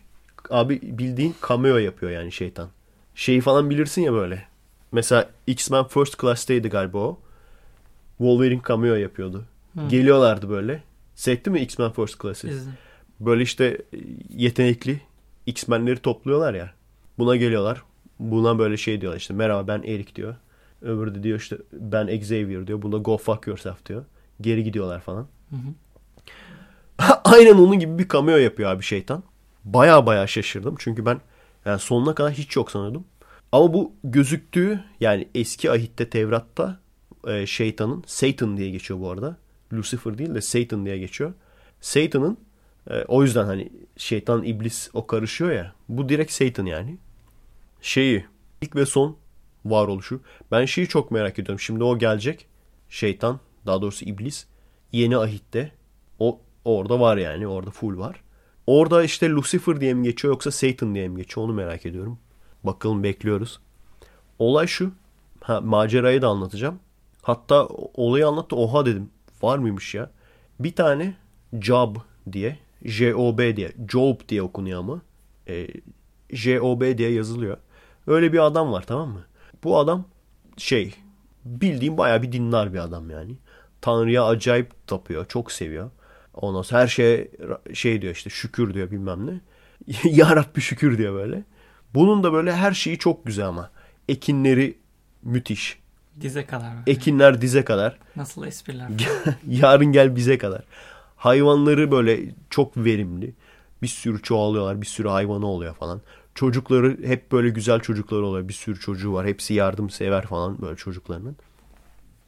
Abi bildiğin cameo yapıyor yani şeytan. Şeyi falan bilirsin ya böyle. Mesela X-Men First Class'teydi galiba o. Wolverine cameo yapıyordu. Hı. Geliyorlardı böyle. Sekti mi X-Men First Class'ı? Böyle işte yetenekli X-Men'leri topluyorlar ya. Buna geliyorlar. Buna böyle şey diyorlar işte merhaba ben Eric diyor. Öbürü de diyor işte ben Xavier diyor. Bunda go fuck yourself diyor. Geri gidiyorlar falan. Hı hı. Aynen onun gibi bir cameo yapıyor abi şeytan. Baya baya şaşırdım. Çünkü ben yani sonuna kadar hiç yok sanıyordum. Ama bu gözüktüğü yani eski ahitte Tevrat'ta e, şeytanın Satan diye geçiyor bu arada. Lucifer değil de Satan diye geçiyor. Satan'ın e, o yüzden hani şeytan iblis o karışıyor ya. Bu direkt Satan yani. Şeyi ilk ve son varoluşu. Ben şeyi çok merak ediyorum. Şimdi o gelecek. Şeytan daha doğrusu iblis yeni ahitte o orada var yani. Orada full var. Orada işte Lucifer diye mi geçiyor yoksa Satan diye mi geçiyor onu merak ediyorum. Bakalım bekliyoruz. Olay şu. Ha, macerayı da anlatacağım. Hatta olayı anlattı. Oha dedim. Var mıymış ya? Bir tane Job diye. J-O-B diye. Job diye okunuyor ama. E, J-O-B diye yazılıyor. Öyle bir adam var tamam mı? Bu adam şey bildiğim bayağı bir dinler bir adam yani. Tanrı'ya acayip tapıyor. Çok seviyor. Ondan sonra her şeye şey diyor işte şükür diyor bilmem ne. ya Rabbi şükür diyor böyle. Bunun da böyle her şeyi çok güzel ama. Ekinleri müthiş. Dize kadar. Ekinler dize kadar. Nasıl espriler? Yarın gel bize kadar. Hayvanları böyle çok verimli. Bir sürü çoğalıyorlar. Bir sürü hayvanı oluyor falan. Çocukları hep böyle güzel çocukları oluyor. Bir sürü çocuğu var. Hepsi yardımsever falan böyle çocuklarının.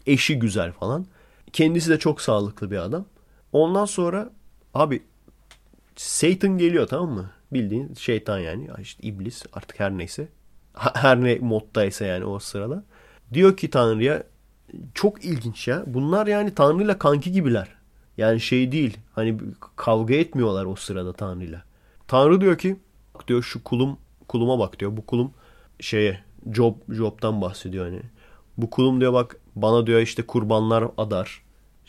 Eşi güzel falan. Kendisi de çok sağlıklı bir adam. Ondan sonra abi Satan geliyor tamam mı? Bildiğin şeytan yani. Ya işte iblis artık her neyse. Her ne moddaysa yani o sırada. Diyor ki Tanrı'ya çok ilginç ya. Bunlar yani Tanrı'yla kanki gibiler. Yani şey değil. Hani kavga etmiyorlar o sırada Tanrı'yla. Tanrı diyor ki bak diyor şu kulum kuluma bak diyor. Bu kulum şeye Job Job'tan bahsediyor hani. Bu kulum diyor bak bana diyor işte kurbanlar adar.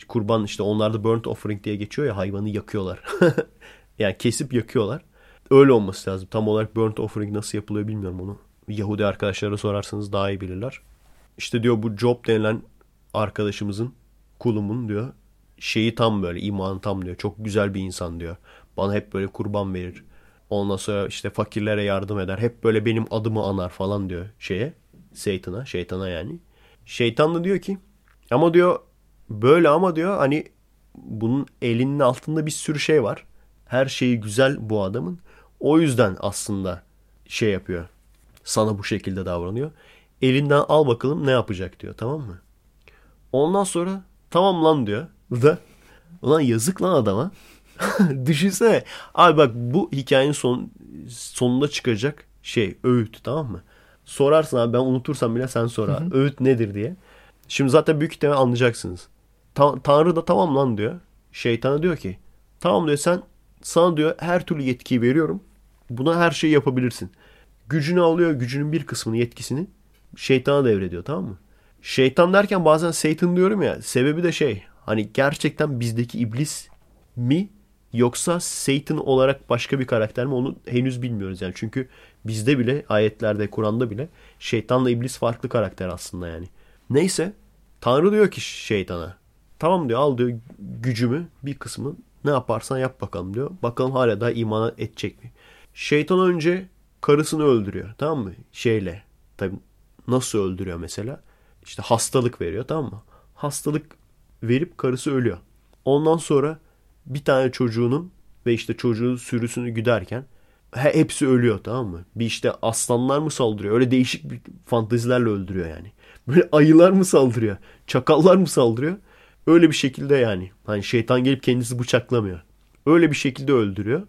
Kurban işte onlarda burnt offering diye geçiyor ya hayvanı yakıyorlar. yani kesip yakıyorlar. Öyle olması lazım. Tam olarak burnt offering nasıl yapılıyor bilmiyorum onu. Yahudi arkadaşlara sorarsanız daha iyi bilirler. İşte diyor bu Job denilen arkadaşımızın kulumun diyor şeyi tam böyle imanı tam diyor. Çok güzel bir insan diyor. Bana hep böyle kurban verir. Ondan sonra işte fakirlere yardım eder. Hep böyle benim adımı anar falan diyor şeye. Şeytana, şeytana yani. Şeytan da diyor ki ama diyor böyle ama diyor hani bunun elinin altında bir sürü şey var. Her şeyi güzel bu adamın. O yüzden aslında şey yapıyor. Sana bu şekilde davranıyor. Elinden al bakalım ne yapacak diyor tamam mı? Ondan sonra tamam lan diyor. Da ulan yazık lan adama. Düşünsene. Abi bak bu hikayenin son, sonunda çıkacak şey öğüt tamam mı? Sorarsın abi ben unutursam bile sen sor abi. Öğüt nedir diye. Şimdi zaten büyük ihtimalle anlayacaksınız. Ta- Tanrı da tamam lan diyor. Şeytana diyor ki tamam diyor sen sana diyor her türlü yetkiyi veriyorum. Buna her şeyi yapabilirsin. Gücünü alıyor gücünün bir kısmını yetkisini şeytana devrediyor tamam mı? Şeytan derken bazen Satan diyorum ya sebebi de şey hani gerçekten bizdeki iblis mi yoksa Satan olarak başka bir karakter mi onu henüz bilmiyoruz yani. Çünkü bizde bile ayetlerde Kur'an'da bile şeytanla iblis farklı karakter aslında yani. Neyse Tanrı diyor ki şeytana tamam diyor al diyor gücümü bir kısmı ne yaparsan yap bakalım diyor. Bakalım hala daha iman edecek mi? Şeytan önce karısını öldürüyor tamam mı? Şeyle tabii nasıl öldürüyor mesela? İşte hastalık veriyor tamam mı? Hastalık verip karısı ölüyor. Ondan sonra bir tane çocuğunun ve işte çocuğun sürüsünü güderken he, hepsi ölüyor tamam mı? Bir işte aslanlar mı saldırıyor? Öyle değişik bir fantezilerle öldürüyor yani. Böyle ayılar mı saldırıyor? Çakallar mı saldırıyor? Öyle bir şekilde yani. Hani şeytan gelip kendisi bıçaklamıyor. Öyle bir şekilde öldürüyor.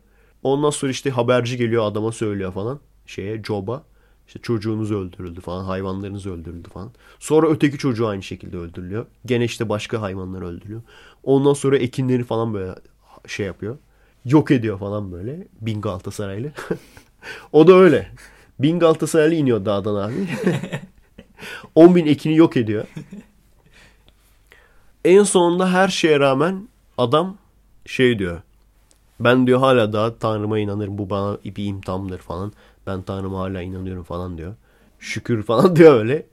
Ondan sonra işte haberci geliyor adama söylüyor falan. Şeye Job'a. İşte çocuğunuz öldürüldü falan. Hayvanlarınız öldürüldü falan. Sonra öteki çocuğu aynı şekilde öldürülüyor. Gene işte başka hayvanlar öldürüyor. Ondan sonra ekinleri falan böyle şey yapıyor. Yok ediyor falan böyle. Bin Galatasaraylı. o da öyle. Bin Galatasaraylı iniyor dağdan abi. 10 bin ekini yok ediyor. En sonunda her şeye rağmen adam şey diyor. Ben diyor hala daha Tanrı'ma inanırım. Bu bana bir imtihandır falan. Ben Tanrı'ma hala inanıyorum falan diyor. Şükür falan diyor öyle.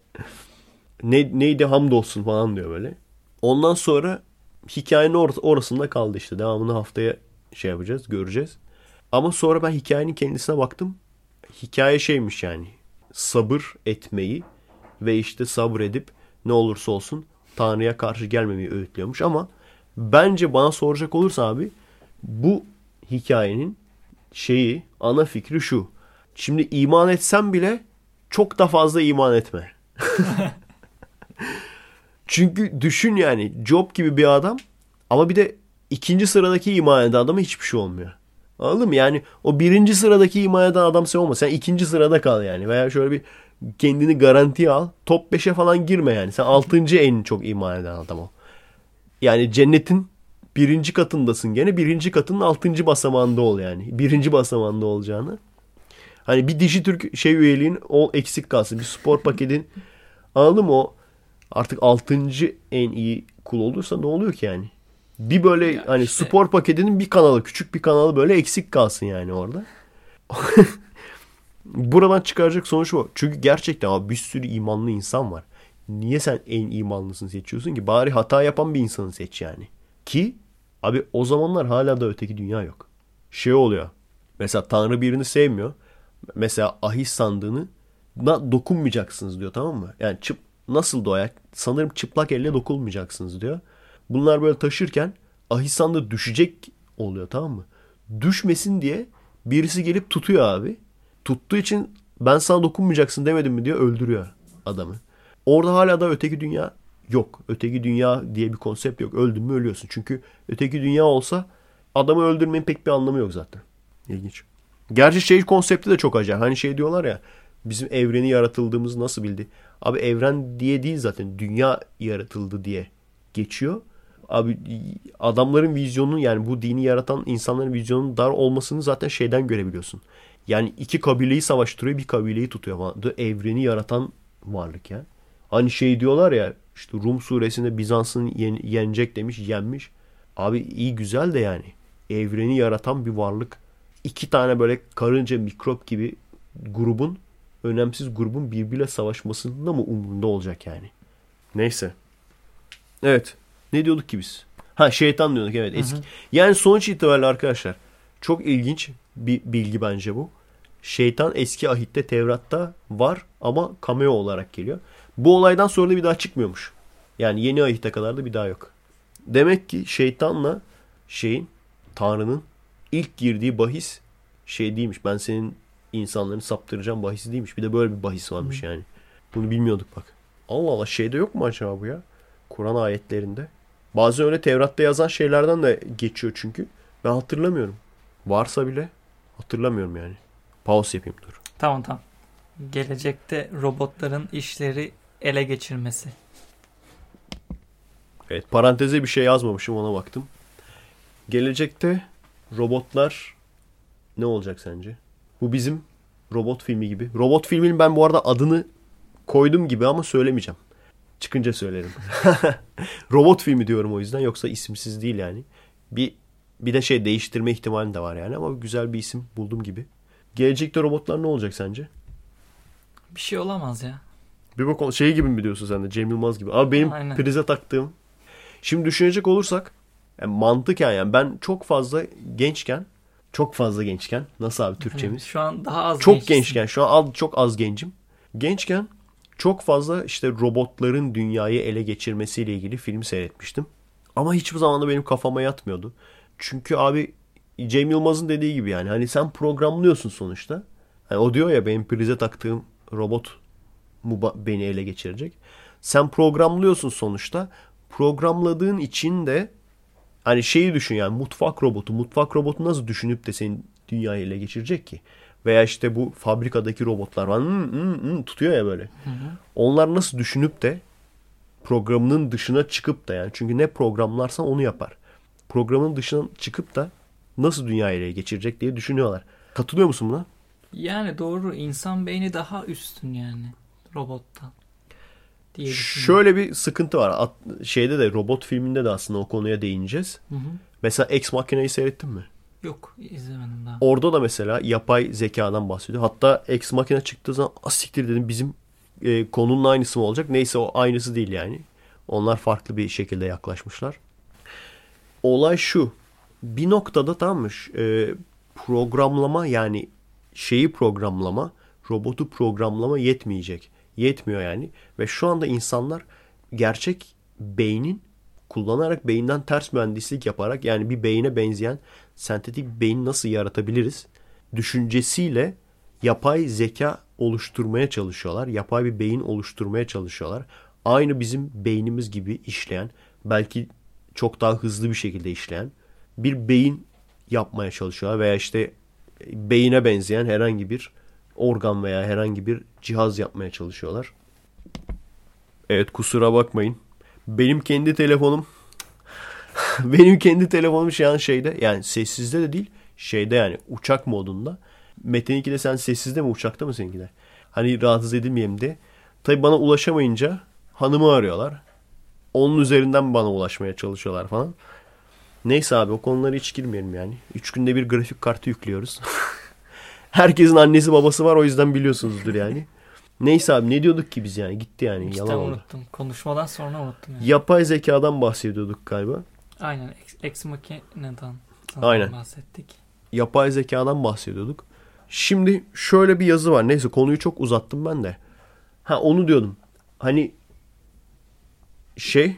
Ne, neydi hamdolsun falan diyor böyle. Ondan sonra hikayenin or orasında kaldı işte. Devamını haftaya şey yapacağız, göreceğiz. Ama sonra ben hikayenin kendisine baktım. Hikaye şeymiş yani. Sabır etmeyi ve işte sabredip ne olursa olsun Tanrı'ya karşı gelmemeyi öğütlüyormuş ama bence bana soracak olursa abi bu hikayenin şeyi ana fikri şu. Şimdi iman etsem bile çok da fazla iman etme. Çünkü düşün yani Job gibi bir adam ama bir de ikinci sıradaki iman eden adama hiçbir şey olmuyor. Anladın mı? Yani o birinci sıradaki iman eden adam sen olma. Sen ikinci sırada kal yani. Veya şöyle bir kendini garantiye al. Top 5'e falan girme yani. Sen altıncı en çok iman eden adam o. Yani cennetin birinci katındasın gene. Birinci katının altıncı basamağında ol yani. Birinci basamağında olacağını. Hani bir dişi Türk şey üyeliğin o eksik kalsın. Bir spor paketin anladın mı o artık altıncı en iyi kul olursa ne oluyor ki yani? Bir böyle ya hani işte. spor paketinin bir kanalı küçük bir kanalı böyle eksik kalsın yani orada. Buradan çıkaracak sonuç o. Çünkü gerçekten abi bir sürü imanlı insan var. Niye sen en imanlısını seçiyorsun ki? Bari hata yapan bir insanı seç yani. Ki abi o zamanlar hala da öteki dünya yok. Şey oluyor. Mesela Tanrı birini sevmiyor. Mesela ahis sandığını dokunmayacaksınız diyor tamam mı? Yani çıp nasıl doya? Sanırım çıplak elle dokunmayacaksınız diyor. Bunlar böyle taşırken ahis sandığı düşecek oluyor tamam mı? Düşmesin diye birisi gelip tutuyor abi tuttuğu için ben sana dokunmayacaksın demedim mi diyor öldürüyor adamı. Orada hala da öteki dünya yok. Öteki dünya diye bir konsept yok. Öldün mü ölüyorsun. Çünkü öteki dünya olsa adamı öldürmenin pek bir anlamı yok zaten. İlginç. Gerçi şey konsepti de çok acayip. Hani şey diyorlar ya bizim evreni yaratıldığımızı nasıl bildi? Abi evren diye değil zaten dünya yaratıldı diye geçiyor. Abi adamların vizyonu yani bu dini yaratan insanların vizyonunun dar olmasını zaten şeyden görebiliyorsun. Yani iki kabileyi savaştırıyor bir kabileyi tutuyor falan. Evreni yaratan varlık ya. Hani şey diyorlar ya işte Rum suresinde Bizans'ın yen, yenecek demiş yenmiş. Abi iyi güzel de yani. Evreni yaratan bir varlık. İki tane böyle karınca mikrop gibi grubun önemsiz grubun birbiriyle savaşmasında mı umurunda olacak yani? Neyse. Evet. Ne diyorduk ki biz? Ha şeytan diyorduk evet. Eski. Hı hı. Yani sonuç itibariyle arkadaşlar çok ilginç bir bilgi bence bu. Şeytan eski ahitte Tevrat'ta var ama cameo olarak geliyor. Bu olaydan sonra da bir daha çıkmıyormuş. Yani yeni ahitte kadar da bir daha yok. Demek ki şeytanla şeyin Tanrı'nın ilk girdiği bahis şey değilmiş. Ben senin insanlarını saptıracağım bahisi değilmiş. Bir de böyle bir bahis varmış yani. Bunu bilmiyorduk bak. Allah Allah şeyde yok mu acaba bu ya? Kur'an ayetlerinde. Bazen öyle Tevrat'ta yazan şeylerden de geçiyor çünkü. Ben hatırlamıyorum. Varsa bile hatırlamıyorum yani. Pause yapayım dur. Tamam tamam. Gelecekte robotların işleri ele geçirmesi. Evet paranteze bir şey yazmamışım ona baktım. Gelecekte robotlar ne olacak sence? Bu bizim robot filmi gibi. Robot filmin ben bu arada adını koydum gibi ama söylemeyeceğim. Çıkınca söylerim. robot filmi diyorum o yüzden yoksa isimsiz değil yani. Bir bir de şey değiştirme ihtimali de var yani ama güzel bir isim buldum gibi. Gelecekte robotlar ne olacak sence? Bir şey olamaz ya. Bir bak şey gibi mi diyorsun sen de Cem Yılmaz gibi. Abi benim Aynen. prize taktığım. Şimdi düşünecek olursak yani mantıken yani ben çok fazla gençken çok fazla gençken nasıl abi Türkçemiz? Şu an daha az Çok gençsin. gençken şu an az, çok az gencim. Gençken çok fazla işte robotların dünyayı ele geçirmesiyle ilgili film seyretmiştim. Ama hiçbir zaman da benim kafama yatmıyordu. Çünkü abi Cem Yılmaz'ın dediği gibi yani hani sen programlıyorsun sonuçta. Yani o diyor ya benim prize taktığım robot mu beni ele geçirecek. Sen programlıyorsun sonuçta. Programladığın için de hani şeyi düşün yani mutfak robotu. Mutfak robotu nasıl düşünüp de senin dünyayı ele geçirecek ki? Veya işte bu fabrikadaki robotlar var. Hmm, hmm, hmm, tutuyor ya böyle. Hı hı. Onlar nasıl düşünüp de programının dışına çıkıp da yani çünkü ne programlarsan onu yapar. Programın dışına çıkıp da nasıl dünyayı ele geçirecek diye düşünüyorlar. Katılıyor musun buna? Yani doğru. insan beyni daha üstün yani robottan. Diye Şöyle bir sıkıntı var. At, şeyde de robot filminde de aslında o konuya değineceğiz. Hı hı. Mesela Ex Machina'yı seyrettin mi? Yok izlemedim daha. Orada da mesela yapay zekadan bahsediyor. Hatta Ex Machina çıktığı zaman asiktir dedim bizim e, konunun aynısı mı olacak? Neyse o aynısı değil yani. Onlar farklı bir şekilde yaklaşmışlar. Olay şu. Bir noktada tamam mı? E, programlama yani şeyi programlama, robotu programlama yetmeyecek. Yetmiyor yani. Ve şu anda insanlar gerçek beynin kullanarak beyinden ters mühendislik yaparak yani bir beyine benzeyen sentetik beyin nasıl yaratabiliriz düşüncesiyle yapay zeka oluşturmaya çalışıyorlar. Yapay bir beyin oluşturmaya çalışıyorlar. Aynı bizim beynimiz gibi işleyen, belki çok daha hızlı bir şekilde işleyen bir beyin yapmaya çalışıyorlar veya işte beyine benzeyen herhangi bir organ veya herhangi bir cihaz yapmaya çalışıyorlar. Evet kusura bakmayın. Benim kendi telefonum benim kendi telefonum şu an şeyde yani sessizde de değil şeyde yani uçak modunda. Metin 2'de sen sessizde mi uçakta mı seninki de? Hani rahatsız edilmeyeyim diye. Tabi bana ulaşamayınca hanımı arıyorlar. Onun üzerinden bana ulaşmaya çalışıyorlar falan. Neyse abi o konulara hiç girmeyelim yani. Üç günde bir grafik kartı yüklüyoruz. Herkesin annesi babası var o yüzden biliyorsunuzdur yani. Neyse abi ne diyorduk ki biz yani gitti yani işte yalan unuttum. Oldu. Konuşmadan sonra unuttum yani. Yapay zekadan bahsediyorduk galiba. Aynen Ex Machina'dan Aynen. bahsettik. Yapay zekadan bahsediyorduk. Şimdi şöyle bir yazı var. Neyse konuyu çok uzattım ben de. Ha onu diyordum. Hani şey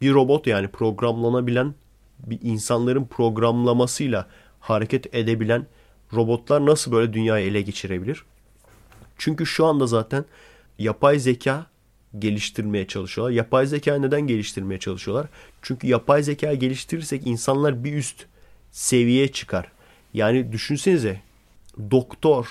bir robot yani programlanabilen bir insanların programlamasıyla hareket edebilen robotlar nasıl böyle dünyayı ele geçirebilir? Çünkü şu anda zaten yapay zeka geliştirmeye çalışıyorlar. Yapay zeka neden geliştirmeye çalışıyorlar? Çünkü yapay zeka geliştirirsek insanlar bir üst seviyeye çıkar. Yani düşünsenize doktor,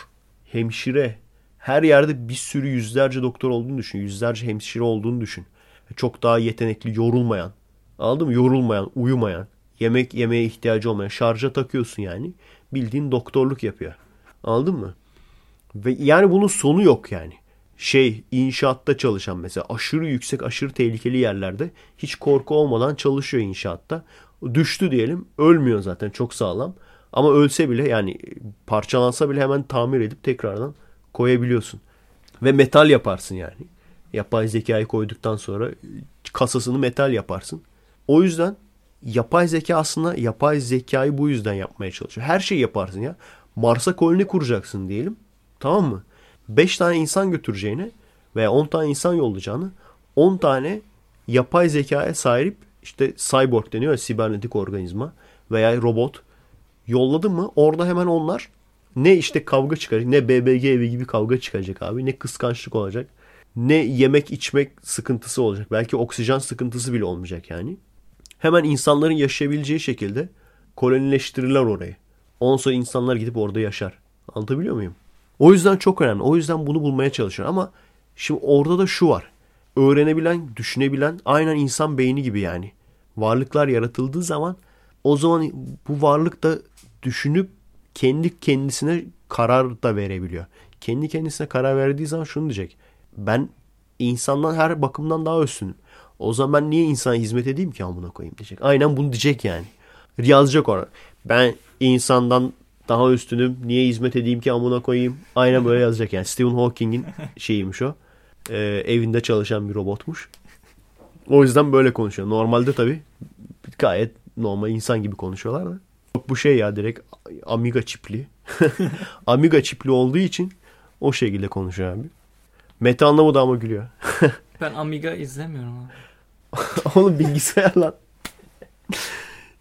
hemşire her yerde bir sürü yüzlerce doktor olduğunu düşün. Yüzlerce hemşire olduğunu düşün. Çok daha yetenekli, yorulmayan. Anladın mı? Yorulmayan, uyumayan, yemek yemeye ihtiyacı olmayan. Şarja takıyorsun yani. Bildiğin doktorluk yapıyor. Anladın mı? Ve yani bunun sonu yok yani. Şey inşaatta çalışan mesela aşırı yüksek aşırı tehlikeli yerlerde hiç korku olmadan çalışıyor inşaatta. Düştü diyelim ölmüyor zaten çok sağlam. Ama ölse bile yani parçalansa bile hemen tamir edip tekrardan koyabiliyorsun. Ve metal yaparsın yani. Yapay zekayı koyduktan sonra kasasını metal yaparsın. O yüzden yapay zeka aslında yapay zekayı bu yüzden yapmaya çalışıyor. Her şeyi yaparsın ya. Mars'a koloni kuracaksın diyelim. Tamam mı? 5 tane insan götüreceğine veya 10 tane insan yollayacağını 10 tane yapay zekaya sahip işte cyborg deniyor ya sibernetik organizma veya robot yolladın mı orada hemen onlar ne işte kavga çıkacak ne BBG evi gibi kavga çıkacak abi ne kıskançlık olacak ne yemek içmek sıkıntısı olacak belki oksijen sıkıntısı bile olmayacak yani. Hemen insanların yaşayabileceği şekilde kolonileştirirler orayı. Ondan insanlar gidip orada yaşar. Anlatabiliyor muyum? O yüzden çok önemli. O yüzden bunu bulmaya çalışıyor. Ama şimdi orada da şu var. Öğrenebilen, düşünebilen aynen insan beyni gibi yani. Varlıklar yaratıldığı zaman o zaman bu varlık da düşünüp kendi kendisine karar da verebiliyor. Kendi kendisine karar verdiği zaman şunu diyecek. Ben insandan her bakımdan daha üstünüm. O zaman ben niye insana hizmet edeyim ki amına koyayım diyecek. Aynen bunu diyecek yani. Yazacak orada. Ben insandan daha üstünüm. Niye hizmet edeyim ki amına koyayım. Aynen böyle yazacak yani. Stephen Hawking'in şeyiymiş o. Ee, evinde çalışan bir robotmuş. O yüzden böyle konuşuyor. Normalde tabii gayet normal insan gibi konuşuyorlar da. Bu şey ya direkt Amiga çipli. Amiga çipli olduğu için o şekilde konuşuyor abi. Mete anlamadı ama gülüyor. Ben Amiga izlemiyorum abi. Oğlum bilgisayar lan.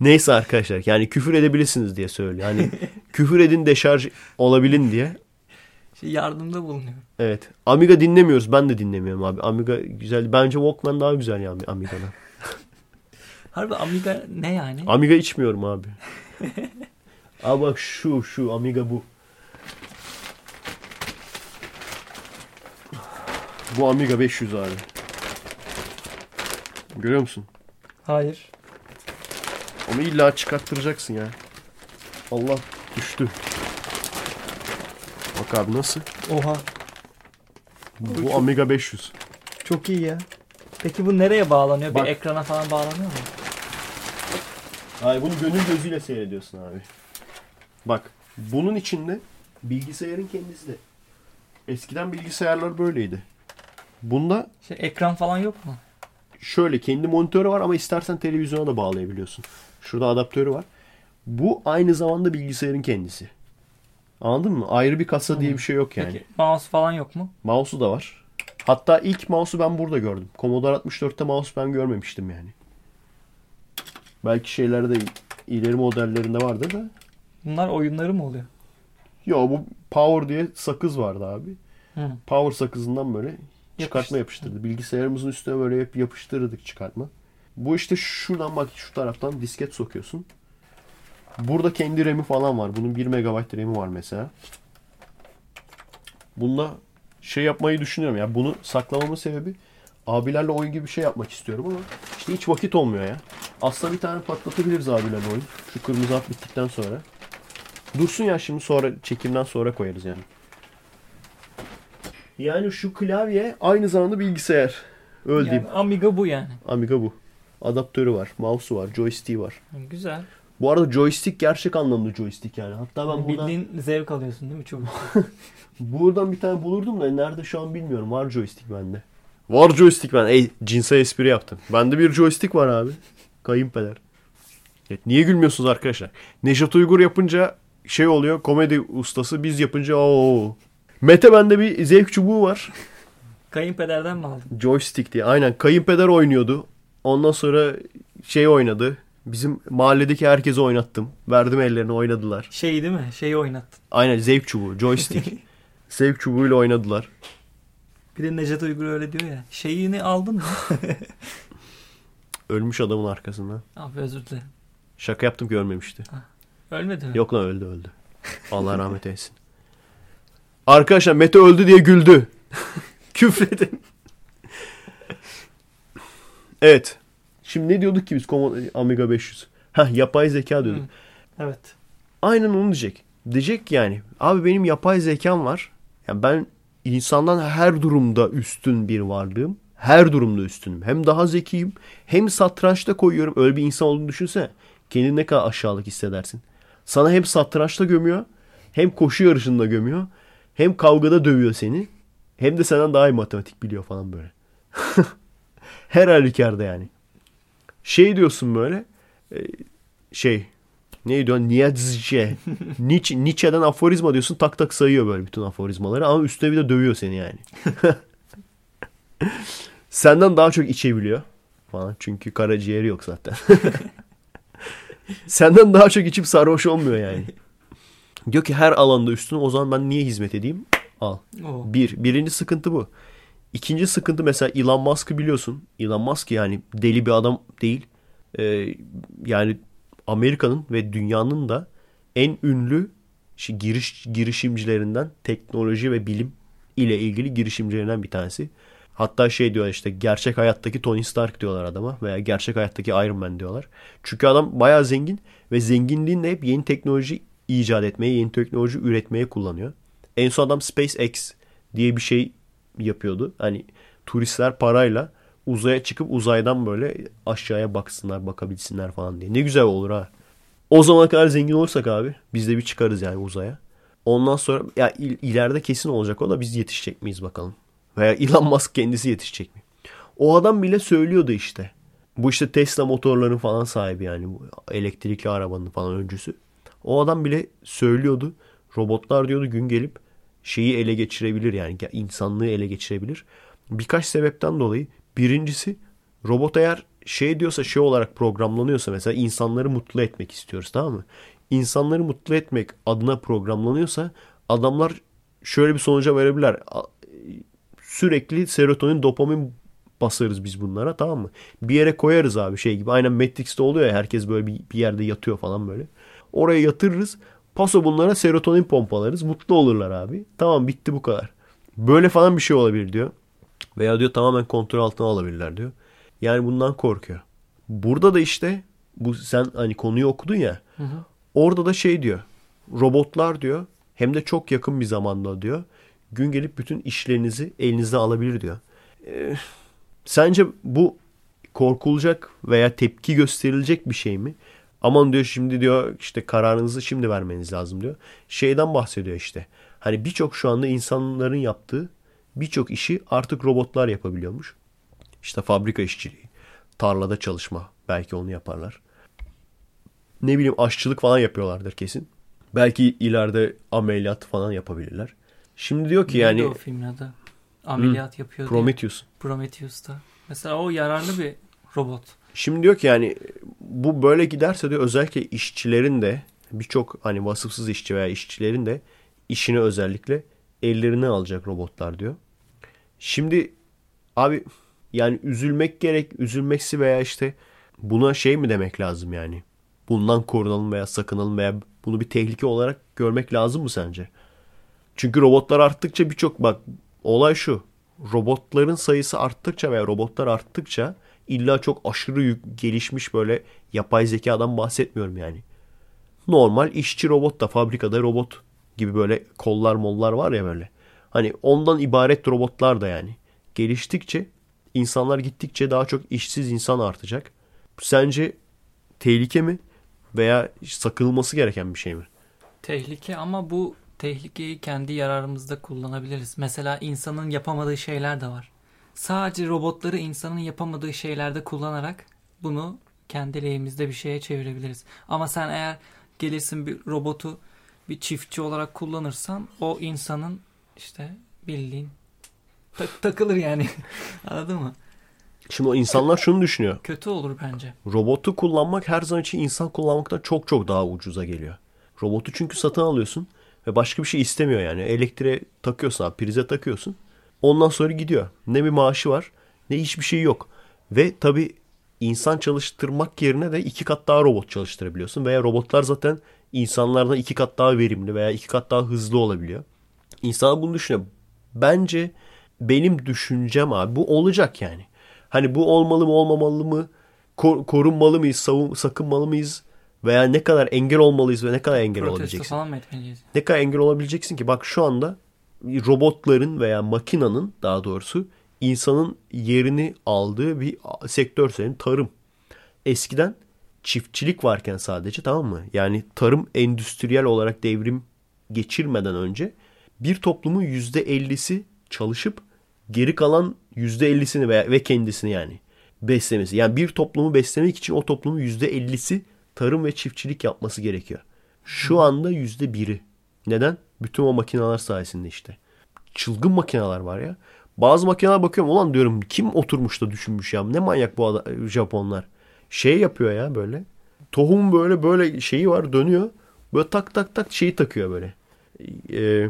Neyse arkadaşlar yani küfür edebilirsiniz diye söylüyor. Yani küfür edin deşarj olabilin diye. Şey yardımda bulunuyorum. Evet. Amiga dinlemiyoruz. Ben de dinlemiyorum abi. Amiga güzel. Bence Walkman daha güzel ya Amiga'dan. Harbi Amiga ne yani? Amiga içmiyorum abi. Abi bak şu şu Amiga bu. Bu Amiga 500 abi. Görüyor musun? Hayır. Onu illa çıkarttıracaksın ya. Allah düştü. Bak abi nasıl? Oha. Bu Amiga 500. Çok iyi ya. Peki bu nereye bağlanıyor? Bak. Bir ekrana falan bağlanıyor mu? Hayır bunu gönül gözüyle seyrediyorsun abi. Bak bunun içinde bilgisayarın kendisi de. Eskiden bilgisayarlar böyleydi. Bunda Şey ekran falan yok mu? şöyle kendi monitörü var ama istersen televizyona da bağlayabiliyorsun. Şurada adaptörü var. Bu aynı zamanda bilgisayarın kendisi. Anladın mı? Ayrı bir kasa diye bir şey yok yani. Peki mouse falan yok mu? Mouse'u da var. Hatta ilk mouse'u ben burada gördüm. Commodore 64'te mouse ben görmemiştim yani. Belki şeylerde ileri modellerinde vardı da. Bunlar oyunları mı oluyor? Yo bu Power diye sakız vardı abi. Hı. Power sakızından böyle çıkartma Yapıştır. yapıştırdı. Bilgisayarımızın üstüne böyle hep yapıştırdık çıkartma. Bu işte şuradan bak şu taraftan disket sokuyorsun. Burada kendi RAM'i falan var. Bunun 1 MB RAM'i var mesela. Bunda şey yapmayı düşünüyorum ya. Bunu saklamamın sebebi abilerle oyun gibi bir şey yapmak istiyorum ama işte hiç vakit olmuyor ya. Aslında bir tane patlatabiliriz abilerle oyun. Şu kırmızı hap bittikten sonra. Dursun ya şimdi sonra çekimden sonra koyarız yani. Yani şu klavye aynı zamanda bilgisayar. Öyle diyeyim. Yani Amiga bu yani. Amiga bu. Adaptörü var, mouse'u var, joystick'i var. Güzel. Bu arada joystick gerçek anlamda joystick yani. Hatta ben buradan, Bildiğin zevk alıyorsun değil mi? Çok. buradan bir tane bulurdum da nerede şu an bilmiyorum. Var joystick bende. Var joystick ben. Ey cinsel espri yaptım. Bende bir joystick var abi. Kayınpeder. Evet, niye gülmüyorsunuz arkadaşlar? Nejat Uygur yapınca şey oluyor komedi ustası biz yapınca o Mete bende bir zevk çubuğu var. Kayınpederden mi aldın? Joystick diye. Aynen kayınpeder oynuyordu. Ondan sonra şey oynadı. Bizim mahalledeki herkese oynattım. Verdim ellerine oynadılar. Şey değil mi? Şeyi oynattın. Aynen zevk çubuğu. Joystick. zevk çubuğuyla oynadılar. Bir de Necdet Uygur öyle diyor ya. Şeyini aldın mı? Ölmüş adamın arkasından. Abi özür dilerim. Şaka yaptım görmemişti. Ölmedi mi? Yok lan öldü öldü. Allah rahmet eylesin. Arkadaşlar Mete öldü diye güldü. Küfredin. evet. Şimdi ne diyorduk ki biz Amiga 500? Heh yapay zeka diyorduk. Hı. Evet. Aynen onu diyecek. Diyecek ki yani abi benim yapay zekam var. Yani ben insandan her durumda üstün bir varlığım. Her durumda üstünüm. Hem daha zekiyim hem satrançta koyuyorum. Öyle bir insan olduğunu düşünsene. Kendini ne kadar aşağılık hissedersin. Sana hem satrançta gömüyor hem koşu yarışında gömüyor. Hem kavgada dövüyor seni hem de senden daha iyi matematik biliyor falan böyle. Her halükarda yani. Şey diyorsun böyle e, şey neydi o Nietzsche. Nietzsche. Nietzsche'den aforizma diyorsun tak tak sayıyor böyle bütün aforizmaları ama üstüne bir de dövüyor seni yani. Senden daha çok içebiliyor falan çünkü karaciğeri yok zaten. Senden daha çok içip sarhoş olmuyor yani. Diyor ki her alanda üstüne o zaman ben niye hizmet edeyim? Al. Oo. Bir. Birinci sıkıntı bu. İkinci sıkıntı mesela Elon Musk'ı biliyorsun. Elon Musk yani deli bir adam değil. Ee, yani Amerika'nın ve dünyanın da en ünlü şey, giriş girişimcilerinden teknoloji ve bilim ile ilgili girişimcilerinden bir tanesi. Hatta şey diyor işte gerçek hayattaki Tony Stark diyorlar adama veya gerçek hayattaki Iron Man diyorlar. Çünkü adam bayağı zengin ve zenginliğini de hep yeni teknoloji icat etmeye, yeni teknoloji üretmeye kullanıyor. En son adam SpaceX diye bir şey yapıyordu. Hani turistler parayla uzaya çıkıp uzaydan böyle aşağıya baksınlar, bakabilsinler falan diye. Ne güzel olur ha. O zamana kadar zengin olursak abi biz de bir çıkarız yani uzaya. Ondan sonra ya il- ileride kesin olacak o da biz yetişecek miyiz bakalım. Veya Elon Musk kendisi yetişecek mi? O adam bile söylüyordu işte. Bu işte Tesla motorların falan sahibi yani elektrikli arabanın falan öncüsü. O adam bile söylüyordu. Robotlar diyordu gün gelip şeyi ele geçirebilir yani insanlığı ele geçirebilir. Birkaç sebepten dolayı birincisi robot eğer şey diyorsa şey olarak programlanıyorsa mesela insanları mutlu etmek istiyoruz tamam mı? İnsanları mutlu etmek adına programlanıyorsa adamlar şöyle bir sonuca verebilirler. Sürekli serotonin, dopamin basarız biz bunlara tamam mı? Bir yere koyarız abi şey gibi. Aynen Matrix'te oluyor ya herkes böyle bir, bir yerde yatıyor falan böyle. Oraya yatırırız. Paso bunlara serotonin pompalarız. Mutlu olurlar abi. Tamam bitti bu kadar. Böyle falan bir şey olabilir diyor. Veya diyor tamamen kontrol altına alabilirler diyor. Yani bundan korkuyor. Burada da işte bu sen hani konuyu okudun ya. Orada da şey diyor. Robotlar diyor hem de çok yakın bir zamanda diyor. Gün gelip bütün işlerinizi elinizde alabilir diyor. Ee, sence bu korkulacak veya tepki gösterilecek bir şey mi? Aman diyor şimdi diyor işte kararınızı şimdi vermeniz lazım diyor. Şeyden bahsediyor işte. Hani birçok şu anda insanların yaptığı birçok işi artık robotlar yapabiliyormuş. İşte fabrika işçiliği, tarlada çalışma belki onu yaparlar. Ne bileyim aşçılık falan yapıyorlardır kesin. Belki ileride ameliyat falan yapabilirler. Şimdi diyor ki Neydi yani o filmin adı? Ameliyat yapıyor. diye. Prometheus. Prometheus'ta. Mesela o yararlı bir robot. Şimdi diyor ki yani bu böyle giderse diyor özellikle işçilerin de birçok hani vasıfsız işçi veya işçilerin de işini özellikle ellerine alacak robotlar diyor. Şimdi abi yani üzülmek gerek üzülmeksi veya işte buna şey mi demek lazım yani? Bundan korunalım veya sakınalım veya bunu bir tehlike olarak görmek lazım mı sence? Çünkü robotlar arttıkça birçok bak olay şu. Robotların sayısı arttıkça veya robotlar arttıkça illa çok aşırı yük- gelişmiş böyle yapay zekadan bahsetmiyorum yani. Normal işçi robot da fabrikada robot gibi böyle kollar mollar var ya böyle. Hani ondan ibaret robotlar da yani. Geliştikçe insanlar gittikçe daha çok işsiz insan artacak. Sence tehlike mi veya sakınılması gereken bir şey mi? Tehlike ama bu tehlikeyi kendi yararımızda kullanabiliriz. Mesela insanın yapamadığı şeyler de var. Sadece robotları insanın yapamadığı şeylerde kullanarak bunu kendi lehimizde bir şeye çevirebiliriz. Ama sen eğer gelirsin bir robotu bir çiftçi olarak kullanırsan o insanın işte bildiğin tak- takılır yani. Anladın mı? Şimdi o insanlar şunu düşünüyor. Kötü olur bence. Robotu kullanmak her zaman için insan kullanmaktan çok çok daha ucuza geliyor. Robotu çünkü satın alıyorsun ve başka bir şey istemiyor yani. Elektriğe takıyorsun abi, prize takıyorsun. Ondan sonra gidiyor. Ne bir maaşı var ne hiçbir şey yok. Ve tabii insan çalıştırmak yerine de iki kat daha robot çalıştırabiliyorsun. Veya robotlar zaten insanlardan iki kat daha verimli veya iki kat daha hızlı olabiliyor. İnsan bunu düşünüyor. Bence benim düşüncem abi bu olacak yani. Hani bu olmalı mı olmamalı mı? Kor- korunmalı mıyız? Savun sakınmalı mıyız? Veya ne kadar engel olmalıyız ve ne kadar engel Protesto olabileceksin? falan mı etmeliyiz? Ne kadar engel olabileceksin ki? Bak şu anda robotların veya makinanın daha doğrusu insanın yerini aldığı bir sektör senin tarım. Eskiden çiftçilik varken sadece tamam mı? Yani tarım endüstriyel olarak devrim geçirmeden önce bir toplumun %50'si çalışıp geri kalan %50'sini ve, ve kendisini yani beslemesi. Yani bir toplumu beslemek için o toplumun %50'si tarım ve çiftçilik yapması gerekiyor. Şu anda %1'i. Neden? Bütün o makineler sayesinde işte. Çılgın makineler var ya. Bazı makineler bakıyorum ulan diyorum kim oturmuş da düşünmüş ya. Ne manyak bu adam, Japonlar. Şey yapıyor ya böyle. Tohum böyle böyle şeyi var dönüyor. Böyle tak tak tak şeyi takıyor böyle. Ee,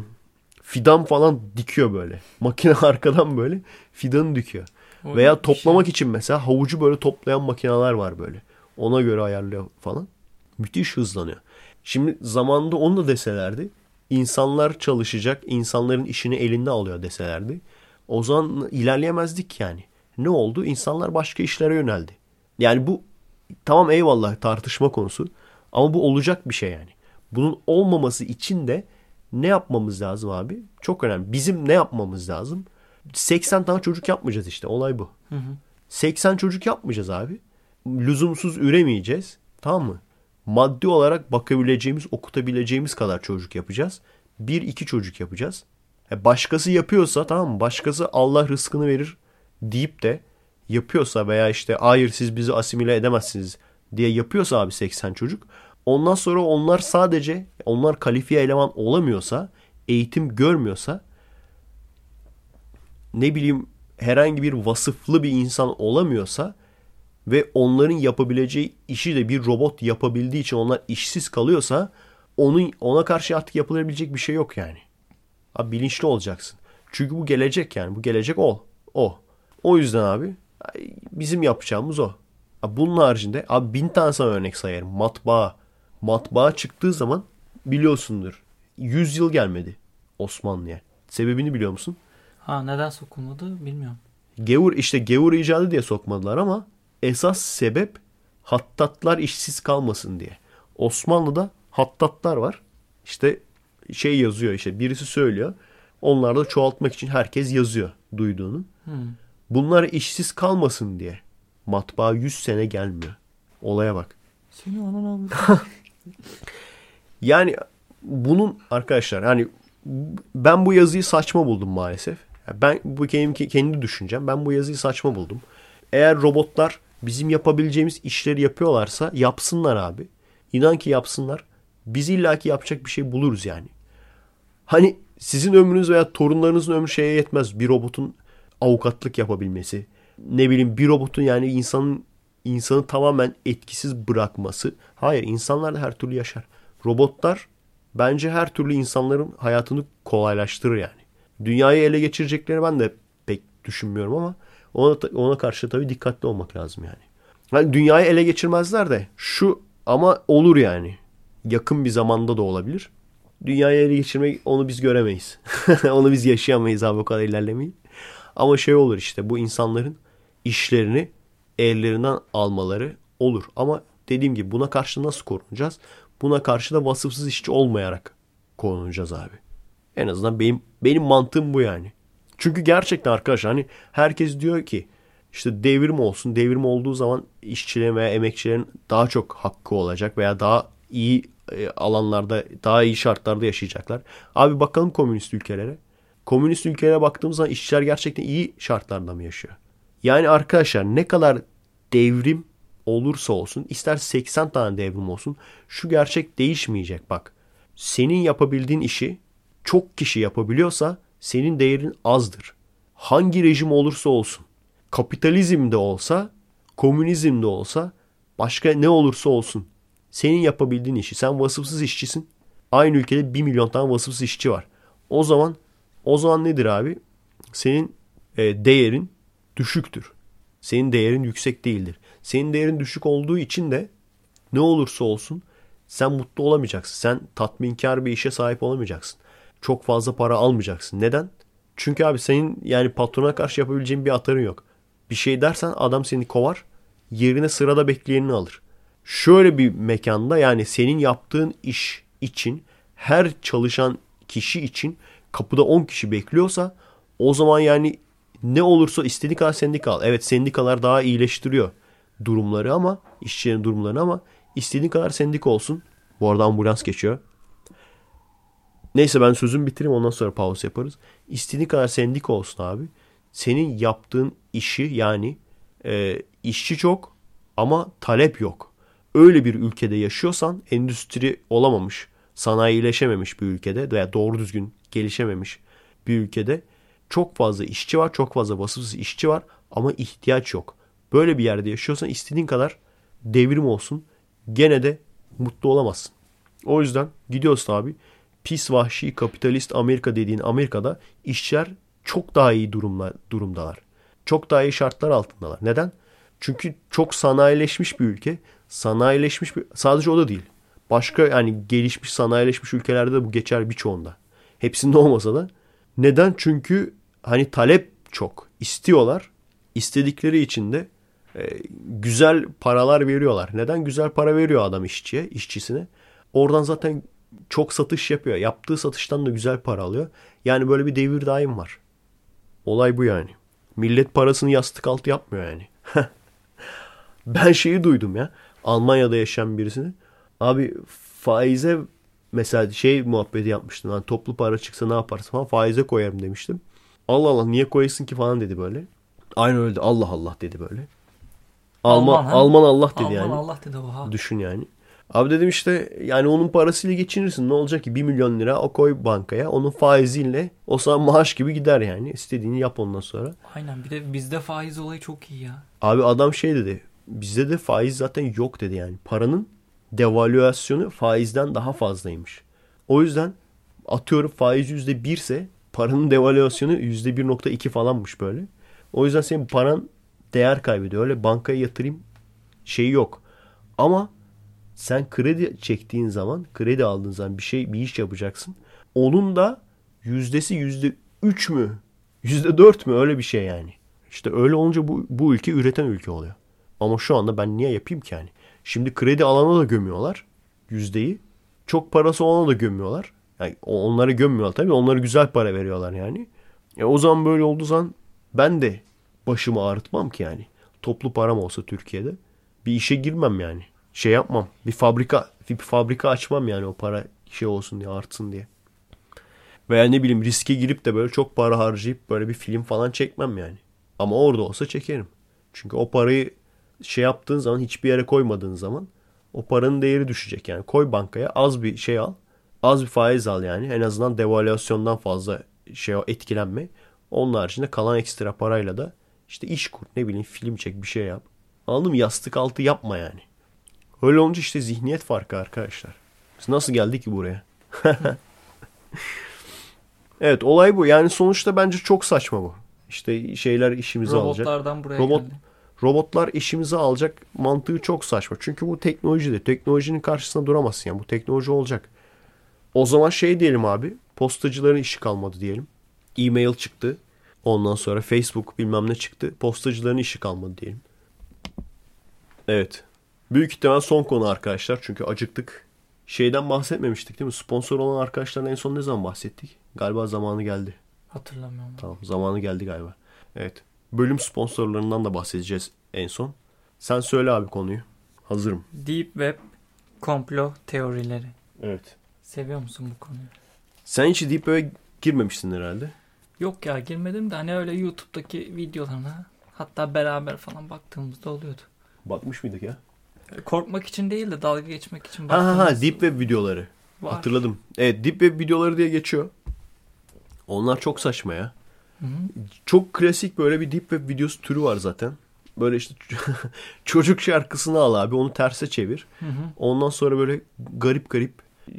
fidan falan dikiyor böyle. Makine arkadan böyle fidanı dikiyor. O Veya toplamak şey. için mesela havucu böyle toplayan makineler var böyle. Ona göre ayarlıyor falan. Müthiş hızlanıyor. Şimdi zamanında onu da deselerdi. İnsanlar çalışacak, insanların işini elinde alıyor deselerdi. O zaman ilerleyemezdik yani. Ne oldu? İnsanlar başka işlere yöneldi. Yani bu tamam eyvallah tartışma konusu. Ama bu olacak bir şey yani. Bunun olmaması için de ne yapmamız lazım abi? Çok önemli. Bizim ne yapmamız lazım? 80 tane çocuk yapmayacağız işte. Olay bu. Hı hı. 80 çocuk yapmayacağız abi. Lüzumsuz üremeyeceğiz. Tamam mı? Maddi olarak bakabileceğimiz, okutabileceğimiz kadar çocuk yapacağız. Bir iki çocuk yapacağız. E, başkası yapıyorsa tamam? Başkası Allah rızkını verir deyip de yapıyorsa veya işte hayır siz bizi asimile edemezsiniz diye yapıyorsa abi 80 çocuk. Ondan sonra onlar sadece onlar kalifiye eleman olamıyorsa, eğitim görmüyorsa ne bileyim herhangi bir vasıflı bir insan olamıyorsa ve onların yapabileceği işi de bir robot yapabildiği için onlar işsiz kalıyorsa onun ona karşı artık yapılabilecek bir şey yok yani. Abi bilinçli olacaksın. Çünkü bu gelecek yani. Bu gelecek o. O. O yüzden abi bizim yapacağımız o. Bunun haricinde abi bin tane sana örnek sayarım. Matbaa. Matbaa çıktığı zaman biliyorsundur. 100 yıl gelmedi Osmanlı'ya. Sebebini biliyor musun? Ha neden sokulmadı bilmiyorum. Gevur işte gevur icadı diye sokmadılar ama esas sebep hattatlar işsiz kalmasın diye. Osmanlı'da hattatlar var. İşte şey yazıyor işte birisi söylüyor. Onlar da çoğaltmak için herkes yazıyor duyduğunu. Hmm. Bunlar işsiz kalmasın diye. Matbaa 100 sene gelmiyor. Olaya bak. Seni anan yani bunun arkadaşlar hani ben bu yazıyı saçma buldum maalesef. Ben bu kendi, kendi düşüncem. Ben bu yazıyı saçma buldum. Eğer robotlar bizim yapabileceğimiz işleri yapıyorlarsa yapsınlar abi. İnan ki yapsınlar. Biz illaki yapacak bir şey buluruz yani. Hani sizin ömrünüz veya torunlarınızın ömrü şeye yetmez. Bir robotun avukatlık yapabilmesi. Ne bileyim bir robotun yani insanın insanı tamamen etkisiz bırakması. Hayır insanlar da her türlü yaşar. Robotlar bence her türlü insanların hayatını kolaylaştırır yani. Dünyayı ele geçirecekleri ben de pek düşünmüyorum ama ona, ona karşı tabii dikkatli olmak lazım yani. Yani dünyayı ele geçirmezler de şu ama olur yani. Yakın bir zamanda da olabilir. Dünyayı ele geçirmek onu biz göremeyiz. onu biz yaşayamayız abi o kadar ilerlemeyi. Ama şey olur işte bu insanların işlerini ellerinden almaları olur. Ama dediğim gibi buna karşı nasıl korunacağız? Buna karşı da vasıfsız işçi olmayarak korunacağız abi. En azından benim benim mantığım bu yani. Çünkü gerçekten arkadaşlar hani herkes diyor ki işte devrim olsun. Devrim olduğu zaman işçilerin veya emekçilerin daha çok hakkı olacak veya daha iyi e, alanlarda, daha iyi şartlarda yaşayacaklar. Abi bakalım komünist ülkelere. Komünist ülkelere baktığımız zaman işçiler gerçekten iyi şartlarda mı yaşıyor? Yani arkadaşlar ne kadar devrim olursa olsun, ister 80 tane devrim olsun, şu gerçek değişmeyecek bak. Senin yapabildiğin işi çok kişi yapabiliyorsa senin değerin azdır. Hangi rejim olursa olsun. Kapitalizmde olsa, komünizmde olsa, başka ne olursa olsun. Senin yapabildiğin işi. Sen vasıfsız işçisin. Aynı ülkede 1 milyon tane vasıfsız işçi var. O zaman o zaman nedir abi? Senin e, değerin düşüktür. Senin değerin yüksek değildir. Senin değerin düşük olduğu için de ne olursa olsun sen mutlu olamayacaksın. Sen tatminkar bir işe sahip olamayacaksın çok fazla para almayacaksın. Neden? Çünkü abi senin yani patrona karşı yapabileceğin bir atarın yok. Bir şey dersen adam seni kovar. Yerine sırada bekleyenini alır. Şöyle bir mekanda yani senin yaptığın iş için her çalışan kişi için kapıda 10 kişi bekliyorsa o zaman yani ne olursa istediği kadar sendika al. Evet sendikalar daha iyileştiriyor durumları ama işçilerin durumlarını ama istediğin kadar sendika olsun. Bu arada ambulans geçiyor. Neyse ben sözümü bitireyim ondan sonra pause yaparız. İstediğin kadar sendika olsun abi. Senin yaptığın işi yani e, işçi çok ama talep yok. Öyle bir ülkede yaşıyorsan endüstri olamamış, sanayileşememiş bir ülkede veya doğru düzgün gelişememiş bir ülkede çok fazla işçi var, çok fazla vasıfsız işçi var ama ihtiyaç yok. Böyle bir yerde yaşıyorsan istediğin kadar devrim olsun gene de mutlu olamazsın. O yüzden gidiyorsun abi pis vahşi kapitalist Amerika dediğin Amerika'da işçiler çok daha iyi durumla, durumdalar. Çok daha iyi şartlar altındalar. Neden? Çünkü çok sanayileşmiş bir ülke. Sanayileşmiş bir sadece o da değil. Başka yani gelişmiş sanayileşmiş ülkelerde de bu geçer birçoğunda. Hepsinde olmasa da. Neden? Çünkü hani talep çok. istiyorlar. İstedikleri için de e, güzel paralar veriyorlar. Neden? Güzel para veriyor adam işçiye, işçisine. Oradan zaten çok satış yapıyor. Yaptığı satıştan da güzel para alıyor. Yani böyle bir devir daim var. Olay bu yani. Millet parasını yastık altı yapmıyor yani. ben şeyi duydum ya. Almanya'da yaşayan birisini. Abi faize mesela şey muhabbeti yapmıştım. Hani toplu para çıksa ne yaparsın falan faize koyarım demiştim. Allah Allah niye koyasın ki falan dedi böyle. Aynı öyle de Allah Allah dedi böyle. Alman Alman, Alman Allah dedi Alman yani. Allah dedi oha. Düşün yani. Abi dedim işte yani onun parasıyla geçinirsin. Ne olacak ki 1 milyon lira o koy bankaya. Onun faiziyle o sana maaş gibi gider yani. İstediğini yap ondan sonra. Aynen bir de bizde faiz olayı çok iyi ya. Abi adam şey dedi. Bizde de faiz zaten yok dedi yani. Paranın devalüasyonu faizden daha fazlaymış. O yüzden atıyorum faiz yüzde birse paranın devalüasyonu yüzde bir nokta iki falanmış böyle. O yüzden senin paran değer kaybediyor. Öyle bankaya yatırayım şeyi yok. Ama sen kredi çektiğin zaman, kredi aldığın zaman bir şey, bir iş yapacaksın. Onun da yüzdesi yüzde üç mü? Yüzde dört mü? Öyle bir şey yani. İşte öyle olunca bu, bu ülke üreten ülke oluyor. Ama şu anda ben niye yapayım ki yani? Şimdi kredi alana da gömüyorlar yüzdeyi. Çok parası olana da gömüyorlar. Yani onları gömmüyorlar tabii. Onlara güzel para veriyorlar yani. E o zaman böyle olduğu zaman ben de başımı ağrıtmam ki yani. Toplu param olsa Türkiye'de bir işe girmem yani şey yapmam. Bir fabrika bir fabrika açmam yani o para şey olsun diye artsın diye. Veya ne bileyim riske girip de böyle çok para harcayıp böyle bir film falan çekmem yani. Ama orada olsa çekerim. Çünkü o parayı şey yaptığın zaman hiçbir yere koymadığın zaman o paranın değeri düşecek yani. Koy bankaya az bir şey al. Az bir faiz al yani. En azından devalüasyondan fazla şey etkilenme. Onun haricinde kalan ekstra parayla da işte iş kur ne bileyim film çek bir şey yap. Anladın mı? Yastık altı yapma yani. Öyle olunca işte zihniyet farkı arkadaşlar. Biz nasıl geldik ki buraya? evet olay bu. Yani sonuçta bence çok saçma bu. İşte şeyler işimizi Robotlardan alacak. Robotlardan buraya Robot, geldi. Robotlar işimizi alacak mantığı çok saçma. Çünkü bu teknolojide. Teknolojinin karşısında duramazsın. Yani bu teknoloji olacak. O zaman şey diyelim abi. Postacıların işi kalmadı diyelim. E-mail çıktı. Ondan sonra Facebook bilmem ne çıktı. Postacıların işi kalmadı diyelim. Evet. Büyük ihtimal son konu arkadaşlar. Çünkü acıktık. Şeyden bahsetmemiştik değil mi? Sponsor olan arkadaşlarla en son ne zaman bahsettik? Galiba zamanı geldi. Hatırlamıyorum. Tamam zamanı geldi galiba. Evet. Bölüm sponsorlarından da bahsedeceğiz en son. Sen söyle abi konuyu. Hazırım. Deep Web komplo teorileri. Evet. Seviyor musun bu konuyu? Sen hiç Deep Web'e girmemişsin herhalde. Yok ya girmedim de hani öyle YouTube'daki videolarına hatta beraber falan baktığımızda oluyordu. Bakmış mıydık ya? Korkmak için değil de dalga geçmek için Ha ha ha Deep Web videoları. Var. Hatırladım. Evet Deep Web videoları diye geçiyor. Onlar çok saçma ya. Hı hı. Çok klasik böyle bir Deep Web videosu türü var zaten. Böyle işte çocuk şarkısını al abi onu terse çevir. Hı hı. Ondan sonra böyle garip garip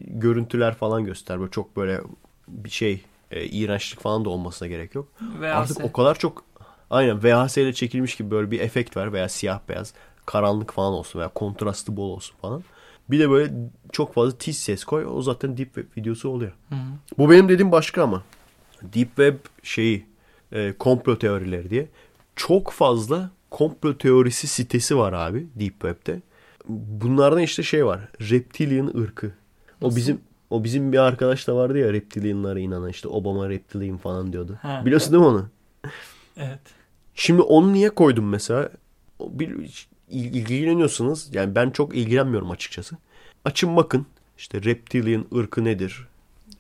görüntüler falan göster. Böyle çok böyle bir şey e, iğrençlik falan da olmasına gerek yok. VHS. Artık o kadar çok aynen VHS ile çekilmiş gibi böyle bir efekt var veya siyah beyaz karanlık falan olsun veya kontrastı bol olsun falan. Bir de böyle çok fazla tiz ses koy. O zaten Deep Web videosu oluyor. Hı. Bu benim dediğim başka ama. Deep Web şeyi e, komplo teorileri diye. Çok fazla komplo teorisi sitesi var abi Deep Web'te. Bunlardan işte şey var. Reptilian ırkı. O bizim o bizim bir arkadaş da vardı ya reptilianlara inanan işte Obama reptilian falan diyordu. Ha. Biliyorsun değil mi onu? evet. Şimdi onu niye koydum mesela? Bir, ilgileniyorsanız yani ben çok ilgilenmiyorum açıkçası. Açın bakın işte reptilian ırkı nedir?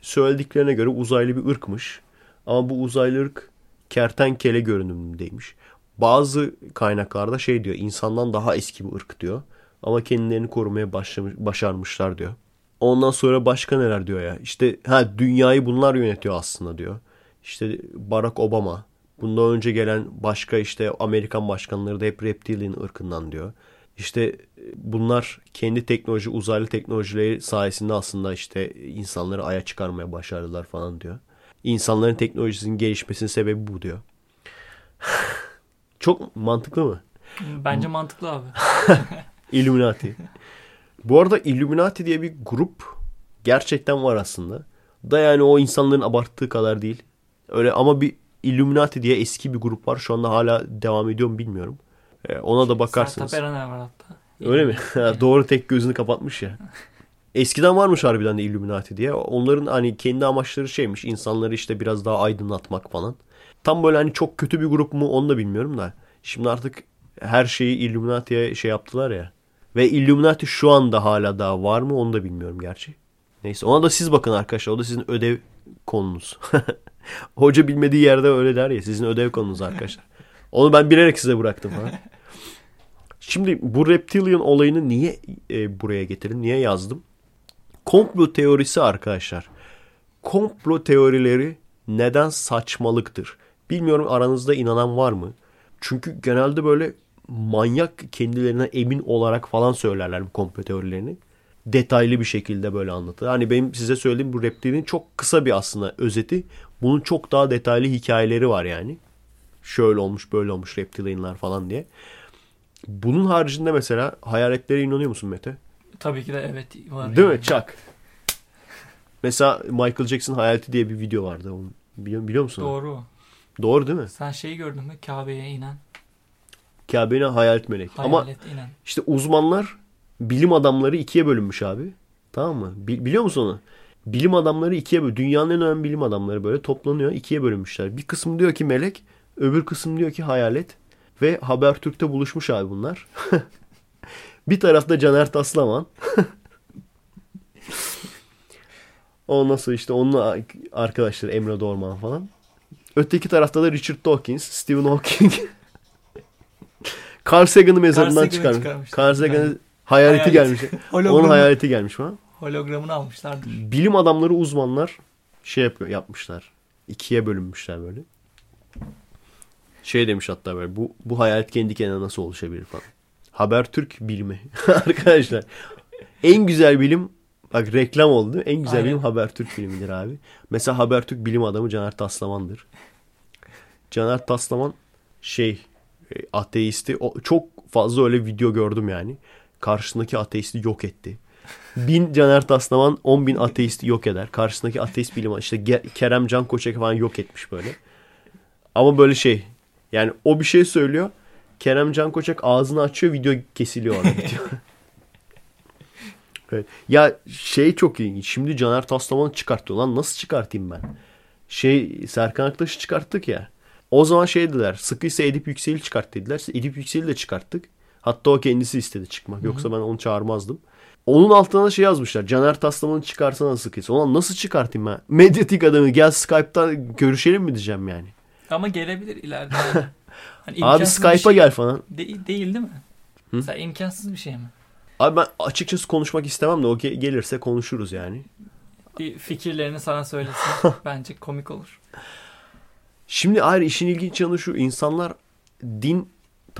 söylediklerine göre uzaylı bir ırkmış. Ama bu uzaylı ırk kertenkele görünümündeymiş. Bazı kaynaklarda şey diyor insandan daha eski bir ırk diyor. Ama kendilerini korumaya başlamış, başarmışlar diyor. Ondan sonra başka neler diyor ya. İşte ha dünyayı bunlar yönetiyor aslında diyor. İşte Barack Obama. Bundan önce gelen başka işte Amerikan başkanları da hep reptilian ırkından diyor. İşte bunlar kendi teknoloji, uzaylı teknolojileri sayesinde aslında işte insanları aya çıkarmaya başardılar falan diyor. İnsanların teknolojisinin gelişmesinin sebebi bu diyor. Çok mantıklı mı? Bence mantıklı abi. Illuminati. Bu arada Illuminati diye bir grup gerçekten var aslında. Da yani o insanların abarttığı kadar değil. Öyle ama bir Illuminati diye eski bir grup var. Şu anda hala devam ediyor mu bilmiyorum. Ee, ona da bakarsınız. Sertab Erener var hatta. Öyle mi? Doğru tek gözünü kapatmış ya. Eskiden varmış harbiden de Illuminati diye. Onların hani kendi amaçları şeymiş. insanları işte biraz daha aydınlatmak falan. Tam böyle hani çok kötü bir grup mu onu da bilmiyorum da. Şimdi artık her şeyi Illuminati'ye şey yaptılar ya. Ve Illuminati şu anda hala daha var mı onu da bilmiyorum gerçi. Neyse ona da siz bakın arkadaşlar. O da sizin ödev konunuz. Hoca bilmediği yerde öyle der ya. Sizin ödev konunuz arkadaşlar. Onu ben bilerek size bıraktım falan. Şimdi bu reptilian olayını niye e, buraya getirdim? Niye yazdım? Komplo teorisi arkadaşlar. Komplo teorileri neden saçmalıktır? Bilmiyorum aranızda inanan var mı? Çünkü genelde böyle manyak kendilerine emin olarak falan söylerler bu komplo teorilerini. Detaylı bir şekilde böyle anlatır. Hani benim size söylediğim bu reptilin çok kısa bir aslında özeti. Bunun çok daha detaylı hikayeleri var yani. Şöyle olmuş böyle olmuş reptilianlar falan diye. Bunun haricinde mesela hayaletlere inanıyor musun Mete? Tabii ki de evet var. Değil yani. mi? Çak. Mesela Michael Jackson hayaleti diye bir video vardı. Onu biliyor, biliyor musun? Doğru. Doğru değil mi? Sen şeyi gördün mü? Kabe'ye inen. Kabe'ne hayalet melek. Ama Hayalet inen. işte uzmanlar bilim adamları ikiye bölünmüş abi. Tamam mı? Bi- biliyor musun onu? Bilim adamları ikiye böl. Dünyanın en önemli bilim adamları böyle toplanıyor. ikiye bölünmüşler. Bir kısım diyor ki melek. Öbür kısım diyor ki hayalet. Ve Habertürk'te buluşmuş abi bunlar. bir tarafta Caner Taslaman. Ondan sonra işte onun arkadaşları Emre Dorman falan. Öteki tarafta da Richard Dawkins, Stephen Hawking. Carl Sagan'ı mezarından çıkarmış. Carl Sagan'ı hayaleti Hayalet. gelmiş. Onun hayaleti gelmiş falan. Hologramını almışlardır. Bilim adamları, uzmanlar şey yapıyor, yapmışlar. İkiye bölünmüşler böyle. Şey demiş hatta böyle bu, bu hayalet kendi kendine nasıl oluşabilir falan. Habertürk bilimi. Arkadaşlar en güzel bilim bak reklam oldu değil mi? En güzel Aynen. bilim Habertürk bilimidir abi. Mesela Habertürk bilim adamı Caner Taslaman'dır. Caner Taslaman şey e, ateisti o, çok fazla öyle video gördüm yani. Karşısındaki ateisti yok etti. Bin Caner Taslaman 10 bin ateisti yok eder. Karşısındaki ateist bilim işte Kerem Can Koçak falan yok etmiş böyle. Ama böyle şey yani o bir şey söylüyor. Kerem Can Koçak ağzını açıyor video kesiliyor orada evet. Ya şey çok ilginç. Şimdi Caner Taslaman'ı çıkartıyor. Lan nasıl çıkartayım ben? Şey Serkan Aktaş'ı çıkarttık ya. O zaman şey dediler. Sıkıysa Edip Yüksel'i çıkart dediler. Edip Yüksel'i de çıkarttık. Hatta o kendisi istedi çıkmak. Yoksa ben onu çağırmazdım. Onun altına da şey yazmışlar. Caner Taslaman'ı çıkarsana sıkıysa. Ulan nasıl çıkartayım ben? Medyatik adamı gel Skype'tan görüşelim mi diyeceğim yani. Ama gelebilir ileride. Hani Abi Skype'a şey gel falan. de- değil değil mi? Hı? Mesela imkansız bir şey mi? Abi ben açıkçası konuşmak istemem de o ge- gelirse konuşuruz yani. Bir fikirlerini sana söylesin. Bence komik olur. Şimdi ayrı işin ilginç yanı şu. insanlar din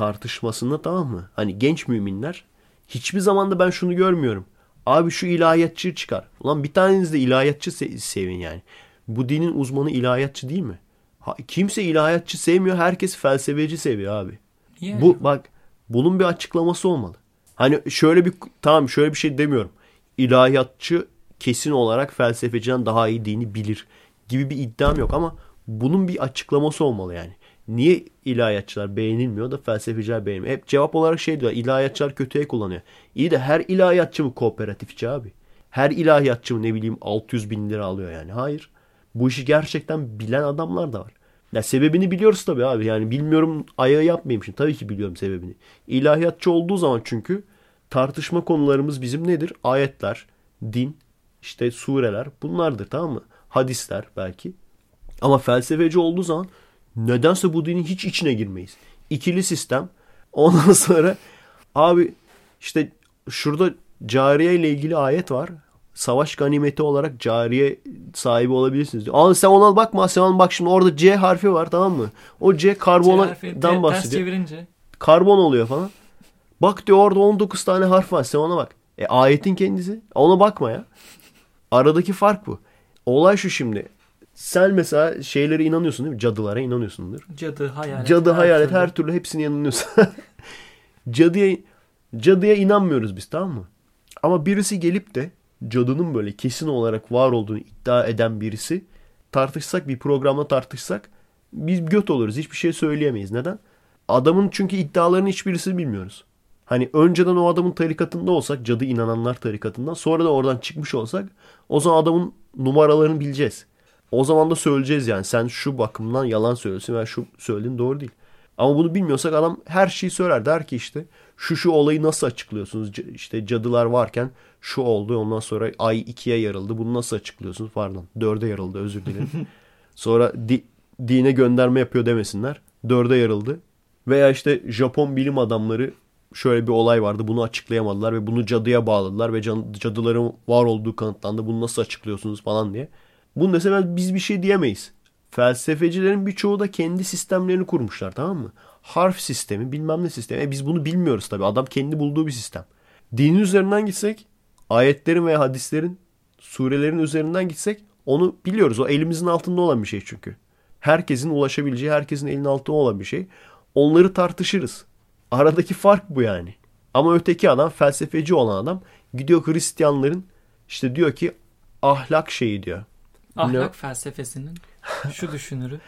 tartışmasında tamam mı? Hani genç müminler hiçbir zaman da ben şunu görmüyorum. Abi şu ilahiyatçıyı çıkar. Ulan bir taneniz de ilahiyatçı se- sevin yani. Bu dinin uzmanı ilahiyatçı değil mi? Ha, kimse ilahiyatçı sevmiyor. Herkes felsefeci seviyor abi. Niye? Bu bak bunun bir açıklaması olmalı. Hani şöyle bir tamam şöyle bir şey demiyorum. İlahiyatçı kesin olarak felsefeciden daha iyi dini bilir gibi bir iddiam yok ama bunun bir açıklaması olmalı yani. Niye ilahiyatçılar beğenilmiyor da felsefeciler beğenilmiyor? Hep cevap olarak şey diyor. İlahiyatçılar kötüye kullanıyor. İyi de her ilahiyatçı mı kooperatifçi abi? Her ilahiyatçı mı ne bileyim 600 bin lira alıyor yani? Hayır. Bu işi gerçekten bilen adamlar da var. Ya sebebini biliyoruz tabii abi. Yani bilmiyorum ayağı yapmayayım şimdi. Tabii ki biliyorum sebebini. İlahiyatçı olduğu zaman çünkü tartışma konularımız bizim nedir? Ayetler, din, işte sureler bunlardır tamam mı? Hadisler belki. Ama felsefeci olduğu zaman nedense bu dinin hiç içine girmeyiz. İkili sistem. Ondan sonra abi işte şurada cariye ile ilgili ayet var. Savaş ganimeti olarak cariye sahibi olabilirsiniz diyor. Ama sen ona bakma sen ona bak şimdi orada C harfi var tamam mı? O C karbondan bahsediyor. çevirince. Karbon oluyor falan. Bak diyor orada 19 tane harf var sen ona bak. E ayetin kendisi. Ona bakma ya. Aradaki fark bu. Olay şu şimdi. Sen mesela şeylere inanıyorsun değil mi? Cadılara inanıyorsundur. Cadı, hayalet. Cadı, hayalet türlü. her türlü hepsine inanıyorsun. cadıya, cadıya inanmıyoruz biz tamam mı? Ama birisi gelip de cadının böyle kesin olarak var olduğunu iddia eden birisi tartışsak bir programda tartışsak biz göt oluruz. Hiçbir şey söyleyemeyiz. Neden? Adamın çünkü iddialarının hiçbirisini bilmiyoruz. Hani önceden o adamın tarikatında olsak, cadı inananlar tarikatından, sonra da oradan çıkmış olsak o zaman adamın numaralarını bileceğiz. O zaman da söyleyeceğiz yani sen şu bakımdan yalan söylüyorsun veya şu söylediğin doğru değil. Ama bunu bilmiyorsak adam her şeyi söyler. Der ki işte şu şu olayı nasıl açıklıyorsunuz? C- İşte cadılar varken şu oldu ondan sonra ay ikiye yarıldı. Bunu nasıl açıklıyorsunuz? Pardon dörde yarıldı özür dilerim. sonra di- dine gönderme yapıyor demesinler. Dörde yarıldı. Veya işte Japon bilim adamları şöyle bir olay vardı. Bunu açıklayamadılar ve bunu cadıya bağladılar ve can- cadıların var olduğu kanıtlandı. Bunu nasıl açıklıyorsunuz falan diye. Bunu mesela biz bir şey diyemeyiz. Felsefecilerin birçoğu da kendi sistemlerini kurmuşlar tamam mı? Harf sistemi bilmem ne sistemi. E biz bunu bilmiyoruz tabii. Adam kendi bulduğu bir sistem. Dinin üzerinden gitsek ayetlerin veya hadislerin surelerin üzerinden gitsek onu biliyoruz. O elimizin altında olan bir şey çünkü. Herkesin ulaşabileceği, herkesin elinin altında olan bir şey. Onları tartışırız. Aradaki fark bu yani. Ama öteki adam felsefeci olan adam gidiyor Hristiyanların işte diyor ki ahlak şeyi diyor. Ahlak Ne? felsefesinin şu düşünürü.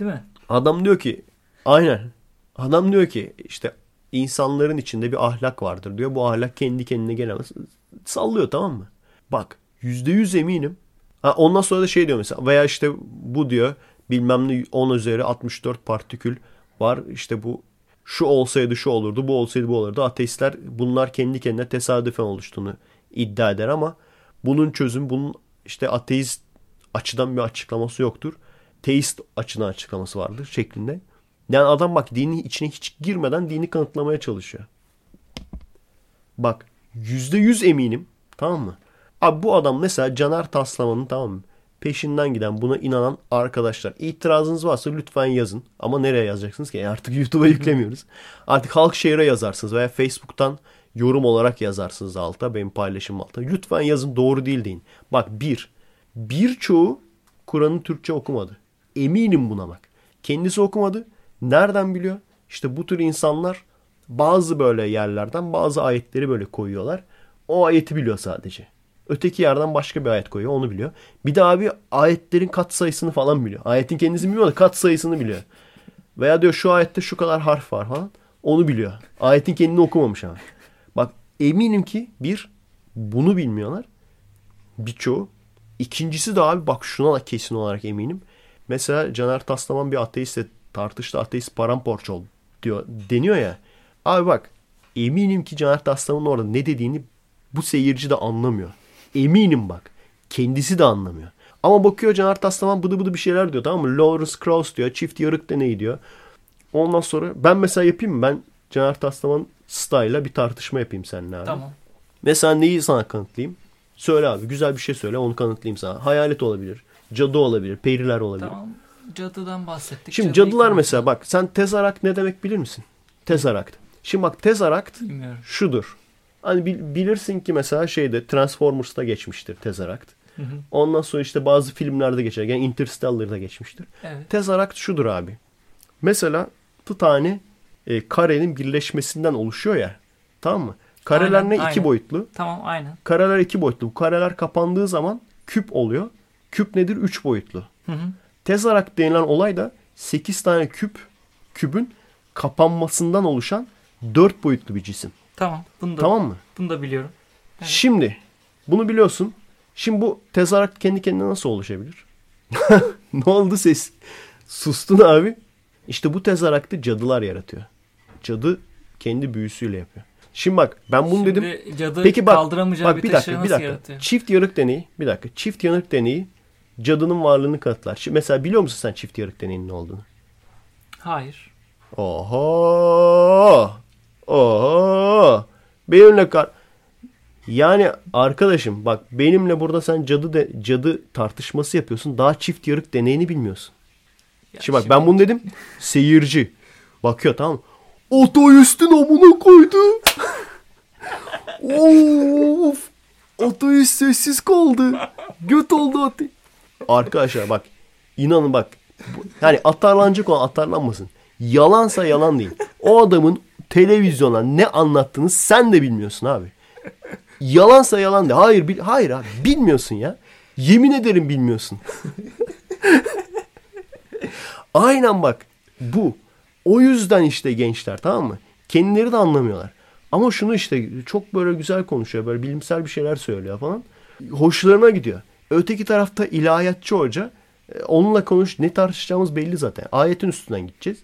Değil mi? Adam diyor ki aynen. Adam diyor ki işte insanların içinde bir ahlak vardır diyor. Bu ahlak kendi kendine gelemez. Sallıyor tamam mı? Bak yüzde yüz eminim. Ha, ondan sonra da şey diyor mesela veya işte bu diyor bilmem ne 10 üzeri 64 partikül var. İşte bu şu olsaydı şu olurdu, bu olsaydı bu olurdu. Ateistler bunlar kendi kendine tesadüfen oluştuğunu iddia eder ama bunun çözüm, bunun işte ateist açıdan bir açıklaması yoktur. Teist açıdan açıklaması vardır şeklinde. Yani adam bak dinin içine hiç girmeden dini kanıtlamaya çalışıyor. Bak yüzde yüz eminim tamam mı? Abi bu adam mesela Caner Taslaman'ın tamam mı? Peşinden giden buna inanan arkadaşlar. İtirazınız varsa lütfen yazın. Ama nereye yazacaksınız ki? E artık YouTube'a yüklemiyoruz. Artık Halkşehir'e yazarsınız veya Facebook'tan yorum olarak yazarsınız alta. Benim paylaşım alta. Lütfen yazın doğru değil deyin. Bak bir. Birçoğu Kur'an'ı Türkçe okumadı. Eminim buna bak. Kendisi okumadı. Nereden biliyor? İşte bu tür insanlar bazı böyle yerlerden bazı ayetleri böyle koyuyorlar. O ayeti biliyor sadece. Öteki yerden başka bir ayet koyuyor onu biliyor. Bir de abi ayetlerin kat sayısını falan biliyor. Ayetin kendisini bilmiyor da kat sayısını biliyor. Veya diyor şu ayette şu kadar harf var falan. Onu biliyor. Ayetin kendini okumamış ama. Bak eminim ki bir bunu bilmiyorlar. Birçoğu. İkincisi de abi bak şuna da kesin olarak eminim. Mesela Caner Taslaman bir ateistle tartıştı. Ateist paramparça oldu diyor, deniyor ya. Abi bak eminim ki Caner Taslaman'ın orada ne dediğini bu seyirci de anlamıyor. Eminim bak. Kendisi de anlamıyor. Ama bakıyor Caner Taslaman bıdı bıdı bir şeyler diyor tamam mı? Lawrence Krauss diyor. Çift yarık deneyi diyor. Ondan sonra ben mesela yapayım mı? Ben Caner Taslaman style'la bir tartışma yapayım seninle abi. Tamam. Mesela neyi sana kanıtlayayım? Söyle abi güzel bir şey söyle onu kanıtlayayım sana. Hayalet olabilir. Cadı olabilir. Periler olabilir. Tamam. Cadıdan bahsettik. Şimdi Cadıyı cadılar konuşalım. mesela bak sen tezarakt ne demek bilir misin? Tezarakt. Şimdi bak tezarakt Bilmiyorum. şudur. Hani bil- bilirsin ki mesela şeyde Transformers'ta geçmiştir tezarakt. Hı hı. Ondan sonra işte bazı filmlerde geçer. Yani Interstellar'da geçmiştir. Evet. Tezarakt şudur abi. Mesela bu tane e, karenin birleşmesinden oluşuyor ya. Tamam mı? Kareler Aynen, ne? iki aynen. boyutlu. Tamam aynen. Kareler iki boyutlu. Bu kareler kapandığı zaman küp oluyor. Küp nedir? Üç boyutlu. Hı hı. Tezarakt denilen olay da 8 tane küp kübün kapanmasından oluşan 4 boyutlu bir cisim. Tamam. Bunu da, Tamam mı? bunu da biliyorum. Evet. Şimdi bunu biliyorsun. Şimdi bu tezarakt kendi kendine nasıl oluşabilir? ne oldu ses? Sustun abi. İşte bu tezaraktı cadılar yaratıyor. Cadı kendi büyüsüyle yapıyor. Şimdi bak ben bunu Şimdi dedim. cadı Peki bak, bak bir, bir dakika, bir dakika. yaratıyor? Çift yarık deneyi, bir dakika. Çift yarık deneyi cadının varlığını kanıtlar. Şimdi mesela biliyor musun sen çift yarık deneyinin ne olduğunu? Hayır. Oho! Oho! Benimle kar... Yani arkadaşım bak benimle burada sen cadı de, cadı tartışması yapıyorsun. Daha çift yarık deneyini bilmiyorsun. Ya Şimdi bak ben bunu dedim. Seyirci. Bakıyor tamam mı? Otobüsün amına koydu. of. Otobüs sessiz kaldı. Göt oldu ati. Arkadaşlar bak. inanın bak. Yani atarlanacak olan atarlanmasın. Yalansa yalan değil. O adamın televizyona ne anlattığını sen de bilmiyorsun abi. Yalansa yalan değil. Hayır, bil hayır abi bilmiyorsun ya. Yemin ederim bilmiyorsun. Aynen bak bu. O yüzden işte gençler tamam mı? Kendileri de anlamıyorlar. Ama şunu işte çok böyle güzel konuşuyor. Böyle bilimsel bir şeyler söylüyor falan. Hoşlarına gidiyor. Öteki tarafta ilahiyatçı hoca. e, Onunla konuş ne tartışacağımız belli zaten. Ayetin üstünden gideceğiz.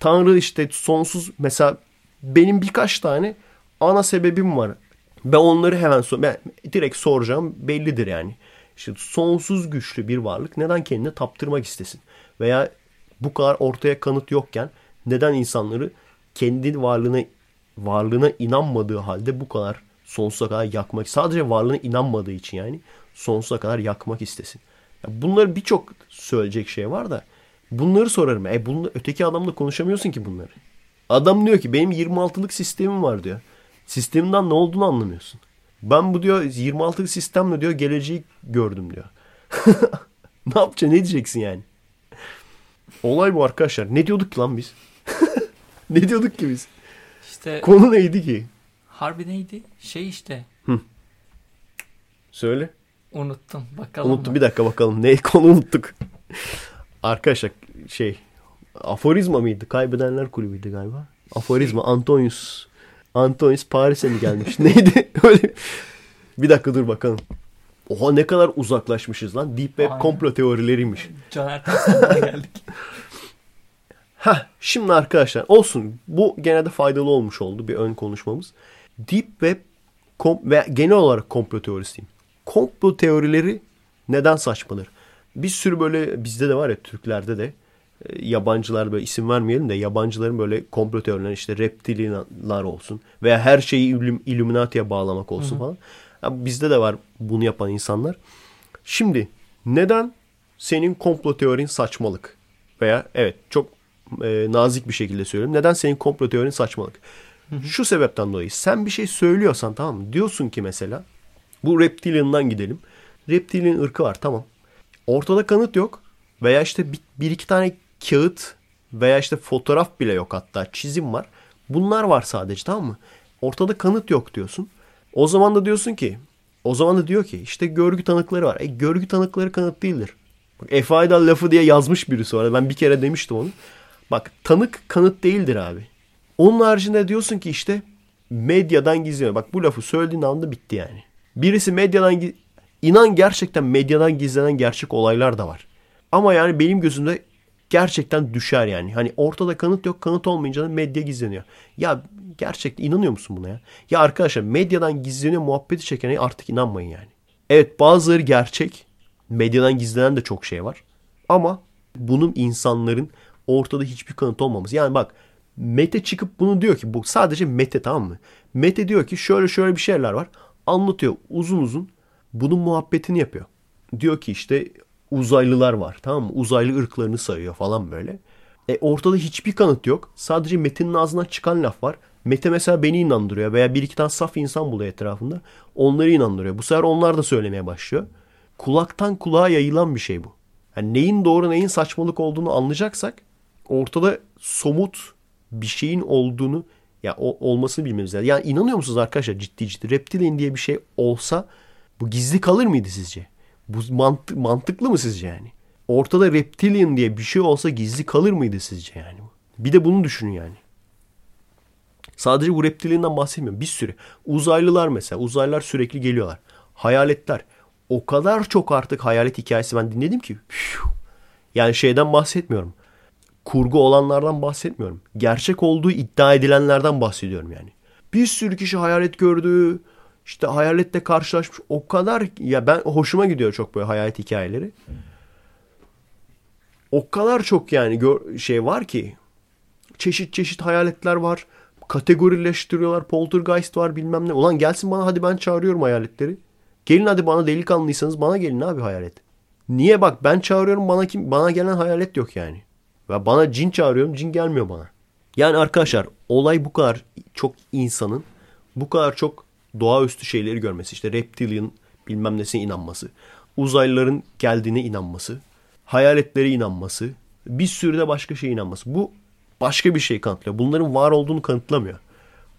Tanrı işte sonsuz mesela benim birkaç tane ana sebebim var. Ben onları hemen sor ben direkt soracağım bellidir yani. İşte sonsuz güçlü bir varlık neden kendine taptırmak istesin? Veya bu kadar ortaya kanıt yokken neden insanları kendi varlığına varlığına inanmadığı halde bu kadar sonsuza kadar yakmak sadece varlığına inanmadığı için yani sonsuza kadar yakmak istesin. Ya bunları birçok söyleyecek şey var da bunları sorarım. E bunu öteki adamla konuşamıyorsun ki bunları. Adam diyor ki benim 26'lık sistemim var diyor. Sisteminden ne olduğunu anlamıyorsun. Ben bu diyor 26'lık sistemle diyor geleceği gördüm diyor. ne yapacaksın ne diyeceksin yani? Olay bu arkadaşlar. Ne diyorduk ki lan biz? ne diyorduk ki biz? İşte Konu neydi ki? harbi neydi? Şey işte. Söyle. Unuttum. Bakalım. Unuttum bir dakika bakalım. Ne konu unuttuk. Arkadaşlar şey aforizma mıydı? Kaybedenler kulübüydü galiba. Aforizma Antonius. Antonius Paris'e mi gelmiş? Neydi? Öyle. Bir dakika dur bakalım. Oha ne kadar uzaklaşmışız lan. Deep Web Aynen. komplo teorileriymiş. Caner geldik. Heh, şimdi arkadaşlar olsun. Bu gene de faydalı olmuş oldu bir ön konuşmamız. Deep Web kom ve genel olarak komplo teorisiyim. Komplo teorileri neden saçmadır? Bir sürü böyle bizde de var ya Türklerde de e, yabancılar böyle isim vermeyelim de yabancıların böyle komplo teorileri işte reptilianlar olsun veya her şeyi illüm, Illuminati'ye bağlamak olsun falan. Ya bizde de var bunu yapan insanlar. Şimdi neden senin komplo teorin saçmalık? Veya evet çok e, nazik bir şekilde söylüyorum. Neden senin komplo teorin saçmalık? Şu sebepten dolayı sen bir şey söylüyorsan tamam mı? Diyorsun ki mesela bu reptilian'dan gidelim. Reptilian ırkı var tamam. Ortada kanıt yok. Veya işte bir, bir iki tane kağıt veya işte fotoğraf bile yok hatta çizim var. Bunlar var sadece tamam mı? Ortada kanıt yok diyorsun. O zaman da diyorsun ki o zaman da diyor ki işte görgü tanıkları var. E görgü tanıkları kanıt değildir. Bak Efe Aydal lafı diye yazmış biri sonra. Ben bir kere demiştim onu. Bak tanık kanıt değildir abi. Onun haricinde diyorsun ki işte medyadan gizliyor. Bak bu lafı söylediğin anda bitti yani. Birisi medyadan inan gerçekten medyadan gizlenen gerçek olaylar da var. Ama yani benim gözümde gerçekten düşer yani. Hani ortada kanıt yok. Kanıt olmayınca da medya gizleniyor. Ya gerçekten inanıyor musun buna ya? Ya arkadaşlar medyadan gizleniyor muhabbeti çekene artık inanmayın yani. Evet bazıları gerçek. Medyadan gizlenen de çok şey var. Ama bunun insanların ortada hiçbir kanıt olmaması. Yani bak Mete çıkıp bunu diyor ki bu sadece Mete tamam mı? Mete diyor ki şöyle şöyle bir şeyler var. Anlatıyor uzun uzun. Bunun muhabbetini yapıyor. Diyor ki işte uzaylılar var tamam mı? Uzaylı ırklarını sayıyor falan böyle. E ortada hiçbir kanıt yok. Sadece Mete'nin ağzından çıkan laf var. Mete mesela beni inandırıyor veya bir iki tane saf insan buluyor etrafında. Onları inandırıyor. Bu sefer onlar da söylemeye başlıyor. Kulaktan kulağa yayılan bir şey bu. Yani neyin doğru neyin saçmalık olduğunu anlayacaksak ortada somut bir şeyin olduğunu ya o, olmasını bilmemiz lazım. Yani inanıyor musunuz arkadaşlar ciddi ciddi reptilian diye bir şey olsa bu gizli kalır mıydı sizce? Bu mantı- mantıklı mı sizce yani? Ortada reptilian diye bir şey olsa gizli kalır mıydı sizce yani? Bir de bunu düşünün yani. Sadece bu reptilian'dan bahsetmiyorum. Bir sürü. Uzaylılar mesela. Uzaylılar sürekli geliyorlar. Hayaletler. O kadar çok artık hayalet hikayesi ben dinledim ki. Yani şeyden bahsetmiyorum. Kurgu olanlardan bahsetmiyorum. Gerçek olduğu iddia edilenlerden bahsediyorum yani. Bir sürü kişi hayalet gördü. İşte hayaletle karşılaşmış. O kadar ya ben hoşuma gidiyor çok böyle hayalet hikayeleri. O kadar çok yani şey var ki çeşit çeşit hayaletler var. Kategorileştiriyorlar. Poltergeist var bilmem ne. Ulan gelsin bana hadi ben çağırıyorum hayaletleri. Gelin hadi bana delikanlıysanız bana gelin abi hayalet. Niye bak ben çağırıyorum bana kim bana gelen hayalet yok yani. Ve bana cin çağırıyorum cin gelmiyor bana. Yani arkadaşlar olay bu kadar çok insanın bu kadar çok doğaüstü şeyleri görmesi. işte reptilian bilmem nesine inanması. Uzaylıların geldiğine inanması. Hayaletlere inanması. Bir sürü de başka şeye inanması. Bu başka bir şey kanıtlıyor. Bunların var olduğunu kanıtlamıyor.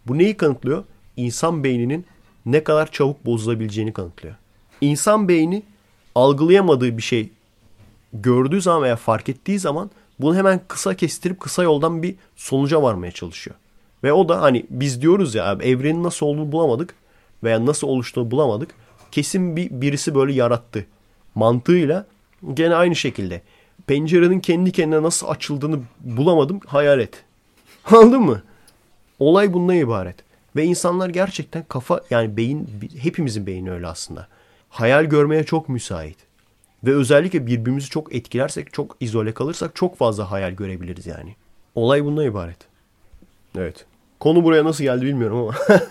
Bu neyi kanıtlıyor? İnsan beyninin ne kadar çabuk bozulabileceğini kanıtlıyor. İnsan beyni algılayamadığı bir şey gördüğü zaman veya fark ettiği zaman bunu hemen kısa kestirip kısa yoldan bir sonuca varmaya çalışıyor. Ve o da hani biz diyoruz ya abi evrenin nasıl olduğunu bulamadık veya nasıl oluştuğunu bulamadık. Kesin bir birisi böyle yarattı. Mantığıyla gene aynı şekilde. Pencerenin kendi kendine nasıl açıldığını bulamadım hayal et. Anladın mı? Olay bundan ibaret. Ve insanlar gerçekten kafa yani beyin hepimizin beyni öyle aslında. Hayal görmeye çok müsait. Ve özellikle birbirimizi çok etkilersek, çok izole kalırsak çok fazla hayal görebiliriz yani. Olay bundan ibaret. Evet. Konu buraya nasıl geldi bilmiyorum ama.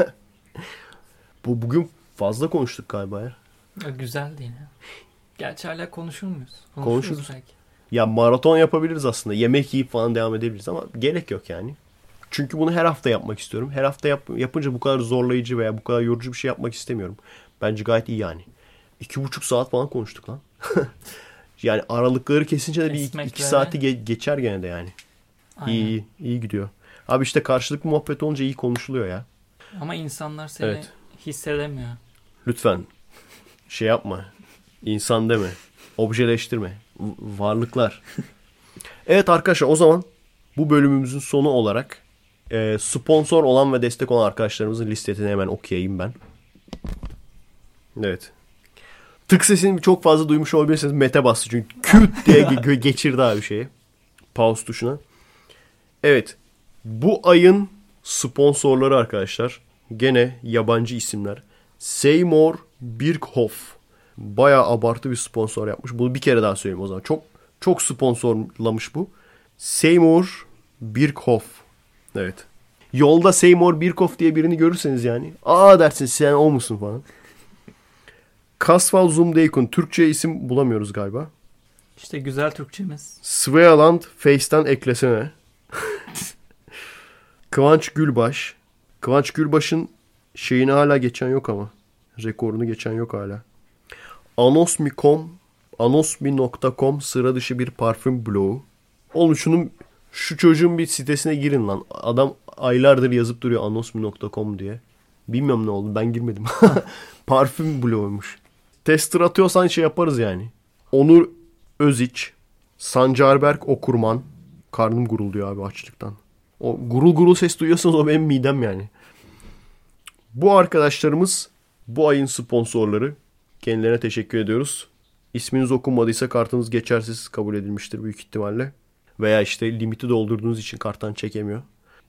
Bu bugün fazla konuştuk galiba ya. ya güzeldi yine. Gerçi hala konuşur muyuz? Konuşuruz. Belki. Ya maraton yapabiliriz aslında. Yemek yiyip falan devam edebiliriz ama gerek yok yani. Çünkü bunu her hafta yapmak istiyorum. Her hafta yap, yapınca bu kadar zorlayıcı veya bu kadar yorucu bir şey yapmak istemiyorum. Bence gayet iyi yani. İki buçuk saat falan konuştuk lan. yani aralıkları kesince de bir iki, iki saati ge- geçer gene de yani. Aynen. İyi, iyi, iyi gidiyor. Abi işte karşılıklı muhabbet olunca iyi konuşuluyor ya. Ama insanlar seni evet. hissedemiyor. Lütfen şey yapma. İnsan deme. Objeleştirme. Varlıklar. evet arkadaşlar o zaman bu bölümümüzün sonu olarak e, sponsor olan ve destek olan arkadaşlarımızın listesini hemen okuyayım ben. Evet. Tık sesini çok fazla duymuş olabilirsiniz. Mete bastı çünkü küt diye geçirdi abi şeyi. Pause tuşuna. Evet. Bu ayın sponsorları arkadaşlar. Gene yabancı isimler. Seymour Birkhoff. Baya abartı bir sponsor yapmış. Bunu bir kere daha söyleyeyim o zaman. Çok çok sponsorlamış bu. Seymour Birkhoff. Evet. Yolda Seymour Birkhoff diye birini görürseniz yani. Aa dersiniz sen o musun falan. Kasval Zumdeykun. Türkçe isim bulamıyoruz galiba. İşte güzel Türkçemiz. Svealand Face'ten eklesene. Kıvanç Gülbaş. Kıvanç Gülbaş'ın şeyini hala geçen yok ama. Rekorunu geçen yok hala. Anosmi.com Anosmi.com sıra dışı bir parfüm bloğu. Oğlum şunun şu çocuğun bir sitesine girin lan. Adam aylardır yazıp duruyor anosmi.com diye. Bilmiyorum ne oldu ben girmedim. parfüm bloğuymuş. Tester atıyorsan şey yaparız yani. Onur Öziç, Sancarberk Okurman. Karnım gurulduyor abi açlıktan. O gurul gurul ses duyuyorsanız o benim midem yani. Bu arkadaşlarımız bu ayın sponsorları. Kendilerine teşekkür ediyoruz. İsminiz okunmadıysa kartınız geçersiz kabul edilmiştir büyük ihtimalle. Veya işte limiti doldurduğunuz için karttan çekemiyor.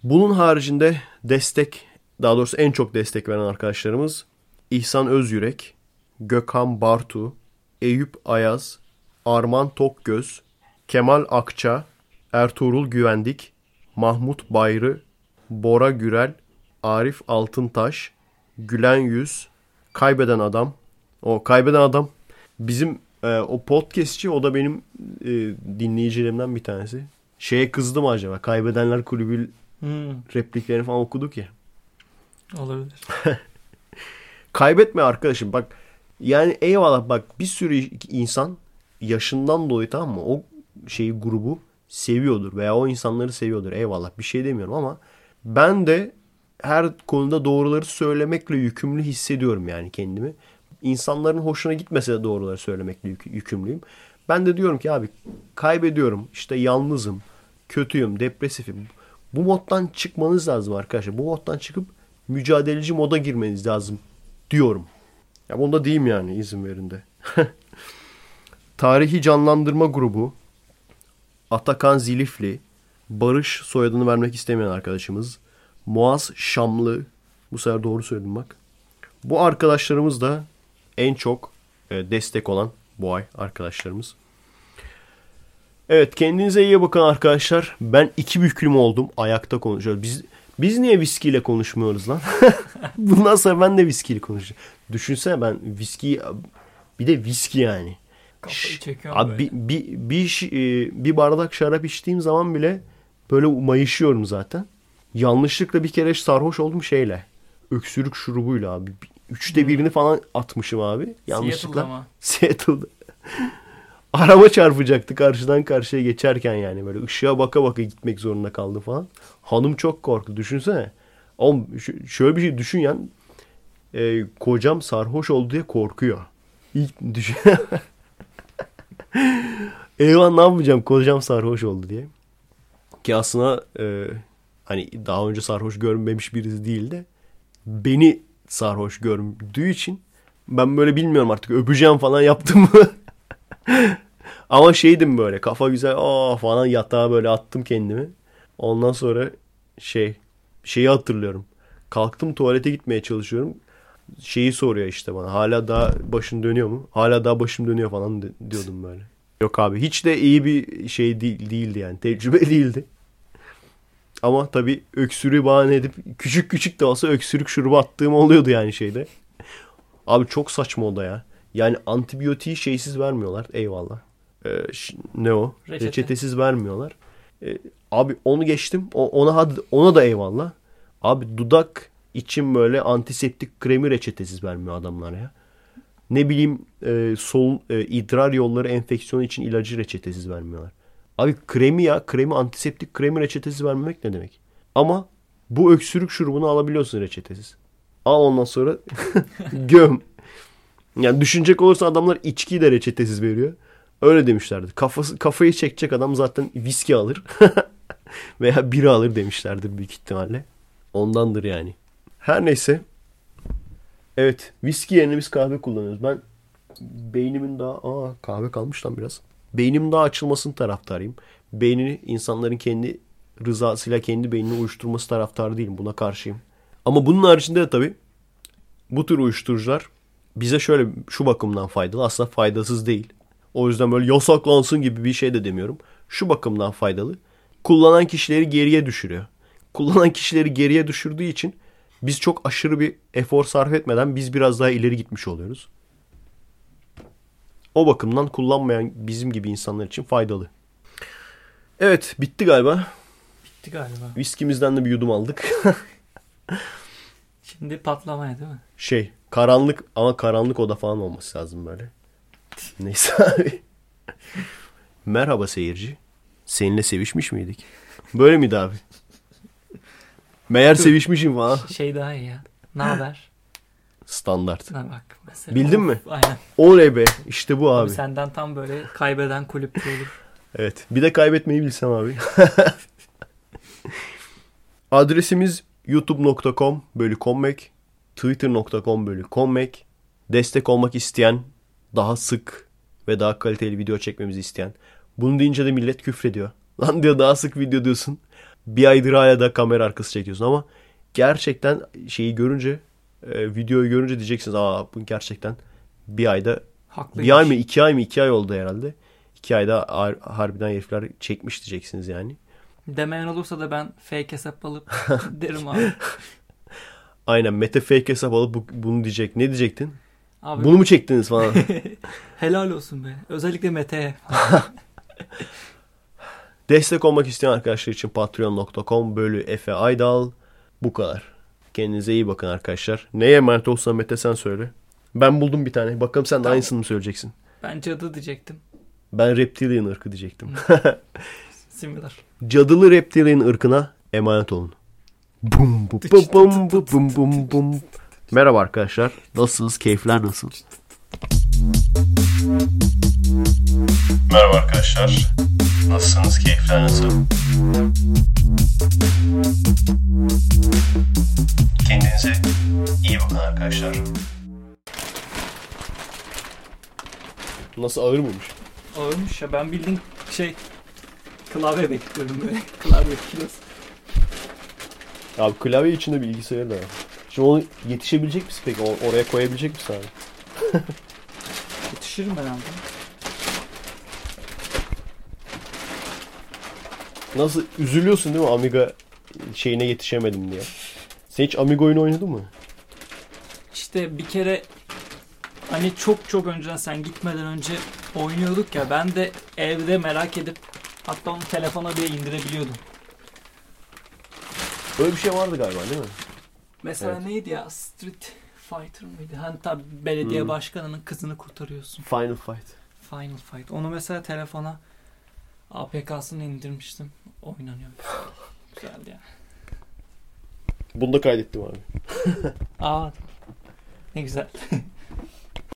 Bunun haricinde destek, daha doğrusu en çok destek veren arkadaşlarımız İhsan Özyürek, Gökhan Bartu, Eyüp Ayaz, Arman Tokgöz, Kemal Akça, Ertuğrul Güvendik, Mahmut Bayrı, Bora Gürel, Arif Altıntaş, Gülen Yüz, Kaybeden Adam. O Kaybeden Adam bizim e, o podcastçi o da benim e, dinleyicilerimden bir tanesi. Şeye kızdı mı acaba? Kaybedenler Kulübü hmm. repliklerini falan okuduk ya. Olabilir. Kaybetme arkadaşım bak yani eyvallah bak bir sürü insan yaşından dolayı tamam mı o şeyi grubu seviyordur veya o insanları seviyordur eyvallah bir şey demiyorum ama ben de her konuda doğruları söylemekle yükümlü hissediyorum yani kendimi. İnsanların hoşuna gitmese de doğruları söylemekle yük- yükümlüyüm. Ben de diyorum ki abi kaybediyorum işte yalnızım, kötüyüm, depresifim. Bu moddan çıkmanız lazım arkadaşlar. Bu moddan çıkıp mücadeleci moda girmeniz lazım diyorum. Ya bunu da diyeyim yani izin verin de. Tarihi Canlandırma Grubu, Atakan Zilifli, Barış soyadını vermek istemeyen arkadaşımız, Muaz Şamlı, Bu sefer doğru söyledim bak. Bu arkadaşlarımız da en çok e, destek olan bu ay arkadaşlarımız. Evet kendinize iyi bakın arkadaşlar. Ben iki büklüm oldum. Ayakta konuşuyoruz. Biz biz niye viskiyle konuşmuyoruz lan? Bundan sonra ben de viskiyle konuşacağım. Düşünsene ben viski bir de viski yani. Kafayı çekiyorum Abi bir, bir, bir, e, bir bardak şarap içtiğim zaman bile böyle mayışıyorum zaten. Yanlışlıkla bir kere sarhoş oldum şeyle. Öksürük şurubuyla abi. Üçte birini falan atmışım abi. Yanlışlıkla. Seattle'da mı? Seattle'da. Araba çarpacaktı karşıdan karşıya geçerken yani böyle ışığa baka baka gitmek zorunda kaldı falan. Hanım çok korktu düşünsene. Oğlum şöyle bir şey düşün yani. E, kocam sarhoş oldu diye korkuyor. İlk düşün. Eyvah ne yapacağım kocam sarhoş oldu diye. Ki aslında e, hani daha önce sarhoş görmemiş birisi değil de beni sarhoş gördüğü için ben böyle bilmiyorum artık öpeceğim falan yaptım mı? Ama şeydim böyle kafa güzel aa falan yatağa böyle attım kendimi. Ondan sonra şey şeyi hatırlıyorum. Kalktım tuvalete gitmeye çalışıyorum. Şeyi soruyor işte bana. Hala daha başın dönüyor mu? Hala daha başım dönüyor falan diyordum böyle. Yok abi hiç de iyi bir şey değil, değildi yani. Tecrübe değildi. Ama tabii öksürüğü bahane edip küçük küçük de olsa öksürük şurubu attığım oluyordu yani şeyde. Abi çok saçma o da ya. Yani antibiyotiği şeysiz vermiyorlar. Eyvallah. Ee, ne o? Reçete. Reçetesiz vermiyorlar. Ee, abi onu geçtim. O, ona ona da eyvallah. Abi dudak için böyle antiseptik kremi reçetesiz vermiyor adamlar ya. Ne bileyim e, sol e, idrar yolları enfeksiyonu için ilacı reçetesiz vermiyorlar. Abi kremi ya kremi antiseptik kremi reçetesiz vermemek ne demek? Ama bu öksürük şurubunu alabiliyorsun reçetesiz. Al ondan sonra göm. Yani düşünecek olursa adamlar içkiyi de reçetesiz veriyor. Öyle demişlerdi. Kafası, kafayı çekecek adam zaten viski alır. Veya bira alır demişlerdir büyük ihtimalle. Ondandır yani. Her neyse. Evet. Viski yerine biz kahve kullanıyoruz. Ben beynimin daha... Aa kahve kalmış lan biraz. Beynimin daha açılmasının taraftarıyım. Beynini insanların kendi rızasıyla kendi beynini uyuşturması taraftarı değilim. Buna karşıyım. Ama bunun haricinde de tabii bu tür uyuşturucular bize şöyle şu bakımdan faydalı. Aslında faydasız değil. O yüzden böyle yasaklansın gibi bir şey de demiyorum. Şu bakımdan faydalı. Kullanan kişileri geriye düşürüyor. Kullanan kişileri geriye düşürdüğü için biz çok aşırı bir efor sarf etmeden biz biraz daha ileri gitmiş oluyoruz. O bakımdan kullanmayan bizim gibi insanlar için faydalı. Evet bitti galiba. Bitti galiba. Viskimizden de bir yudum aldık. Şimdi patlamaya değil mi? şey karanlık ama karanlık oda falan olması lazım böyle. Neyse abi. Merhaba seyirci. Seninle sevişmiş miydik? Böyle miydi abi? Meğer sevişmişim falan. Şey daha iyi ya. Ne haber? Standart. Ha bak mesela. Bildin mi? Aynen. Oley be. İşte bu Abi. abi. senden tam böyle kaybeden kulüpçü olur. Evet. Bir de kaybetmeyi bilsem abi. Adresimiz youtube.com bölü kommek, twitter.com bölü kommek. Destek olmak isteyen, daha sık ve daha kaliteli video çekmemizi isteyen. Bunu deyince de millet küfrediyor. Lan diyor daha sık video diyorsun. Bir aydır hala da kamera arkası çekiyorsun ama gerçekten şeyi görünce, e, videoyu görünce diyeceksiniz aa bu gerçekten bir ayda Haklıymış. bir ay mı iki ay mı iki ay oldu herhalde. İki ayda har- harbiden herifler çekmiş diyeceksiniz yani. Demeyen olursa da ben fake hesap alıp derim abi. Aynen Mete fake hesap alıp bu- bunu diyecek. Ne diyecektin? Abi Bunu mu çektiniz falan. helal olsun be. Özellikle Mete'ye. Destek olmak isteyen arkadaşlar için patreon.com bölü Efe Aydal. Bu kadar. Kendinize iyi bakın arkadaşlar. Neye emanet olsan Mete sen söyle. Ben buldum bir tane. Bakalım sen de Tamam. aynısını mı söyleyeceksin? Ben cadı diyecektim. Ben reptilian ırkı diyecektim. Similar. Cadılı reptilian ırkına emanet olun. Bum bum bum bum bum bum bum bum. Merhaba arkadaşlar. Nasılsınız? Keyifler nasıl? Merhaba arkadaşlar. Nasılsınız? Keyifler nasıl? Kendinize iyi bakın arkadaşlar. Nasıl ağır mıymış? Ağırmış ya ben bildiğin şey klavye bekliyorum böyle. Klavye kilosu. Abi klavye içinde bilgisayar da. Şimdi onu yetişebilecek misin peki? O- Oraya koyabilecek misin abi? Yetişirim herhalde. Nasıl üzülüyorsun değil mi Amiga şeyine yetişemedim diye. Sen hiç Amiga oyunu oynadın mı? İşte bir kere hani çok çok önceden sen gitmeden önce oynuyorduk ya ben de evde merak edip hatta onu telefona bile indirebiliyordum. Öyle bir şey vardı galiba değil mi? Mesela Evet. neydi ya Street Fighter mıydı? Hani tabi belediye Hı. başkanının kızını kurtarıyorsun. Final Fight. Final Fight. Onu mesela telefona APK'sını indirmiştim. Oynanıyor. Güzeldi yani. Bunu da kaydettim abi. Aa ne güzel.